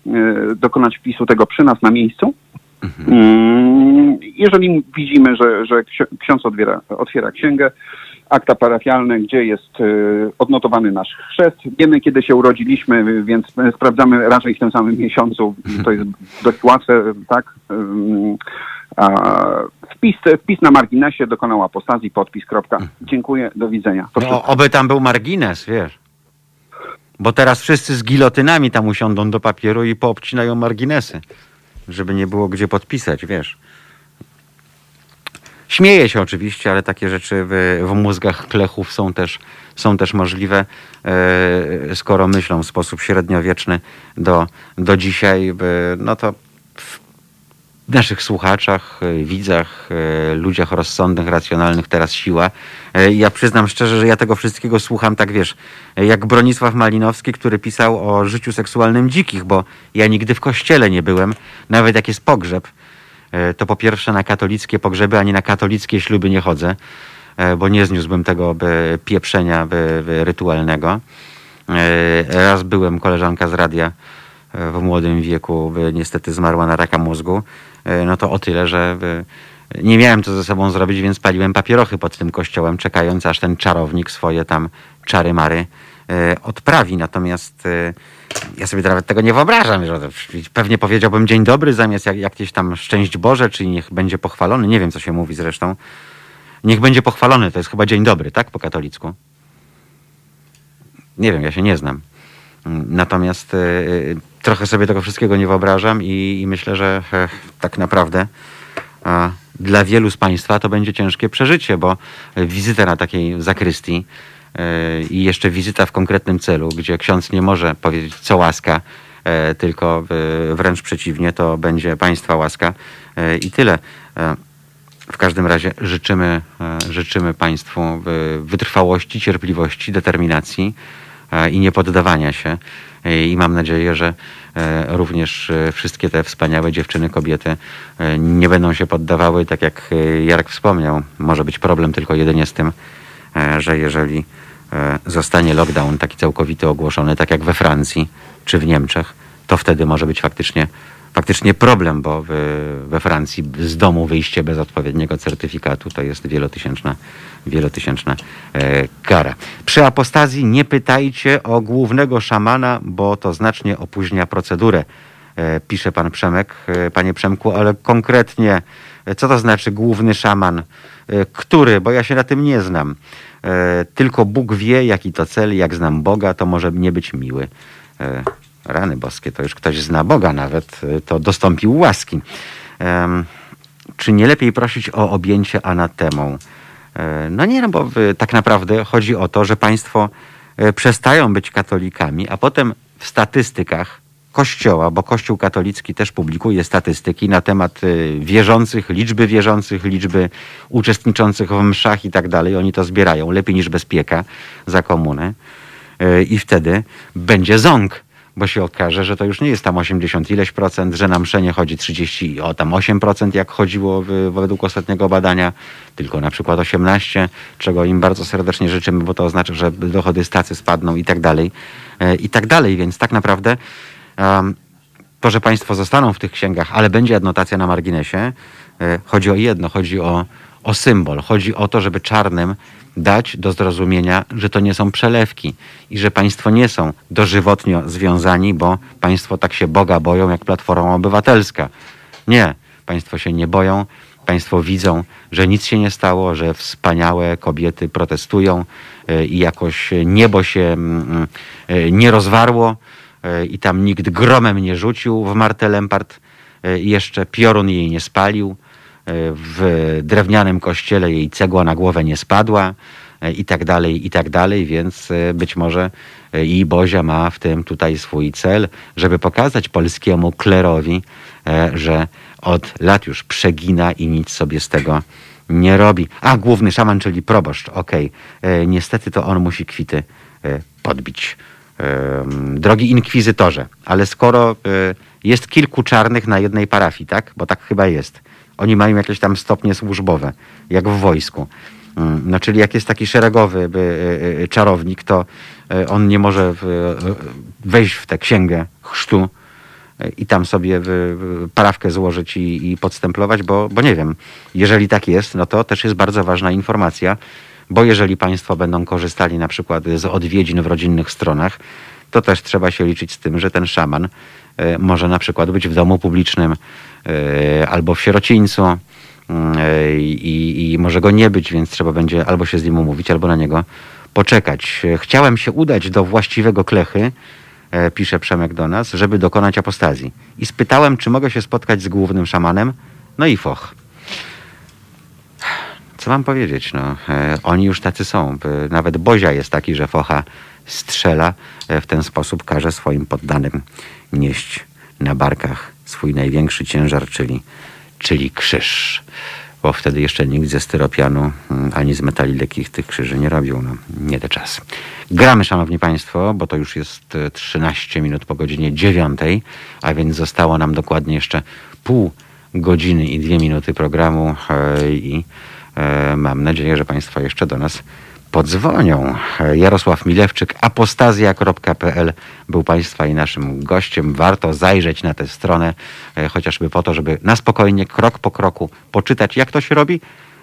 e, dokonać wpisu tego przy nas na miejscu. Mm, Jeżeli widzimy, że, że ksi- ksiądz otwiera, otwiera księgę, akta parafialne, gdzie jest e, odnotowany nasz chrzest. Wiemy, kiedy się urodziliśmy, więc sprawdzamy raczej w tym samym miesiącu. To jest dość łatwe, tak? Wpis, wpis na marginesie dokonał apostazji, podpis, kropka. Dziękuję, do widzenia. To No, oby tam był margines, wiesz. Bo teraz wszyscy z gilotynami tam usiądą do papieru i poobcinają marginesy, żeby nie było gdzie podpisać, wiesz. Śmieję się oczywiście, ale takie rzeczy w, w mózgach klechów są też, są też możliwe, e, skoro myślą w sposób średniowieczny do, do dzisiaj, no to naszych słuchaczach, e, widzach, e, ludziach rozsądnych, racjonalnych teraz siła. Ja przyznam szczerze, że ja tego wszystkiego słucham tak, wiesz, jak Bronisław Malinowski, który pisał o życiu seksualnym dzikich, bo ja nigdy w kościele nie byłem, nawet jak jest pogrzeb, to po pierwsze na katolickie pogrzeby, ani na katolickie śluby nie chodzę, e, bo nie zniósłbym tego by, pieprzenia rytualnego. E, Raz byłem, koleżanka z radia e, w młodym wieku niestety zmarła na raka mózgu. E, No to o tyle, że nie miałem co ze sobą zrobić, więc paliłem papierochy pod tym kościołem, czekając aż ten czarownik swoje tam czary-mary e, odprawi. Natomiast e, ja sobie nawet tego nie wyobrażam. Że pewnie powiedziałbym dzień dobry zamiast jak, jakieś tam szczęść Boże, czyli niech będzie pochwalony. Nie wiem, co się mówi zresztą. Niech będzie pochwalony, to jest chyba dzień dobry, tak? Po katolicku. Nie wiem, ja się nie znam. Natomiast e, e, trochę sobie tego wszystkiego nie wyobrażam i, i myślę, że e, tak naprawdę dla wielu z Państwa to będzie ciężkie przeżycie, bo wizyta na takiej zakrystii e, i jeszcze wizyta w konkretnym celu, gdzie ksiądz nie może powiedzieć co łaska, e, tylko e, wręcz przeciwnie, to będzie Państwa łaska e, i tyle. W każdym razie życzymy, życzymy Państwu wytrwałości, cierpliwości, determinacji i niepoddawania się. I mam nadzieję, że również wszystkie te wspaniałe dziewczyny, kobiety nie będą się poddawały, tak jak Jarek wspomniał. Może być problem tylko jedynie z tym, że jeżeli zostanie lockdown taki całkowity ogłoszony, tak jak we Francji czy w Niemczech, to wtedy może być faktycznie, faktycznie problem, bo we Francji z domu wyjście bez odpowiedniego certyfikatu to jest wielotysięczna, wielotysięczna e, kara. Przy apostazji nie pytajcie o głównego szamana, bo to znacznie opóźnia procedurę. E, pisze pan Przemek, e, panie Przemku, ale konkretnie, e, co to znaczy główny szaman? E, Który? Bo ja się na tym nie znam. E, Tylko Bóg wie, jaki to cel, jak znam Boga, to może nie być miły. E, Rany boskie, to już ktoś zna Boga nawet, e, to dostąpił łaski. Czy nie lepiej prosić o objęcie anatemą? No nie, no bo tak naprawdę chodzi o to, że państwo przestają być katolikami, a potem w statystykach Kościoła, bo Kościół katolicki też publikuje statystyki na temat e, wierzących, liczby wierzących, liczby uczestniczących w mszach i tak dalej. Oni to zbierają lepiej niż bezpieka za komunę. E, I wtedy będzie ząg, bo się okaże, że to już nie jest tam 80 ileś procent, że na msze nie chodzi 30, o tam 8 procent, jak chodziło według ostatniego badania, tylko na przykład 18, czego im bardzo serdecznie życzymy, bo to oznacza, że dochody stacy spadną i tak dalej, e, i tak dalej, więc tak naprawdę to, że Państwo zostaną w tych księgach, ale będzie adnotacja na marginesie, e, chodzi o jedno, chodzi o, o symbol. Chodzi o to, żeby czarnym dać do zrozumienia, że to nie są przelewki i że Państwo nie są dożywotnio związani, bo Państwo tak się Boga boją jak Platforma Obywatelska. Nie, Państwo się nie boją. Państwo widzą, że nic się nie stało, że wspaniałe kobiety protestują e, i jakoś niebo się mm, e, nie rozwarło i tam nikt gromem nie rzucił w Martę Lempart, e, jeszcze piorun jej nie spalił, e, w drewnianym kościele jej cegła na głowę nie spadła e, i tak dalej, i tak dalej, więc być może i Bozia ma w tym tutaj swój cel, żeby pokazać polskiemu klerowi, że od lat już przegina i nic sobie z tego nie robi. A, główny szaman, czyli proboszcz, okej. E, Niestety to on musi kwity podbić. Drogi inkwizytorze, ale skoro e, jest kilku czarnych na jednej parafii, tak? Bo tak chyba jest. Oni mają jakieś tam stopnie służbowe, jak w wojsku. Mm, No, czyli jak jest taki szeregowy e, e, czarownik, to on nie może wejść w tę księgę chrztu i tam sobie parawkę złożyć i, i podstemplować, bo, bo nie wiem. Jeżeli tak jest, no to też jest bardzo ważna informacja, bo jeżeli Państwo będą korzystali na przykład z odwiedzin w rodzinnych stronach, to też trzeba się liczyć z tym, że ten szaman e, może na przykład być w domu publicznym e, albo w sierocińcu e, i, i może go nie być, więc trzeba będzie albo się z nim umówić, albo na niego poczekać. Chciałem się udać do właściwego klechy, pisze Przemek do nas, żeby dokonać apostazji. I spytałem, czy mogę się spotkać z głównym szamanem. No i foch. Co mam powiedzieć? No, e, oni już tacy są. E, Nawet Bozia jest taki, że focha strzela. E, w ten sposób każe swoim poddanym nieść na barkach swój największy ciężar, czyli, czyli krzyż. Bo wtedy jeszcze nikt ze styropianu mm, ani z metali lekkich tych krzyży nie robił. No, nie te czas. Gramy, szanowni państwo, bo to już jest e, 13 minut po godzinie 9, a więc zostało nam dokładnie jeszcze pół godziny i dwie minuty programu i mam nadzieję, że państwo jeszcze do nas podzwonią. E, Jarosław Milewczyk, apostazja.pl był Państwa i naszym gościem. Warto zajrzeć na tę stronę, e, chociażby po to, żeby na spokojnie, krok po kroku poczytać, jak to się robi.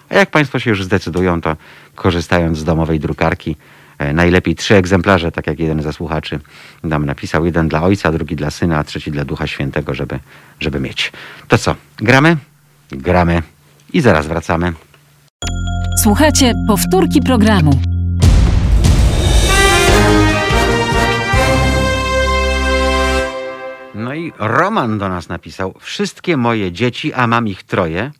A jak Państwo się już zdecydują, to korzystając z domowej drukarki, e, najlepiej trzy egzemplarze, tak jak jeden ze słuchaczy nam napisał. Jeden dla ojca, drugi dla syna, a trzeci dla Ducha Świętego, żeby, żeby mieć. To co, gramy? Gramy i zaraz wracamy. Słuchajcie, powtórki programu. No i Roman do nas napisał: Wszystkie moje dzieci, a mam ich troje,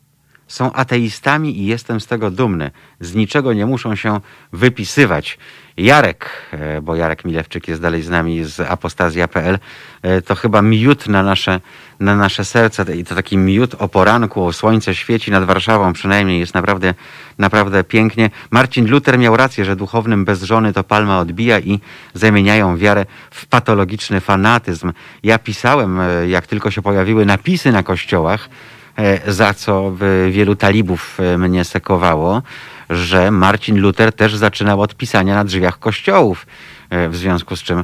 są ateistami i jestem z tego dumny. Z niczego nie muszą się wypisywać. Jarek, e, bo Jarek Milewczyk jest dalej z nami z apostazja.pl, e, to chyba miód na nasze, na nasze serce i to taki miód o poranku, o słońce świeci nad Warszawą przynajmniej, jest naprawdę, naprawdę pięknie. Marcin Luther miał rację, że duchownym bez żony to palma odbija i zamieniają wiarę w patologiczny fanatyzm. Ja pisałem, e, jak tylko się pojawiły napisy na kościołach, za co e, wielu talibów e, mnie sekowało, że Marcin Luther też zaczynał od pisania na drzwiach kościołów, e, w związku z czym e,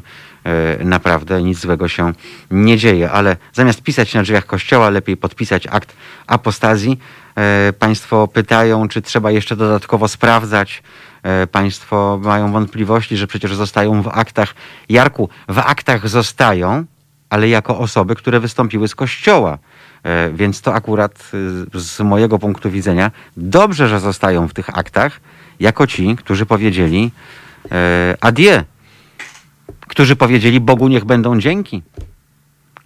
naprawdę nic złego się nie dzieje, ale zamiast pisać na drzwiach kościoła, lepiej podpisać akt apostazji. E, Państwo pytają, czy trzeba jeszcze dodatkowo sprawdzać. E, Państwo mają wątpliwości, że przecież zostają w aktach. Jarku, w aktach zostają, ale jako osoby, które wystąpiły z kościoła. E, Więc to akurat y, z mojego punktu widzenia dobrze, że zostają w tych aktach, jako ci, którzy powiedzieli e, adieu, którzy powiedzieli Bogu niech będą dzięki,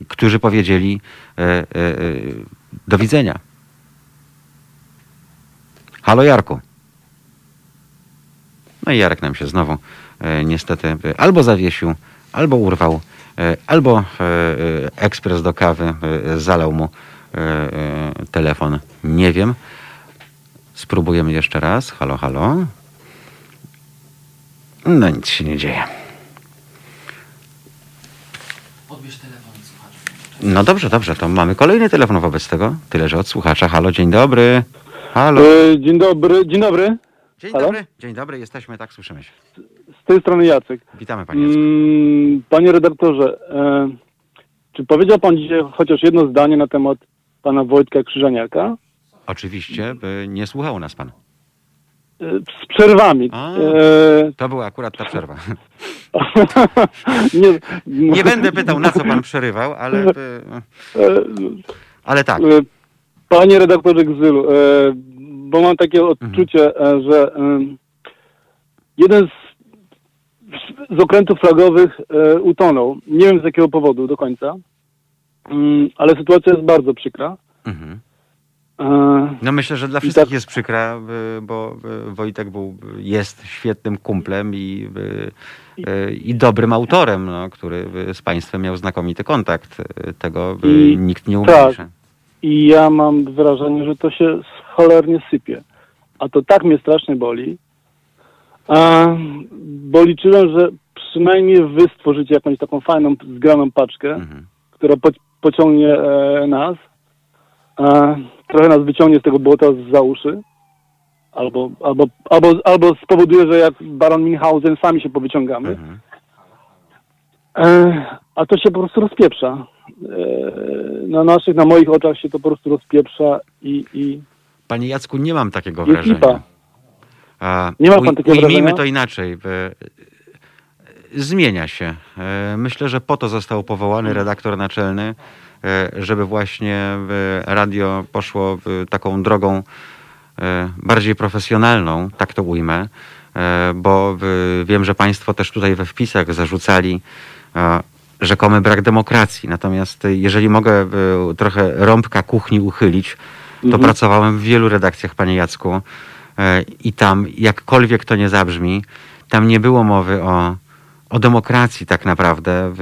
którzy powiedzieli e, e, e, do widzenia. Halo Jarku. No i Jarek nam się znowu e, niestety e, albo zawiesił, albo urwał, e, albo e, e, ekspres do kawy e, zalał mu e, e, telefon. Nie wiem. Spróbujemy jeszcze raz. Halo, halo. No nic się nie dzieje. No dobrze, dobrze, to mamy kolejny telefon wobec tego. Tyle, że od słuchacza. Halo, dzień dobry. Halo. E, Dzień dobry, dzień dobry. Dzień halo? dobry. Dzień dobry, jesteśmy, tak, słyszymy się. Z tej strony Jacek. Witamy panie Jacku. Mm, Panie redaktorze, e, czy powiedział pan dzisiaj chociaż jedno zdanie na temat pana Wojtka Krzyżaniaka? Oczywiście, by nie słuchał nas pan. E, Z przerwami. A. E, To była akurat ta przerwa. *laughs* nie, Nie będę pytał, na co pan przerywał, ale, e, ale tak. Panie redaktorze Gzylu, bo mam takie odczucie, e, że jeden z, z okrętów flagowych utonął. Nie wiem z jakiego powodu do końca, ale sytuacja jest bardzo przykra. Mhm. E, No myślę, że dla wszystkich tak- jest przykra, y, bo y, Wojtek był, jest świetnym kumplem i, i dobrym autorem, no, który z państwem miał znakomity kontakt. Tego I- nikt nie tak. umniejsza. I ja mam wrażenie, że to się cholernie sypie. A to tak mnie strasznie boli, bo liczyłem, że przynajmniej wy stworzycie jakąś taką fajną, zgraną paczkę, Mhm. która po, pociągnie e, nas, e, trochę nas wyciągnie z tego błota za uszy, albo, albo, albo, albo spowoduje, że jak Baron Minhausen sami się powyciągamy, Mhm. e, a to się po prostu rozpieprza. E, na naszych, na moich oczach się to po prostu rozpieprza i, i Panie Jacku, nie mam takiego wrażenia. lipa. Nie ma pan takiego Ujmijmy wrażenia? to inaczej. Zmienia się. E, Myślę, że po to został powołany redaktor naczelny, e, żeby właśnie e, radio poszło taką drogą bardziej profesjonalną, tak to ujmę, bo wiem, że Państwo też tutaj we wpisach zarzucali rzekomy brak demokracji. Natomiast jeżeli mogę trochę rąbka kuchni uchylić, to Mhm. pracowałem w wielu redakcjach, panie Jacku, i tam, jakkolwiek to nie zabrzmi, tam nie było mowy o, o demokracji tak naprawdę,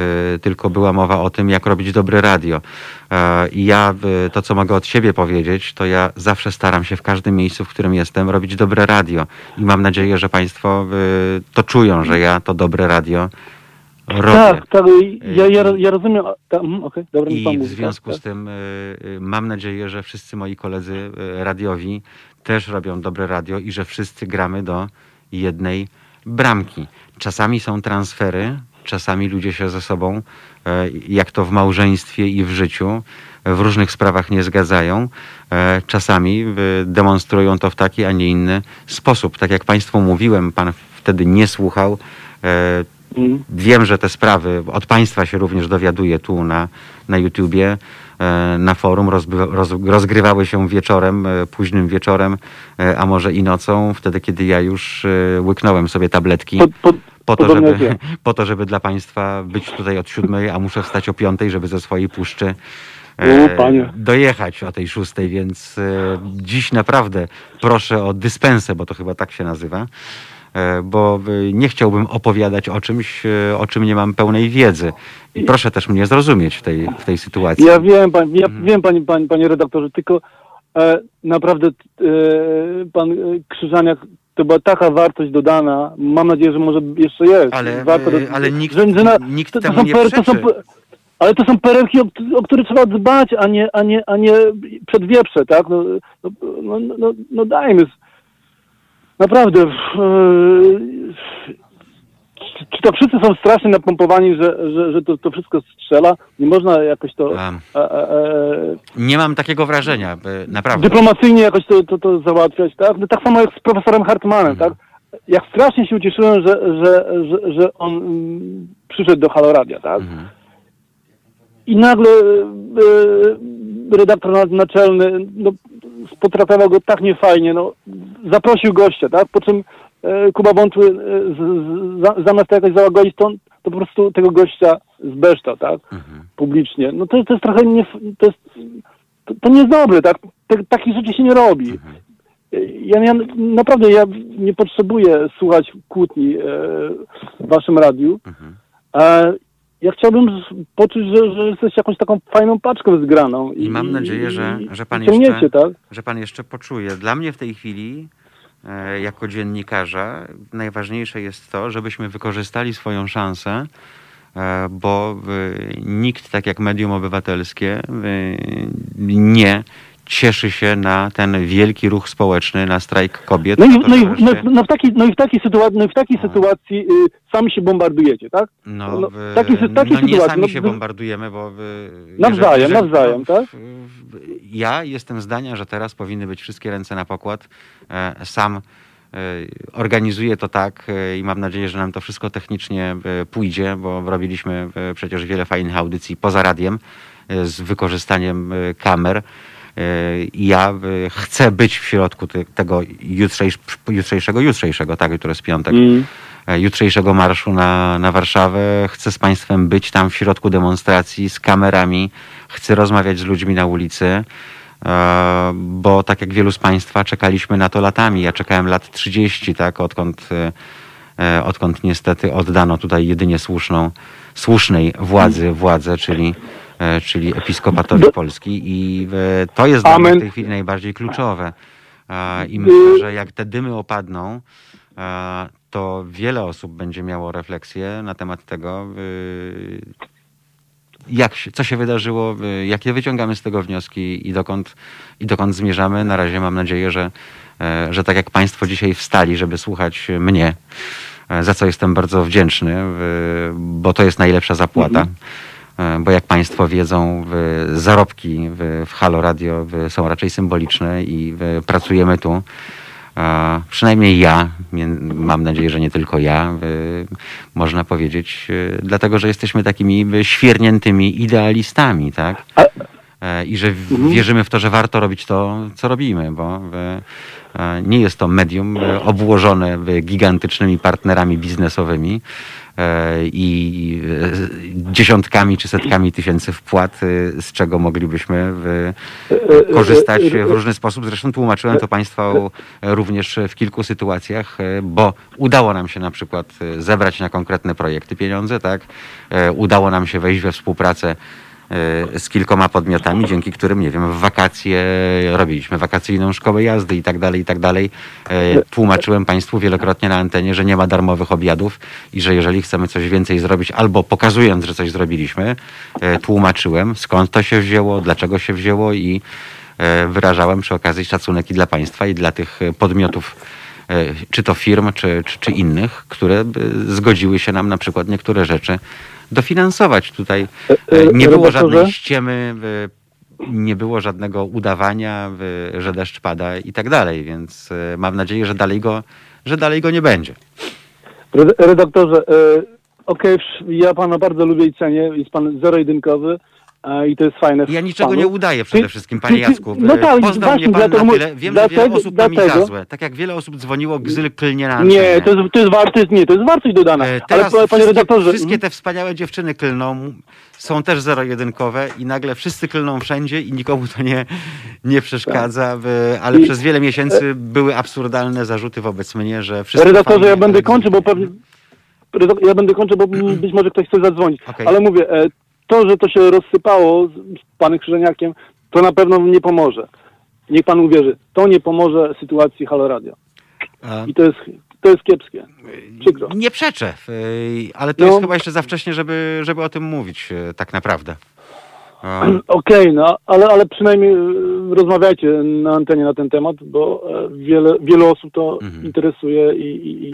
tylko była mowa o tym, jak robić dobre radio. E, I ja to, co mogę od siebie powiedzieć, to ja zawsze staram się w każdym miejscu, w którym jestem, robić dobre radio. I mam nadzieję, że państwo to czują, że ja to dobre radio robię. tak, tak, ja, ja, ja rozumiem, ta, mhm, okej, dobra, I w mówi, związku tak, z tym y, y, mam nadzieję, że wszyscy moi koledzy y, radiowi też robią dobre radio i że wszyscy gramy do jednej bramki. Czasami są transfery, czasami ludzie się ze sobą, y, jak to w małżeństwie i w życiu, w różnych sprawach nie zgadzają. E, Czasami demonstrują to w taki, a nie inny sposób. Tak jak Państwu mówiłem, Pan wtedy nie słuchał. E, Mhm. Wiem, że te sprawy od Państwa się również dowiaduję tu na, na YouTubie, e, na forum. Rozgrywały się wieczorem, e, późnym wieczorem, e, a może i nocą, wtedy kiedy ja już e, łyknąłem sobie tabletki. Po, po, Po to, podobnie żeby, *laughs* po to, żeby dla Państwa być tutaj od siódmej, a muszę wstać o piątej, żeby ze swojej puszczy panie. dojechać o tej szóstej, więc e, dziś naprawdę proszę o dyspensę, bo to chyba tak się nazywa, e, bo e, nie chciałbym opowiadać o czymś, e, o czym nie mam pełnej wiedzy. I proszę też mnie zrozumieć w tej, w tej sytuacji. Ja wiem, pan, ja Mhm. wiem panie, panie, panie redaktorze, tylko e, naprawdę e, pan e, Krzyżaniak, to była taka wartość dodana, mam nadzieję, że może jeszcze jest. Ale, Warto e, ale nikt- nikt to, to temu są nie per- to są, przeczy. pe- Ale to są perełki, o, o które trzeba dbać, a nie, a nie, a nie przedwieprze, tak? No, no, no, no, no dajmy. Naprawdę. e, czy, czy to wszyscy są strasznie napompowani, że, że, że to, to wszystko strzela? Nie można jakoś to e, e, e, Nie mam takiego wrażenia, e, naprawdę. dyplomacyjnie jakoś to, to, to załatwiać, tak? No, tak samo jak z profesorem Hartmanem, Mhm. tak? Jak strasznie się ucieszyłem, że, że, że, że on mm, przyszedł do Haloradia, tak? Mhm. I nagle e, redaktor na- naczelny no, potraktował go tak niefajnie, no, zaprosił gościa, tak? Po czym Kuba Wątły e, zamiast to jakoś załagodzić, to, to po prostu tego gościa zbeształ, tak? Mhm. Publicznie. No to, to jest trochę nie, to jest, to, to nie jest dobre, tak? Te, takich rzeczy się nie robi. Mhm. Ja, ja naprawdę ja nie potrzebuję słuchać kłótni e, w waszym radiu. Mhm. E, ja chciałbym poczuć, że, że jesteś jakąś taką fajną paczką zgraną. I mam nadzieję, że- że pan jeszcze- tak? że pan jeszcze poczuje. Dla mnie w tej chwili, e, jako dziennikarza, najważniejsze jest to, żebyśmy wykorzystali swoją szansę, e, bo e, nikt, tak jak medium obywatelskie, e, nie cieszy się na ten wielki ruch społeczny, na strajk kobiet. No i, to, no, i, no, wreszcie- no, w takiej, no i w takiej sytuacji, no i w takiej No. sytuacji y, sami się bombardujecie, tak? No, no, w, no nie sytuacji, sami no, się wy- bombardujemy, bo... w- Nawzajem, nawzajem, tak? w- w- Ja jestem zdania, że teraz powinny być wszystkie ręce na pokład. E, Sam e, organizuję to tak e, i mam nadzieję, że nam to wszystko technicznie e, pójdzie, bo robiliśmy przecież wiele fajnych audycji poza radiem z wykorzystaniem kamer. Ja e, chcę być w środku te, tego jutrzejsz, jutrzejszego, jutrzejszego, tak, jutro jest piątek, Mm. e, jutrzejszego marszu na, na Warszawę. Chcę z Państwem być tam w środku demonstracji z kamerami. Chcę rozmawiać z ludźmi na ulicy, e, bo tak jak wielu z Państwa czekaliśmy na to latami. Ja czekałem lat 30, tak, odkąd, odkąd niestety oddano tutaj jedynie słuszną, słusznej władzy władzę, czyli, czyli Episkopatowi Polski i e, to jest dla mnie w tej chwili najbardziej kluczowe. E, I Y- myślę, że jak te dymy opadną, e, to wiele osób będzie miało refleksję na temat tego, jak się, co się wydarzyło, jakie wyciągamy z tego wnioski i dokąd, i dokąd zmierzamy. Na razie mam nadzieję, że, e, że tak jak Państwo dzisiaj wstali, żeby słuchać mnie, e, za co jestem bardzo wdzięczny, bo to jest najlepsza zapłata. E, Bo jak Państwo wiedzą, zarobki w, Halo Radio są raczej symboliczne i pracujemy tu. E, Przynajmniej ja, mam nadzieję, że nie tylko ja, można powiedzieć, y, dlatego że jesteśmy takimi świerniętymi idealistami, tak? E, I że w- wierzymy w to, że warto robić to, co robimy, bo e, nie jest to medium y, obłożone gigantycznymi partnerami biznesowymi e, i dziesiątkami czy setkami tysięcy wpłat, z czego moglibyśmy korzystać w różny sposób. Zresztą tłumaczyłem to Państwu również w kilku sytuacjach, e, bo udało nam się na przykład e, zebrać na konkretne projekty pieniądze, tak? E, Udało nam się wejść we współpracę e, z kilkoma podmiotami, dzięki którym, nie wiem, w wakacje robiliśmy wakacyjną szkołę jazdy i tak dalej, i tak dalej. E, Tłumaczyłem Państwu wielokrotnie na antenie, że nie ma darmowych obiadów i że jeżeli chcemy coś więcej zrobić, albo pokazując, że coś zrobiliśmy, e, tłumaczyłem skąd to się wzięło, dlaczego się wzięło i e, wyrażałem przy okazji szacunek i dla państwa, i dla tych e, podmiotów, e, czy to firm, czy, czy, czy innych, które e, zgodziły się nam na przykład niektóre rzeczy dofinansować. Tutaj e, nie było żadnej ściemy, e, nie było żadnego udawania, e, że deszcz pada i tak dalej, więc e, mam nadzieję, że dalej go, że dalej go nie będzie. Red- Redaktorze, e, okej, wsz- ja pana bardzo lubię i cenię, jest pan zero-jedynkowy e, i to jest fajne. Ja niczego panu. nie udaję przede wszystkim, panie Jacku. No tak, Poznał właśnie, mnie pan dlatego na tyle. Wiem, że wiele dlatego- osób ma mi za dlatego- złe. Tak jak wiele osób dzwoniło, gzyl klnie na antenie. Nie, to jest, to jest wartość, nie, to jest wartość dodana. E, Ale Teraz panie wszystkie, redaktorze, wszystkie te wspaniałe dziewczyny klną, są też zero-jedynkowe i nagle wszyscy klną wszędzie i nikomu to nie, nie przeszkadza, w- ale Tak. I- przez wiele miesięcy były absurdalne zarzuty wobec mnie, że wszystko redaktorze, fajnie, ja będę ale kończył, bo pewnie... Ja będę kończył, bo *clears throat* być może ktoś chce zadzwonić. Okej. Ale mówię, e, to, że to się rozsypało z, z panem Krzyżeniakiem, to na pewno nie pomoże. Niech pan uwierzy, to nie pomoże sytuacji Halo Radio. I to jest, to jest kiepskie. Przykro. Nie przeczę, y, ale to No. jest chyba jeszcze za wcześnie, żeby, żeby o tym mówić y, tak naprawdę. *clears throat* Okej, no, ale, ale przynajmniej e, rozmawiajcie na antenie na ten temat, bo e, wiele, wiele osób to Mhm. interesuje i, i, i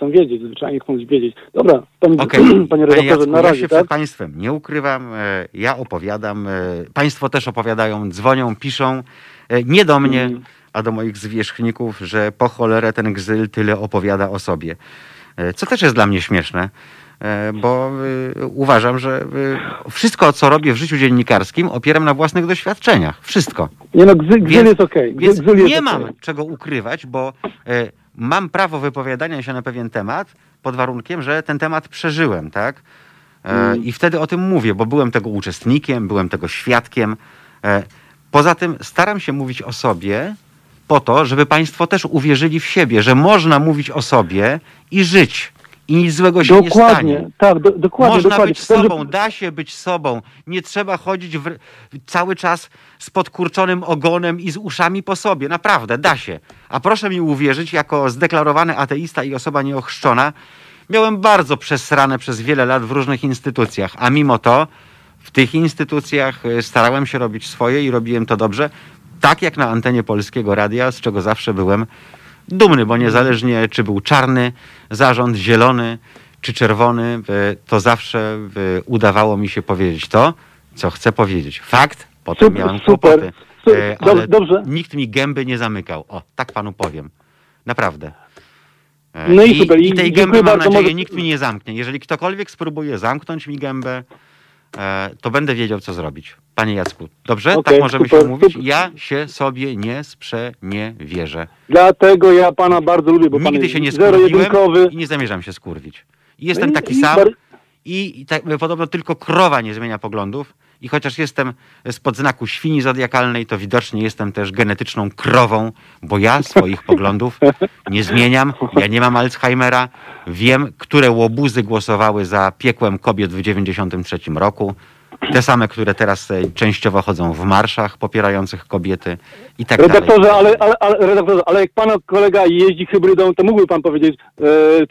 chcą wiedzieć, zwyczajnie chcą wiedzieć. Dobra, *clears throat* panie, Okej, panie redaktorze, na ja razie, się tak? przed Państwem nie ukrywam, e, ja opowiadam, e, Państwo też opowiadają, dzwonią, piszą, e, nie do mnie, Mhm. a do moich zwierzchników, że po cholerę ten gzyl tyle opowiada o sobie. Co też jest dla mnie śmieszne, bo uważam, że wszystko, co robię w życiu dziennikarskim, opieram na własnych doświadczeniach. Wszystko. Nie no, gzyl, Więc- gzyl jest okej. Więc Gzyl jest nie okej. mam czego ukrywać, bo mam prawo wypowiadania się na pewien temat pod warunkiem, że ten temat przeżyłem, tak? E, Mm. I wtedy o tym mówię, bo byłem tego uczestnikiem, byłem tego świadkiem. E, poza tym staram się mówić o sobie po to, żeby Państwo też uwierzyli w siebie, że można mówić o sobie i żyć. I nic złego się nie stanie. Dokładnie, tak, do, dokładnie, Można dokładnie. być Dobrze- sobą, da się być sobą. Nie trzeba chodzić w, cały czas z podkurczonym ogonem i z uszami po sobie. Naprawdę, da się. A proszę mi uwierzyć, jako zdeklarowany ateista i osoba nieochrzczona, miałem bardzo przesrane przez wiele lat w różnych instytucjach, a mimo to w tych instytucjach y, starałem się robić swoje i robiłem to dobrze, tak jak na antenie Polskiego Radia, z czego zawsze byłem dumny, bo niezależnie czy był czarny zarząd, zielony czy czerwony, y, to zawsze y, udawało mi się powiedzieć to, co chcę powiedzieć. Fakt, potem Super, miałem super. kłopoty, Su- y, dob- ale dobrze. nikt mi gęby nie zamykał. O, tak panu powiem. Naprawdę. E, No i I, super, i tej gęby mam nadzieję Może- nikt mi nie zamknie. Jeżeli ktokolwiek spróbuje zamknąć mi gębę, e, to będę wiedział, co zrobić. Panie Jacku, dobrze? Okej, tak możemy super, się umówić? super. Ja się sobie nie sprzeniewierzę. Dlatego ja pana bardzo lubię, bo pan Nigdy jest się nie skurwiłem i nie zamierzam się skurwić. I jestem No i- taki i sam i, i tak, podobno tylko krowa nie zmienia poglądów. I chociaż jestem spod znaku świni zodiakalnej, to widocznie jestem też genetyczną krową, bo ja swoich poglądów nie zmieniam. Ja nie mam Alzheimera. Wiem, które łobuzy głosowały za piekłem kobiet w 93 roku. te same, które teraz e, częściowo chodzą w marszach popierających kobiety i tak dalej. Redaktorze, ale, ale, ale, redaktorze, ale jak pana kolega jeździ hybrydą, to mógłby pan powiedzieć, e,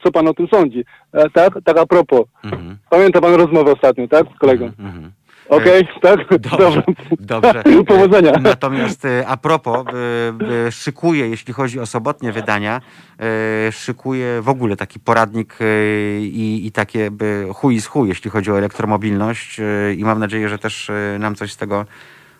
co pan o tym sądzi. E, tak? Tak a propos. Mhm. Pamięta pan rozmowę ostatnią, tak? Z kolegą. Mhm. Okej, tak? Dobrze, *laughs* dobrze. *laughs* Powodzenia. E, Natomiast e, a propos, e, e, szykuję, jeśli chodzi o sobotnie wydania, e, szykuję w ogóle taki poradnik e, i, i takie e, chuj z chuj, jeśli chodzi o elektromobilność e, i mam nadzieję, że też e, nam coś z tego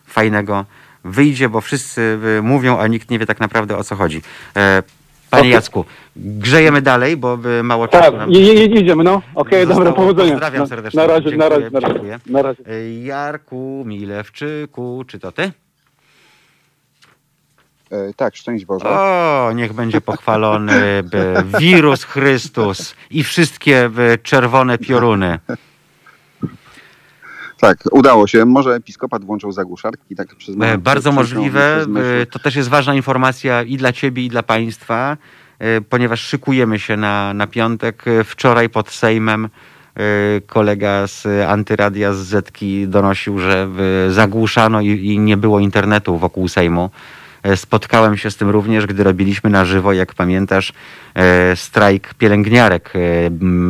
fajnego wyjdzie, bo wszyscy e, mówią, a nikt nie wie tak naprawdę o co chodzi. E, Panie. Jacku, grzejemy dalej, bo e, mało czasu Tak, nam idziemy, no. Okej, Zostało. dobra, powodzenia. Pozdrawiam serdecznie. Na razie, na razie, Dziękuję, na razie. dziękuję. Na razie. Jarku Milewczyku, czy to ty? E, tak, szczęść Boże. O, niech będzie pochwalony by, wirus Chrystus i wszystkie by, czerwone pioruny. Tak, udało się. Może episkopat włączył zagłuszarki, tak przez E, Bardzo możliwe. przez e, To też jest ważna informacja i dla ciebie, i dla państwa, e, ponieważ szykujemy się na, na piątek. E, Wczoraj pod Sejmem e, kolega z Antyradia z Zetki donosił, że zagłuszano i, i nie było internetu wokół Sejmu. Spotkałem się z tym również, gdy robiliśmy na żywo, jak pamiętasz, strajk pielęgniarek,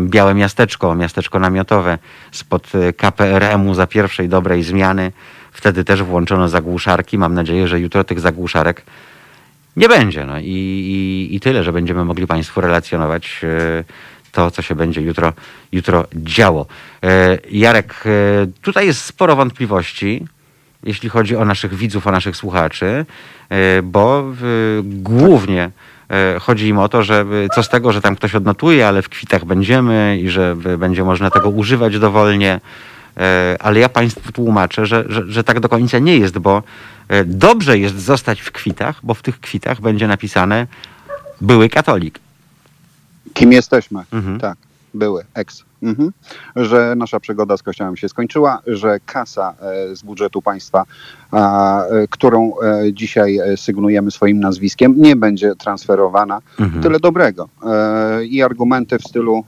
Białe Miasteczko, miasteczko namiotowe spod KPRM-u za pierwszej dobrej zmiany. Wtedy też włączono zagłuszarki. Mam nadzieję, że jutro tych zagłuszarek nie będzie. No i, i, i tyle, że będziemy mogli Państwu relacjonować e, to, co się będzie jutro, jutro działo. E, Jarek, e, tutaj jest sporo wątpliwości, jeśli chodzi o naszych widzów, o naszych słuchaczy, bo głównie chodzi im o to, że co z tego, że tam ktoś odnotuje, ale w kwitach będziemy i że będzie można tego używać dowolnie. E, Ale ja Państwu tłumaczę, że, że, że tak do końca nie jest, bo e, dobrze jest zostać w kwitach, bo w tych kwitach będzie napisane były katolik. Kim jesteśmy? Mhm. Tak, były, ex. Mhm. Że nasza przygoda z Kościołem się skończyła, że kasa e, z budżetu państwa, a, którą dzisiaj sygnujemy swoim nazwiskiem, nie będzie transferowana. Mhm. Tyle dobrego. I argumenty w stylu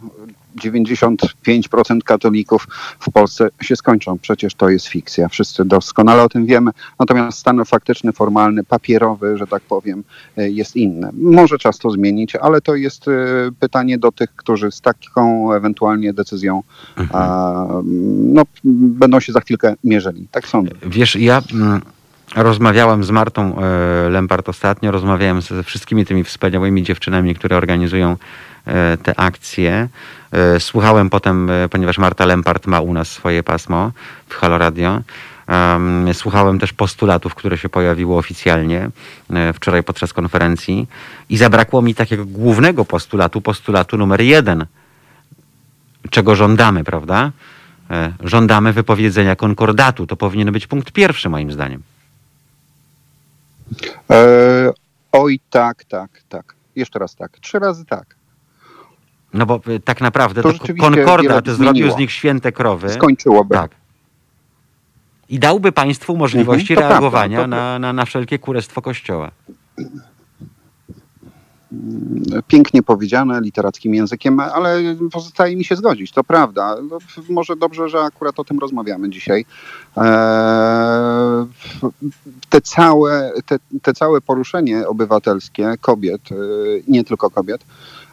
95% katolików w Polsce się skończą. Przecież to jest fikcja. Wszyscy doskonale o tym wiemy. Natomiast stan faktyczny, formalny, papierowy, że tak powiem, e, jest inny. Może czas to zmienić, ale to jest e, pytanie do tych, którzy z taką ewentualnie decyzją a, no, będą się za chwilkę mierzyli. Tak sądzę. Wiesz, ja rozmawiałem z Martą e, Lempart ostatnio, rozmawiałem ze wszystkimi tymi wspaniałymi dziewczynami, które organizują te akcje. E, słuchałem potem, e, ponieważ Marta Lempart ma u nas swoje pasmo w Halo Radio. em, słuchałem też postulatów, które się pojawiły oficjalnie e, wczoraj podczas konferencji i zabrakło mi takiego głównego postulatu, postulatu numer jeden, czego żądamy, prawda? Żądamy wypowiedzenia konkordatu. To powinien być punkt pierwszy, moim zdaniem. E, oj, tak, tak, tak. Jeszcze raz tak. Trzy razy tak. No bo e, tak naprawdę To to, konkordat zrobił z nich święte krowy. Skończyłoby. Tak. I dałby państwu możliwości Mhm, reagowania prawda, to- na, na, na wszelkie kurestwo Kościoła. Pięknie powiedziane, literackim językiem, ale pozostaje mi się zgodzić, to prawda. No, może dobrze, że akurat o tym rozmawiamy dzisiaj. Eee, te, całe, te, te całe poruszenie obywatelskie kobiet, e, nie tylko kobiet,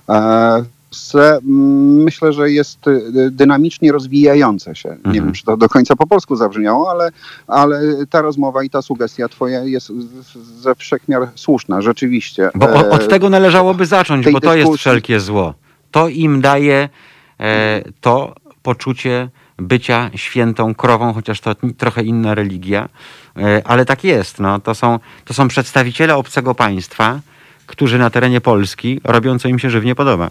e, myślę, że jest e, dynamicznie rozwijające się. Nie Mhm. wiem, czy to do końca po polsku zabrzmiało, ale, ale ta rozmowa i ta sugestia twoja jest ze wszechmiar słuszna, rzeczywiście. Bo o, E, od tego należałoby zacząć, bo to jest dyskusji- wszelkie zło. To im daje e, to poczucie bycia świętą krową, chociaż to trochę inna religia, e, ale tak jest. No. To, są, to są przedstawiciele obcego państwa, którzy na terenie Polski robią, co im się żywnie podoba.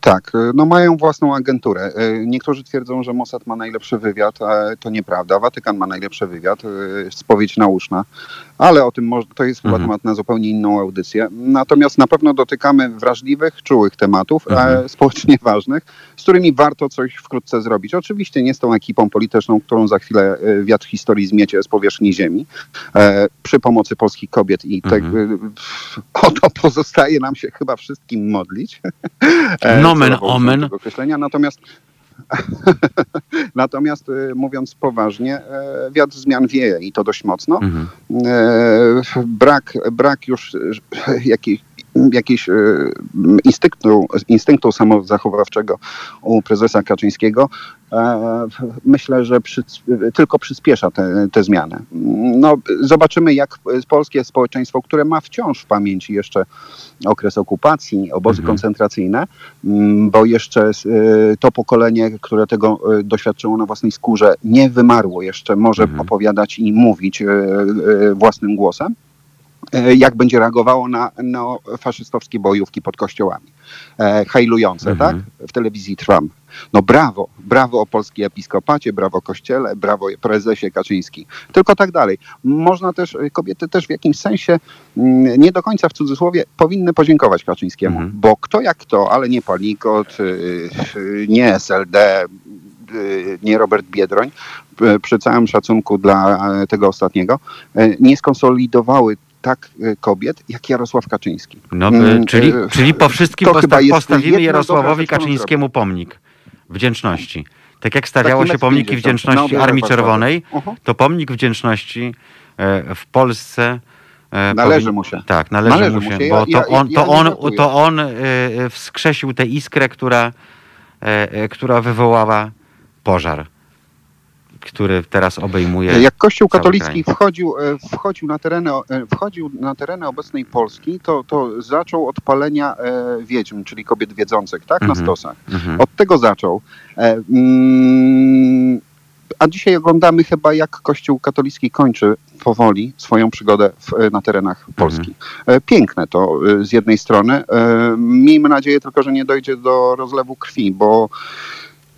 Tak, e, no mają własną agenturę. E, Niektórzy twierdzą, że Mossad ma najlepszy wywiad, to nieprawda. Watykan ma najlepszy wywiad, e, spowiedź nauczna, ale o tym to jest chyba Mhm. temat na zupełnie inną audycję. Natomiast na pewno dotykamy wrażliwych, czułych tematów, Mhm. e, społecznie *laughs* ważnych, z którymi warto coś wkrótce zrobić. Oczywiście nie z tą ekipą polityczną, którą za chwilę e, wiatr historii zmiecie z powierzchni ziemi, e, przy pomocy polskich kobiet i te, Mhm. e, o to pozostaje nam się chyba wszystkim modlić. *laughs* E, Nomen omen. określenia. Natomiast *laughs* Natomiast y, mówiąc poważnie, e, wiatr zmian wieje i to dość mocno. Mhm. E, Brak, brak już *laughs* jakiejś jakiś e, instynktu, instynktu samozachowawczego u prezesa Kaczyńskiego, e, myślę, że przy, tylko przyspiesza te, te zmiany. No, zobaczymy, jak polskie społeczeństwo, które ma wciąż w pamięci jeszcze okres okupacji, obozy Mhm. koncentracyjne, bo jeszcze e, to pokolenie, które tego doświadczyło na własnej skórze, nie wymarło jeszcze, może Mhm. opowiadać i mówić własnym głosem jak będzie reagowało na, na faszystowskie bojówki pod kościołami. E, hajlujące, Mhm. tak? W telewizji Trwam. No brawo, brawo o polskiej episkopacie, brawo kościele, brawo prezesie Kaczyński. Tylko tak dalej. Można też, e, kobiety też w jakimś sensie, mm, nie do końca w cudzysłowie, powinny podziękować Kaczyńskiemu, Mhm. bo kto jak kto, ale nie Palikot, y, nie SLD, nie Robert Biedroń, przy całym szacunku dla e, tego ostatniego, e, nie skonsolidowały tak e, kobiet jak Jarosław Kaczyński. No, Mm, y, czyli, e, czyli po wszystkim to posta- postawimy Jarosławowi Kaczyńskiemu pomnik wdzięczności. Tak jak stawiało się pomniki wdzięczności no, Armii. Czerwonej, to pomnik wdzięczności e, w Polsce e, Należy mu się. Tak, należy, Należy mu mu się, bo to on, to on, to on wskrzesił tę iskrę, która, e, która wywołała pożar, który teraz obejmuje Jak Kościół katolicki wchodził, e, wchodził, na tereny, e, wchodził na tereny obecnej Polski, to, to zaczął od palenia e, wiedźm, czyli kobiet wiedzących, tak, na Mhm. stosach. Mhm. Od tego zaczął. Mm, a dzisiaj oglądamy chyba, jak Kościół katolicki kończy powoli swoją przygodę w, na terenach Polski. E, Piękne to z jednej strony. Miejmy nadzieję tylko, że nie dojdzie do rozlewu krwi, bo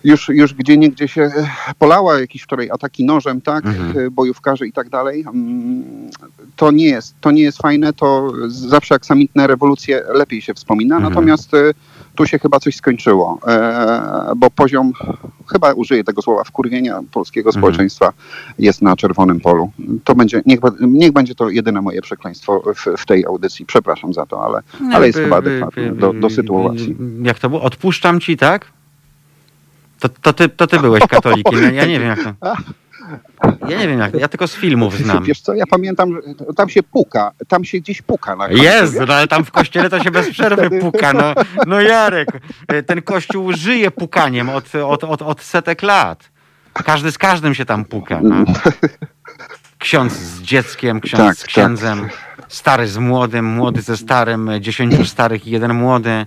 już, już gdzie niegdzie się e, polała jakieś wczoraj ataki nożem, tak, Mhm. e, bojówkarze i tak dalej. Mm, To nie jest, to nie jest fajne, to zawsze aksamitne rewolucje lepiej się wspomina, Mhm. natomiast e, tu się chyba coś skończyło, bo poziom, chyba użyję tego słowa, wkurwienia polskiego Mhm. społeczeństwa jest na czerwonym polu. To będzie, niech, niech będzie to jedyne moje przekleństwo w, w tej audycji. Przepraszam za to, ale, ale jest chyba adekwatne do, do sytuacji. Jak to było? Odpuszczam ci, tak? To, to, ty, to ty byłeś katolikiem. *laughs* Ja, ja nie wiem jak to. Ja nie wiem jak. Ja tylko z filmów znam. Wiesz co, ja pamiętam, że tam się puka, tam się gdzieś puka na Jest, no ale tam w kościele to się bez przerwy puka. No, no Jarek, ten kościół żyje pukaniem od, od, od, od setek lat. Każdy z każdym się tam puka. No. Ksiądz z dzieckiem, ksiądz Tak, z księdzem, stary z młodym, młody ze starym, dziesięciu starych i jeden młody.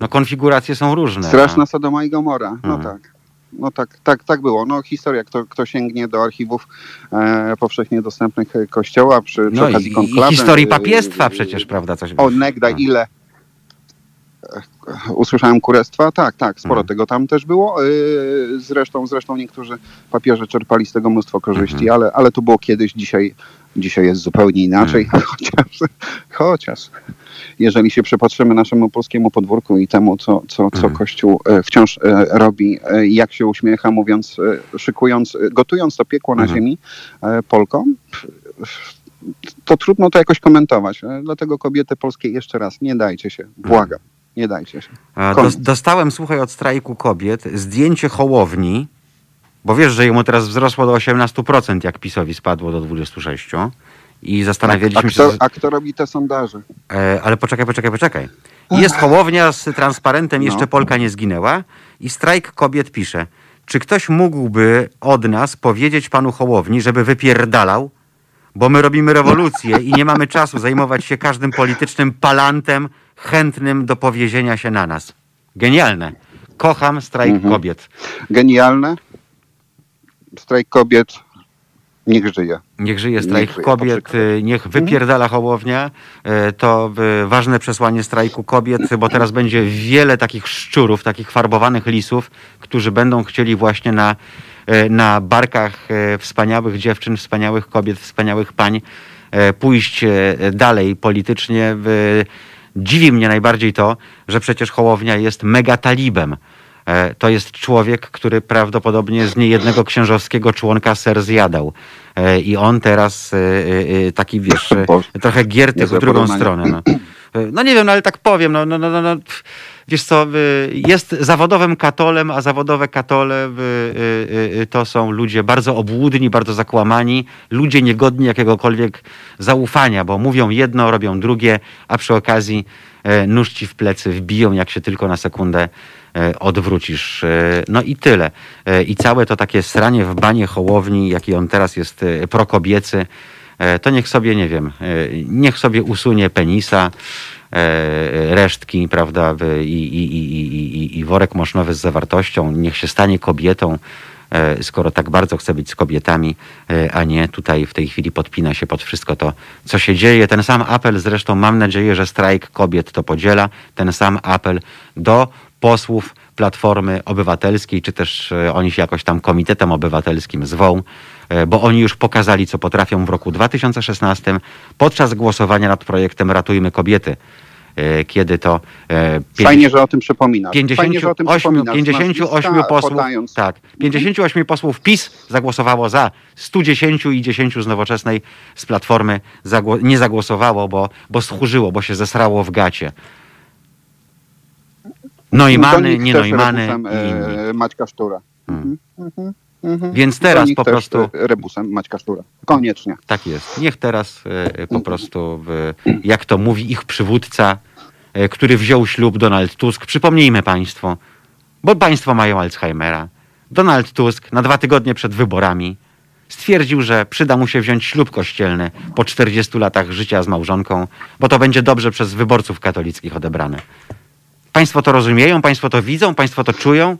No konfiguracje są różne. Straszna no. Sodoma i Gomora, no Mhm. tak. No tak, tak, tak było. No historia, kto, kto sięgnie do archiwów e, powszechnie dostępnych e, kościoła przy, przy No okazji i, i konklawy. historii e, papiestwa e, przecież, prawda? Coś O, negda, No. ile usłyszałem kurestwa, tak, tak, sporo Mhm. tego tam też było. Zresztą, zresztą niektórzy papieże czerpali z tego mnóstwo korzyści, Mhm. ale, ale to było kiedyś, dzisiaj, dzisiaj jest zupełnie inaczej, Mhm. *laughs* chociaż, chociaż jeżeli się przypatrzymy naszemu polskiemu podwórku i temu, co, co, co Mhm. Kościół e, wciąż e, robi, e, jak się uśmiecha, mówiąc, szykując, gotując to piekło na Mhm. ziemi Polkom, to trudno to jakoś komentować. Dlatego kobiety polskie jeszcze raz, nie dajcie się, błagam, nie dajcie się. Koniec. dostałem, słuchaj, od strajku kobiet zdjęcie Hołowni, bo wiesz, że jemu teraz wzrosło do 18%, jak PiSowi spadło do 26%. I A zastanawialiśmy się... a kto robi te sondaże? E, ale poczekaj, poczekaj, poczekaj. Jest Hołownia z transparentem Jeszcze No. Polka nie zginęła i strajk kobiet pisze. Czy ktoś mógłby od nas powiedzieć panu Hołowni, żeby wypierdalał? Bo my robimy rewolucję i nie mamy czasu zajmować się każdym politycznym palantem chętnym do powiezienia się na nas. Genialne. Kocham strajk Mhm. kobiet. Genialne. Strajk kobiet, niech żyje. Niech żyje Niech strajk żyje, kobiet, to przykre. y, niech wypierdala Hołownia. Y, To y, ważne przesłanie strajku kobiet, bo teraz będzie wiele takich szczurów, takich farbowanych lisów, którzy będą chcieli właśnie na, y, na barkach y, wspaniałych dziewczyn, wspaniałych kobiet, wspaniałych pań y, pójść y, dalej politycznie. Y, Dziwi mnie najbardziej to, że przecież Hołownia jest megatalibem. E, To jest człowiek, który prawdopodobnie z niejednego księżowskiego członka ser zjadał. E, I on teraz e, e, e, taki, wiesz, e, Boże. trochę gierty w drugą porównanie. stronę. No. E, no nie wiem, no ale tak powiem, no, no, no, no, no. wiesz co, jest zawodowym katolem, a zawodowe katole to są ludzie bardzo obłudni, bardzo zakłamani, ludzie niegodni jakiegokolwiek zaufania, bo mówią jedno, robią drugie, a przy okazji e, nóż ci w plecy wbiją, jak się tylko na sekundę e, odwrócisz. E, No i tyle. E, I całe to takie sranie w banie Hołowni, jaki on teraz jest e, prokobiecy, e, to niech sobie, nie wiem, e, niech sobie usunie penisa, e, resztki, prawda, i, i, i, i, worek mosznowy z zawartością, niech się stanie kobietą, e, skoro tak bardzo chce być z kobietami, e, a nie tutaj w tej chwili podpina się pod wszystko to, co się dzieje. Ten sam apel zresztą mam nadzieję, że strajk kobiet to podziela, ten sam apel do posłów Platformy Obywatelskiej, czy też e, oni się jakoś tam Komitetem Obywatelskim zwą, e, bo oni już pokazali, co potrafią w roku 2016 podczas głosowania nad projektem Ratujmy Kobiety. e, Kiedy to e, Fajnie, że o tym przypominasz. 58, Fajnie, że o tym przypominasz. 58 Nazwiska posłów, tak, 58 posłów PiS zagłosowało za, 110 i 10 z nowoczesnej z Platformy nie zagłosowało, bo, bo stchórzyło, bo się zesrało w gacie. Neumany, nie Neumany e, Maćka Sztura. Hmm. Mhm, mhm. Więc Do teraz po prostu... e, Rebusem Maćka Sztura. Koniecznie. Tak jest. Niech teraz e, po prostu, w, jak to mówi ich przywódca, e, który wziął ślub Donald Tusk, przypomnijmy państwu, bo państwo mają Alzheimera. Donald Tusk na dwa tygodnie przed wyborami stwierdził, że przyda mu się wziąć ślub kościelny po 40 latach życia z małżonką, bo to będzie dobrze przez wyborców katolickich odebrane. Państwo to rozumieją, państwo to widzą, państwo to czują?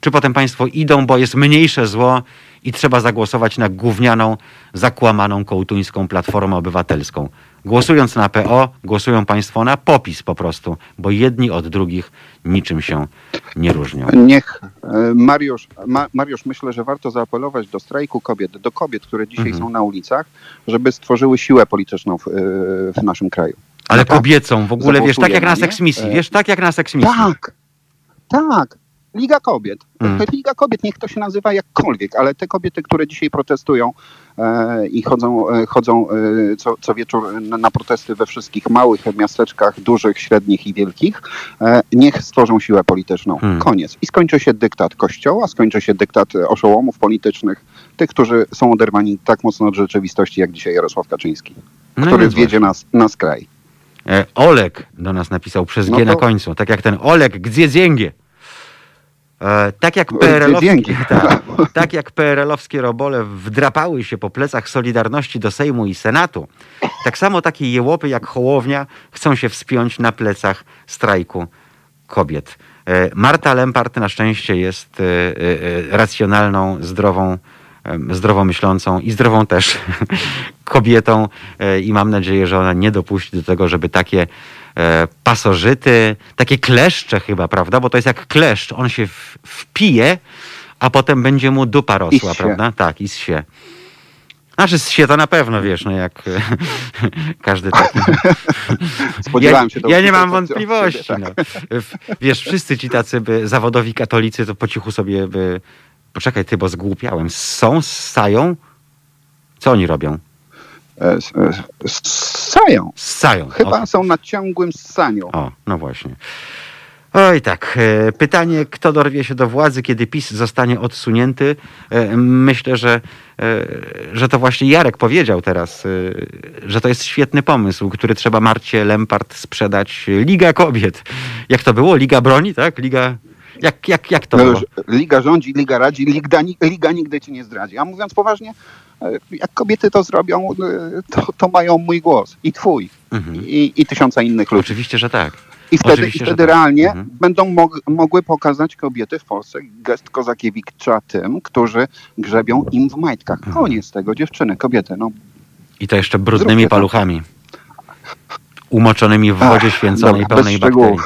Czy potem państwo idą, bo jest mniejsze zło i trzeba zagłosować na gównianą, zakłamaną kołtuńską Platformę Obywatelską? Głosując na PO, głosują państwo na popis po prostu, bo jedni od drugich niczym się nie różnią. Niech e, Mariusz, Ma, Mariusz, myślę, że warto zaapelować do strajku kobiet, do kobiet, które dzisiaj Mhm. są na ulicach, żeby stworzyły siłę polityczną w, e, w naszym kraju. Ale Naprawdę. kobiecą w ogóle, wiesz, tak jak na seksmisji, wiesz, tak jak na seksmisji. Tak, tak. Liga Kobiet. Mm. *laughs* Liga Kobiet, niech to się nazywa jakkolwiek, ale te kobiety, które dzisiaj protestują e, i chodzą, e, chodzą e, co, co wieczór na, na protesty we wszystkich małych miasteczkach, dużych, średnich i wielkich, e, niech stworzą siłę polityczną. Hmm. Koniec. I skończy się dyktat kościoła, skończy się dyktat e, oszołomów politycznych, tych, którzy są oderwani tak mocno od rzeczywistości, jak dzisiaj Jarosław Kaczyński, No który wiedzie nas na skraj. E, Olek do nas napisał przez No G na to- końcu. Tak jak ten Olek, gdzie dzięgie? E, tak jak PRL-owskie, *laughs* tak, tak jak PRL-owskie robole wdrapały się po plecach Solidarności do Sejmu i Senatu, tak samo takie jełopy jak Hołownia chcą się wspiąć na plecach strajku kobiet. E, Marta Lempart na szczęście jest e, racjonalną, zdrową, zdrowo myślącą i zdrową też *laughs* kobietą e, i mam nadzieję, że ona nie dopuści do tego, żeby takie e, pasożyty, takie kleszcze chyba, prawda? Bo to jest jak kleszcz. On się wpije, a potem będzie mu dupa rosła, prawda? Tak, i zsie. Znaczy zsie to na pewno, wiesz, no jak *laughs* każdy taki... *laughs* Spodziewałem ja, się to Ja nie mam ciebie, wątpliwości. tak. No. Wiesz, wszyscy ci tacy by, zawodowi katolicy to po cichu sobie by... Poczekaj, ty, bo zgłupiałem. Są, ssają? Co oni robią? E, s- e, Ssają. Ssają. Chyba O, są na ciągłym ssaniu. o, no właśnie. Oj tak, e, pytanie, kto dorwie się do władzy, kiedy PiS zostanie odsunięty? Myślę, że, że to właśnie Jarek powiedział teraz, że to jest świetny pomysł, który trzeba Marcie Lempart sprzedać. Liga Kobiet. Jak to było? Liga Broni, tak? Liga... Jak, jak, jak to No już Liga rządzi, Liga radzi, Liga, Liga nigdy ci nie zdradzi. A mówiąc poważnie, e, jak kobiety to zrobią, e, to, to mają mój głos i twój Mhm. i, i tysiąca innych ludzi. Oczywiście, że tak. I wtedy, i oczywiście, wtedy tak. realnie Mhm. będą mog- mogły pokazać kobiety w Polsce gest Kozakiewicza tym, którzy grzebią im w majtkach. Mhm. Koniec tego, dziewczyny, kobiety. No, I to jeszcze brudnymi Zróbcie to. paluchami. Umoczonymi w wodzie Ach, święconej, dobra, pełnej bakterii.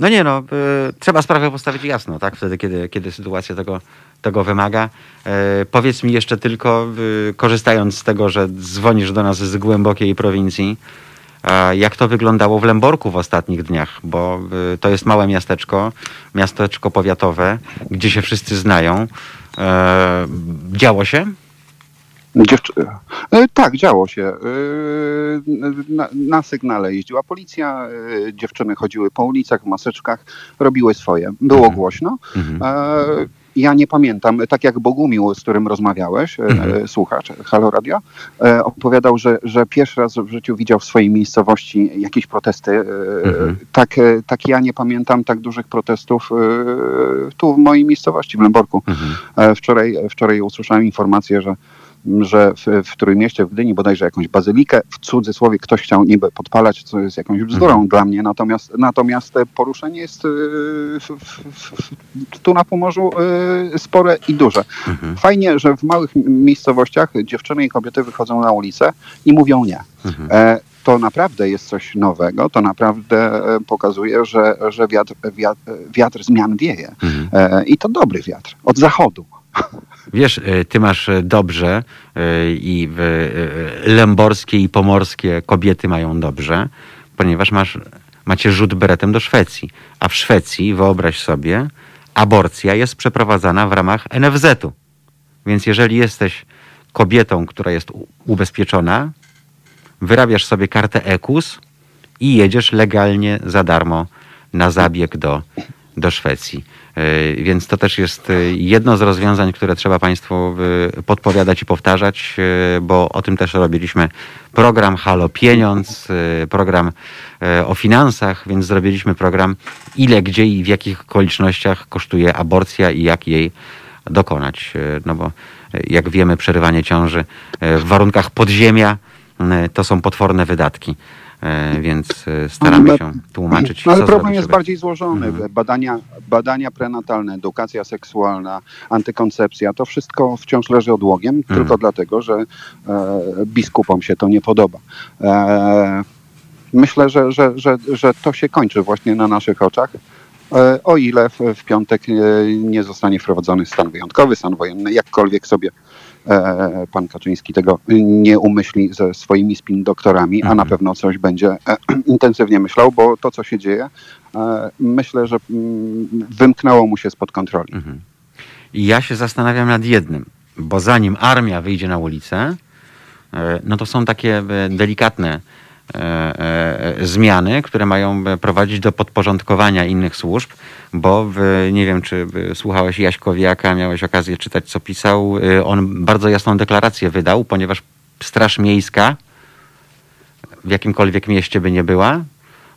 No nie no, y, trzeba sprawę postawić jasno, tak? Wtedy, kiedy, kiedy sytuacja tego, tego wymaga. E, powiedz mi jeszcze tylko, y, korzystając z tego, że dzwonisz do nas z głębokiej prowincji, jak to wyglądało w Lęborku w ostatnich dniach? Bo y, to jest małe miasteczko, miasteczko powiatowe, gdzie się wszyscy znają. E, działo się? Dziewczy... e, Tak, działo się. E, Na, na sygnale jeździła policja, e, dziewczyny chodziły po ulicach w maseczkach, robiły swoje. Było Mhm. głośno. Mhm. Ja nie pamiętam, tak jak Bogumił, z którym rozmawiałeś, Mhm. słuchacz Halo Radio, opowiadał, że, że pierwszy raz w życiu widział w swojej miejscowości jakieś protesty. Mhm. Tak, tak ja nie pamiętam tak dużych protestów tu w mojej miejscowości, w Lęborku. Mhm. Wczoraj, wczoraj usłyszałem informację, że, że w, w Trójmieście, w Gdyni bodajże jakąś bazylikę, w cudzysłowie ktoś chciał niby podpalać, co jest jakąś bzdurą Mhm. dla mnie, natomiast, natomiast te poruszenie jest e, w, w, w, tu na Pomorzu e, spore i duże. Mhm. Fajnie, że w małych miejscowościach dziewczyny i kobiety wychodzą na ulicę i mówią nie. Mhm. E, to naprawdę jest coś nowego, to naprawdę e, pokazuje, że, że wiatr, wiatr, wiatr zmian wieje. Mhm. E, I to dobry wiatr, od zachodu. *laughs* Wiesz, y, ty masz y, dobrze y, i lęborskie i pomorskie kobiety mają dobrze, ponieważ masz, macie rzut beretem do Szwecji. A w Szwecji, wyobraź sobie, aborcja jest przeprowadzana w ramach NFZ-u. Więc jeżeli jesteś kobietą, która jest ubezpieczona, wyrabiasz sobie kartę EKUS i jedziesz legalnie za darmo na zabieg do, do Szwecji. Yy, Więc to też jest yy, jedno z rozwiązań, które trzeba Państwu yy, podpowiadać i powtarzać, bo o tym też robiliśmy program Halo Pieniądz, program o finansach, więc zrobiliśmy program ile, gdzie i w jakich okolicznościach kosztuje aborcja i jak jej dokonać. No bo jak wiemy, przerywanie ciąży w warunkach podziemia to są potworne wydatki. Yy, Więc yy, staramy Ale- się tłumaczyć. Ale problem zrobić, jest żeby- bardziej złożony. Mhm. Badania, badania prenatalne, edukacja seksualna, antykoncepcja, to wszystko wciąż leży odłogiem, Mhm. tylko dlatego, że e, biskupom się to nie podoba. E, myślę, że, że, że, że to się kończy właśnie na naszych oczach. E, O ile w, w piątek e, nie zostanie wprowadzony stan wyjątkowy, stan wojenny, jakkolwiek sobie e, pan Kaczyński tego nie umyśli ze swoimi spin doktorami, a na Mhm. pewno coś będzie e, *clears throat* intensywnie myślał, bo to, co się dzieje, e, myślę, że mm, wymknęło mu się spod kontroli. Mhm. I ja się zastanawiam nad jednym, bo zanim armia wyjdzie na ulicę, e, no to są takie e, delikatne e, e, zmiany, które mają e, prowadzić do podporządkowania innych służb, bo w, nie wiem, czy e, słuchałeś Jaśkowiaka, miałeś okazję czytać, co pisał. E, On bardzo jasną deklarację wydał, ponieważ Straż Miejska w jakimkolwiek mieście by nie była,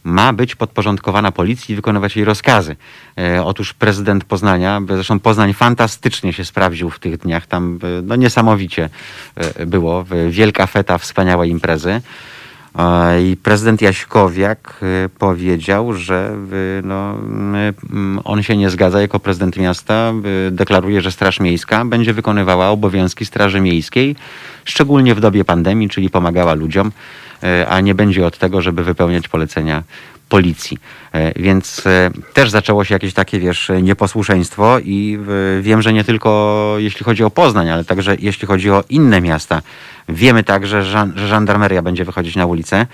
ma być podporządkowana policji i wykonywać jej rozkazy. E, otóż prezydent Poznania, zresztą Poznań fantastycznie się sprawdził w tych dniach, tam e, no, niesamowicie e, było, wielka feta, wspaniałe imprezy. I prezydent Jaśkowiak e, powiedział, że e, no, m, m, on się nie zgadza jako prezydent miasta. Deklaruje, że Straż Miejska będzie wykonywała obowiązki Straży Miejskiej, szczególnie w dobie pandemii, czyli pomagała ludziom, a nie będzie od tego, żeby wypełniać polecenia policji. Więc też zaczęło się jakieś takie, wiesz, nieposłuszeństwo i wiem, że nie tylko jeśli chodzi o Poznań, ale także jeśli chodzi o inne miasta. Wiemy także, że żan- że żandarmeria będzie wychodzić na ulicę,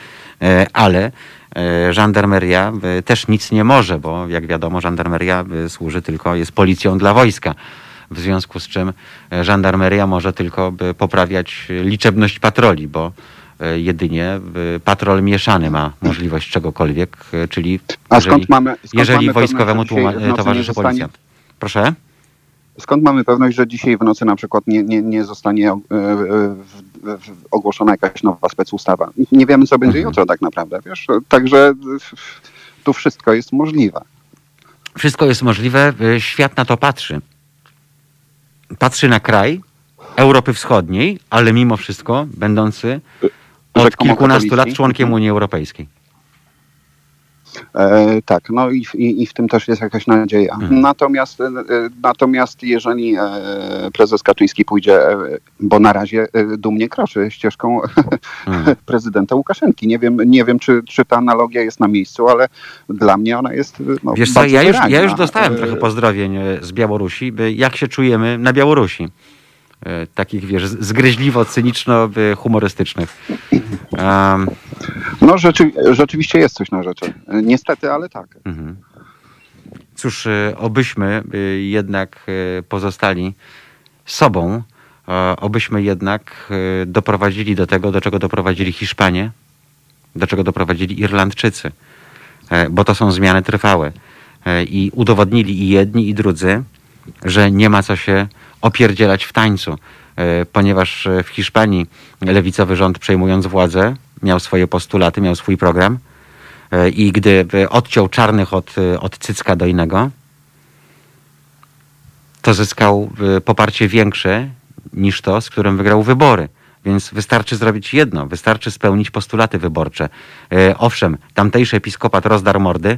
e, ale e, żandarmeria e, też nic nie może, bo jak wiadomo, żandarmeria służy tylko, jest policją dla wojska. W związku z czym żandarmeria może tylko poprawiać liczebność patroli, bo jedynie patrol mieszany ma możliwość czegokolwiek, czyli A jeżeli, skąd mamy, skąd jeżeli mamy wojskowemu towarzyszy policjant. Proszę? Skąd mamy pewność, że dzisiaj w nocy na przykład nie, nie, nie zostanie e, e, ogłoszona jakaś nowa specustawa? Nie wiemy, co będzie Mhm. jutro tak naprawdę, wiesz? Także e, tu wszystko jest możliwe. Wszystko jest możliwe, świat na to patrzy. Patrzy na kraj Europy Wschodniej, ale mimo wszystko będący od kilkunastu lat członkiem Mhm. Unii Europejskiej. E, tak, no i, w- i, i w tym też jest jakaś nadzieja. Mhm. Natomiast, e, natomiast jeżeli e, prezes Kaczyński pójdzie, bo na razie dumnie kroczy ścieżką Mm. *laughs* prezydenta Łukaszenki. Nie wiem, nie wiem czy, czy ta analogia jest na miejscu, ale dla mnie ona jest no, Wiesz co, ja już, ja już dostałem trochę pozdrowień z Białorusi, jak się czujemy na Białorusi. E, Takich, wiesz, zgryźliwo-cyniczno-humorystycznych. Um, No rzeczy, rzeczywiście jest coś na rzeczy. E, Niestety, ale tak. Mhm. Cóż, e, obyśmy jednak pozostali sobą, obyśmy jednak doprowadzili do tego, do czego doprowadzili Hiszpanie, do czego doprowadzili Irlandczycy, bo to są zmiany trwałe. I udowodnili i jedni, i drudzy, że nie ma co się opierdzielać w tańcu, e, ponieważ e, w Hiszpanii lewicowy rząd przejmując władzę miał swoje postulaty, miał swój program e, i gdy odciął czarnych od, od cycka dojnego, to zyskał poparcie większe niż to, z którym wygrał wybory. Więc wystarczy zrobić jedno, wystarczy spełnić postulaty wyborcze. Owszem, tamtejszy episkopat rozdarł mordy,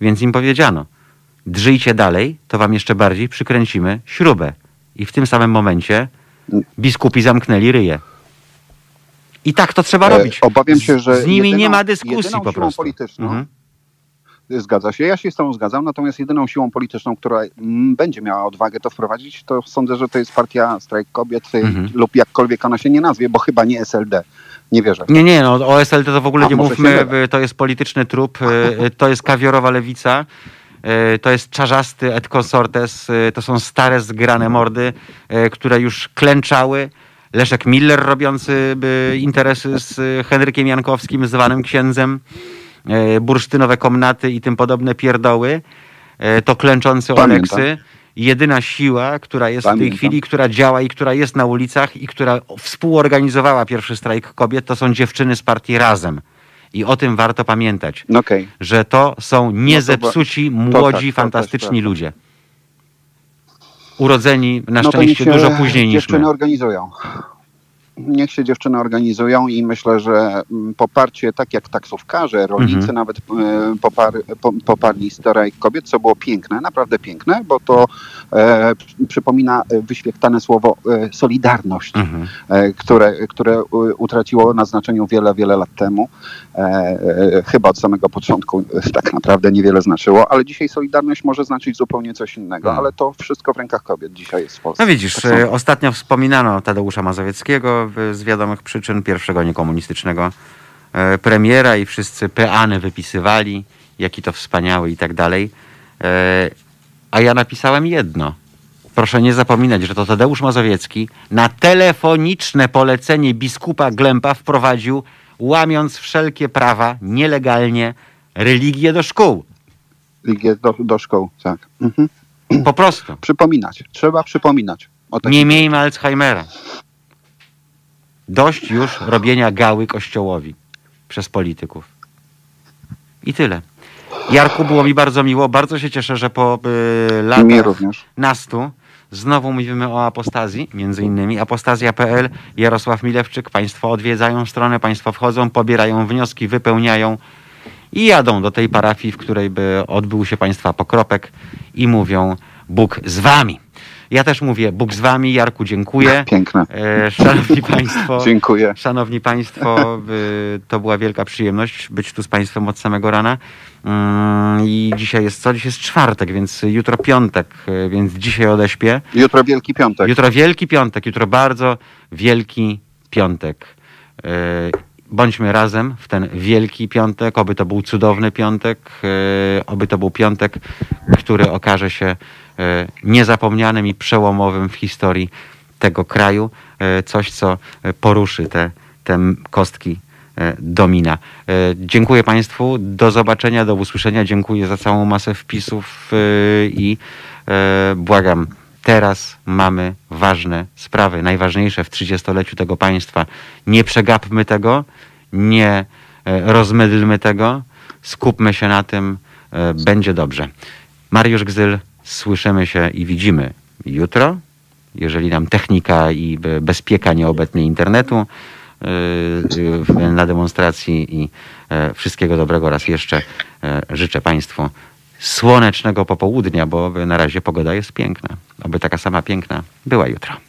więc im powiedziano, drżyjcie dalej, to wam jeszcze bardziej przykręcimy śrubę. I w tym samym momencie biskupi zamknęli ryje. I tak to trzeba E, robić. Obawiam się, że Z nimi jedyną- nie ma dyskusji jedyną po siłą prostu. polityczną, Mhm. Zgadza się, ja się z tą zgadzam, natomiast jedyną siłą polityczną, która mm, będzie miała odwagę to wprowadzić, to sądzę, że to jest partia Strajk Kobiet y, Mhm. lub jakkolwiek ona się nie nazwie, bo chyba nie SLD. Nie wierzę. Nie, nie, no o SLD to w ogóle A, nie mówmy, to jest polityczny trup, y, y, to jest kawiorowa lewica, to jest czarzasty et consortes, y, to są stare zgrane mordy, y, które już klęczały. Leszek Miller robiący interesy z Henrykiem Jankowskim, zwanym księdzem, bursztynowe komnaty i tym podobne pierdoły, to klęczący Pamiętam. Oleksy. Jedyna siła, która jest w tej Pamiętam. chwili, która działa i która jest na ulicach i która współorganizowała pierwszy strajk kobiet, to są dziewczyny z partii Razem. I o tym warto pamiętać, No Okej. że to są niezepsuci, młodzi, tak, to fantastyczni też prawda. ludzie. Urodzeni na No to szczęście dużo później niż my. organizują. Niech się dziewczyny organizują i myślę, że mm, poparcie, tak jak taksówkarze, rolnicy Mhm. nawet e, popar, po, poparli strajk kobiet, co było piękne, naprawdę piękne, bo to e, przy- przypomina e, wyświechtane słowo e, solidarność, Mhm. e, które, które u- utraciło na znaczeniu wiele, wiele lat temu. E, e, chyba od samego początku e, tak naprawdę niewiele znaczyło, ale dzisiaj solidarność może znaczyć zupełnie coś innego, Mhm. ale to wszystko w rękach kobiet dzisiaj jest w Polsce. No widzisz, Tak e, ostatnio wspominano Tadeusza Mazowieckiego z wiadomych przyczyn pierwszego niekomunistycznego e, premiera i wszyscy peany wypisywali, jaki to wspaniały i tak dalej. E, A ja napisałem jedno. Proszę nie zapominać, że to Tadeusz Mazowiecki na telefoniczne polecenie biskupa Glempa wprowadził, łamiąc wszelkie prawa, nielegalnie, religię do szkół. Ligię do, do szkół, tak. Mhm. Po prostu. Przypominać. Trzeba przypominać. Nie miejmy Alzheimera. Dość już robienia gały kościołowi przez polityków. I tyle. Jarku, było mi bardzo miło. Bardzo się cieszę, że po y, latach nastu znowu mówimy o apostazji, między innymi apostazja.pl, Jarosław Milewczyk. Państwo odwiedzają stronę, państwo wchodzą, pobierają wnioski, wypełniają i jadą do tej parafii, w której by odbył się państwa pokropek i mówią Bóg z wami. Ja też mówię Bóg z wami. Jarku, dziękuję. *laughs* Piękne. E, szanowni Państwo, *laughs* Dziękuję. Szanowni Państwo, y, to była wielka przyjemność być tu z Państwem od samego rana. Mm, I dzisiaj jest co? Dzisiaj jest czwartek, więc jutro piątek, y, więc dzisiaj odeśpię. Jutro Wielki Piątek. Jutro Wielki Piątek, jutro bardzo Wielki Piątek. Bądźmy razem w ten Wielki Piątek, oby to był cudowny piątek, oby to był piątek, który okaże się niezapomnianym i przełomowym w historii tego kraju. Y, Coś, co y, poruszy te, te kostki domina. Dziękuję Państwu, do zobaczenia, do usłyszenia. Dziękuję za całą masę wpisów i błagam, teraz mamy ważne sprawy, najważniejsze w 30-leciu tego państwa. Nie przegapmy tego, nie e, rozmydlmy tego, skupmy się na tym, e, będzie dobrze. Mariusz Gzyl, słyszymy się i widzimy jutro, jeżeli nam technika i be- bezpieka nie internetu e, e, na demonstracji i e, wszystkiego dobrego raz jeszcze e, życzę Państwu słonecznego popołudnia, bo na razie pogoda jest piękna. Oby taka sama piękna była jutro.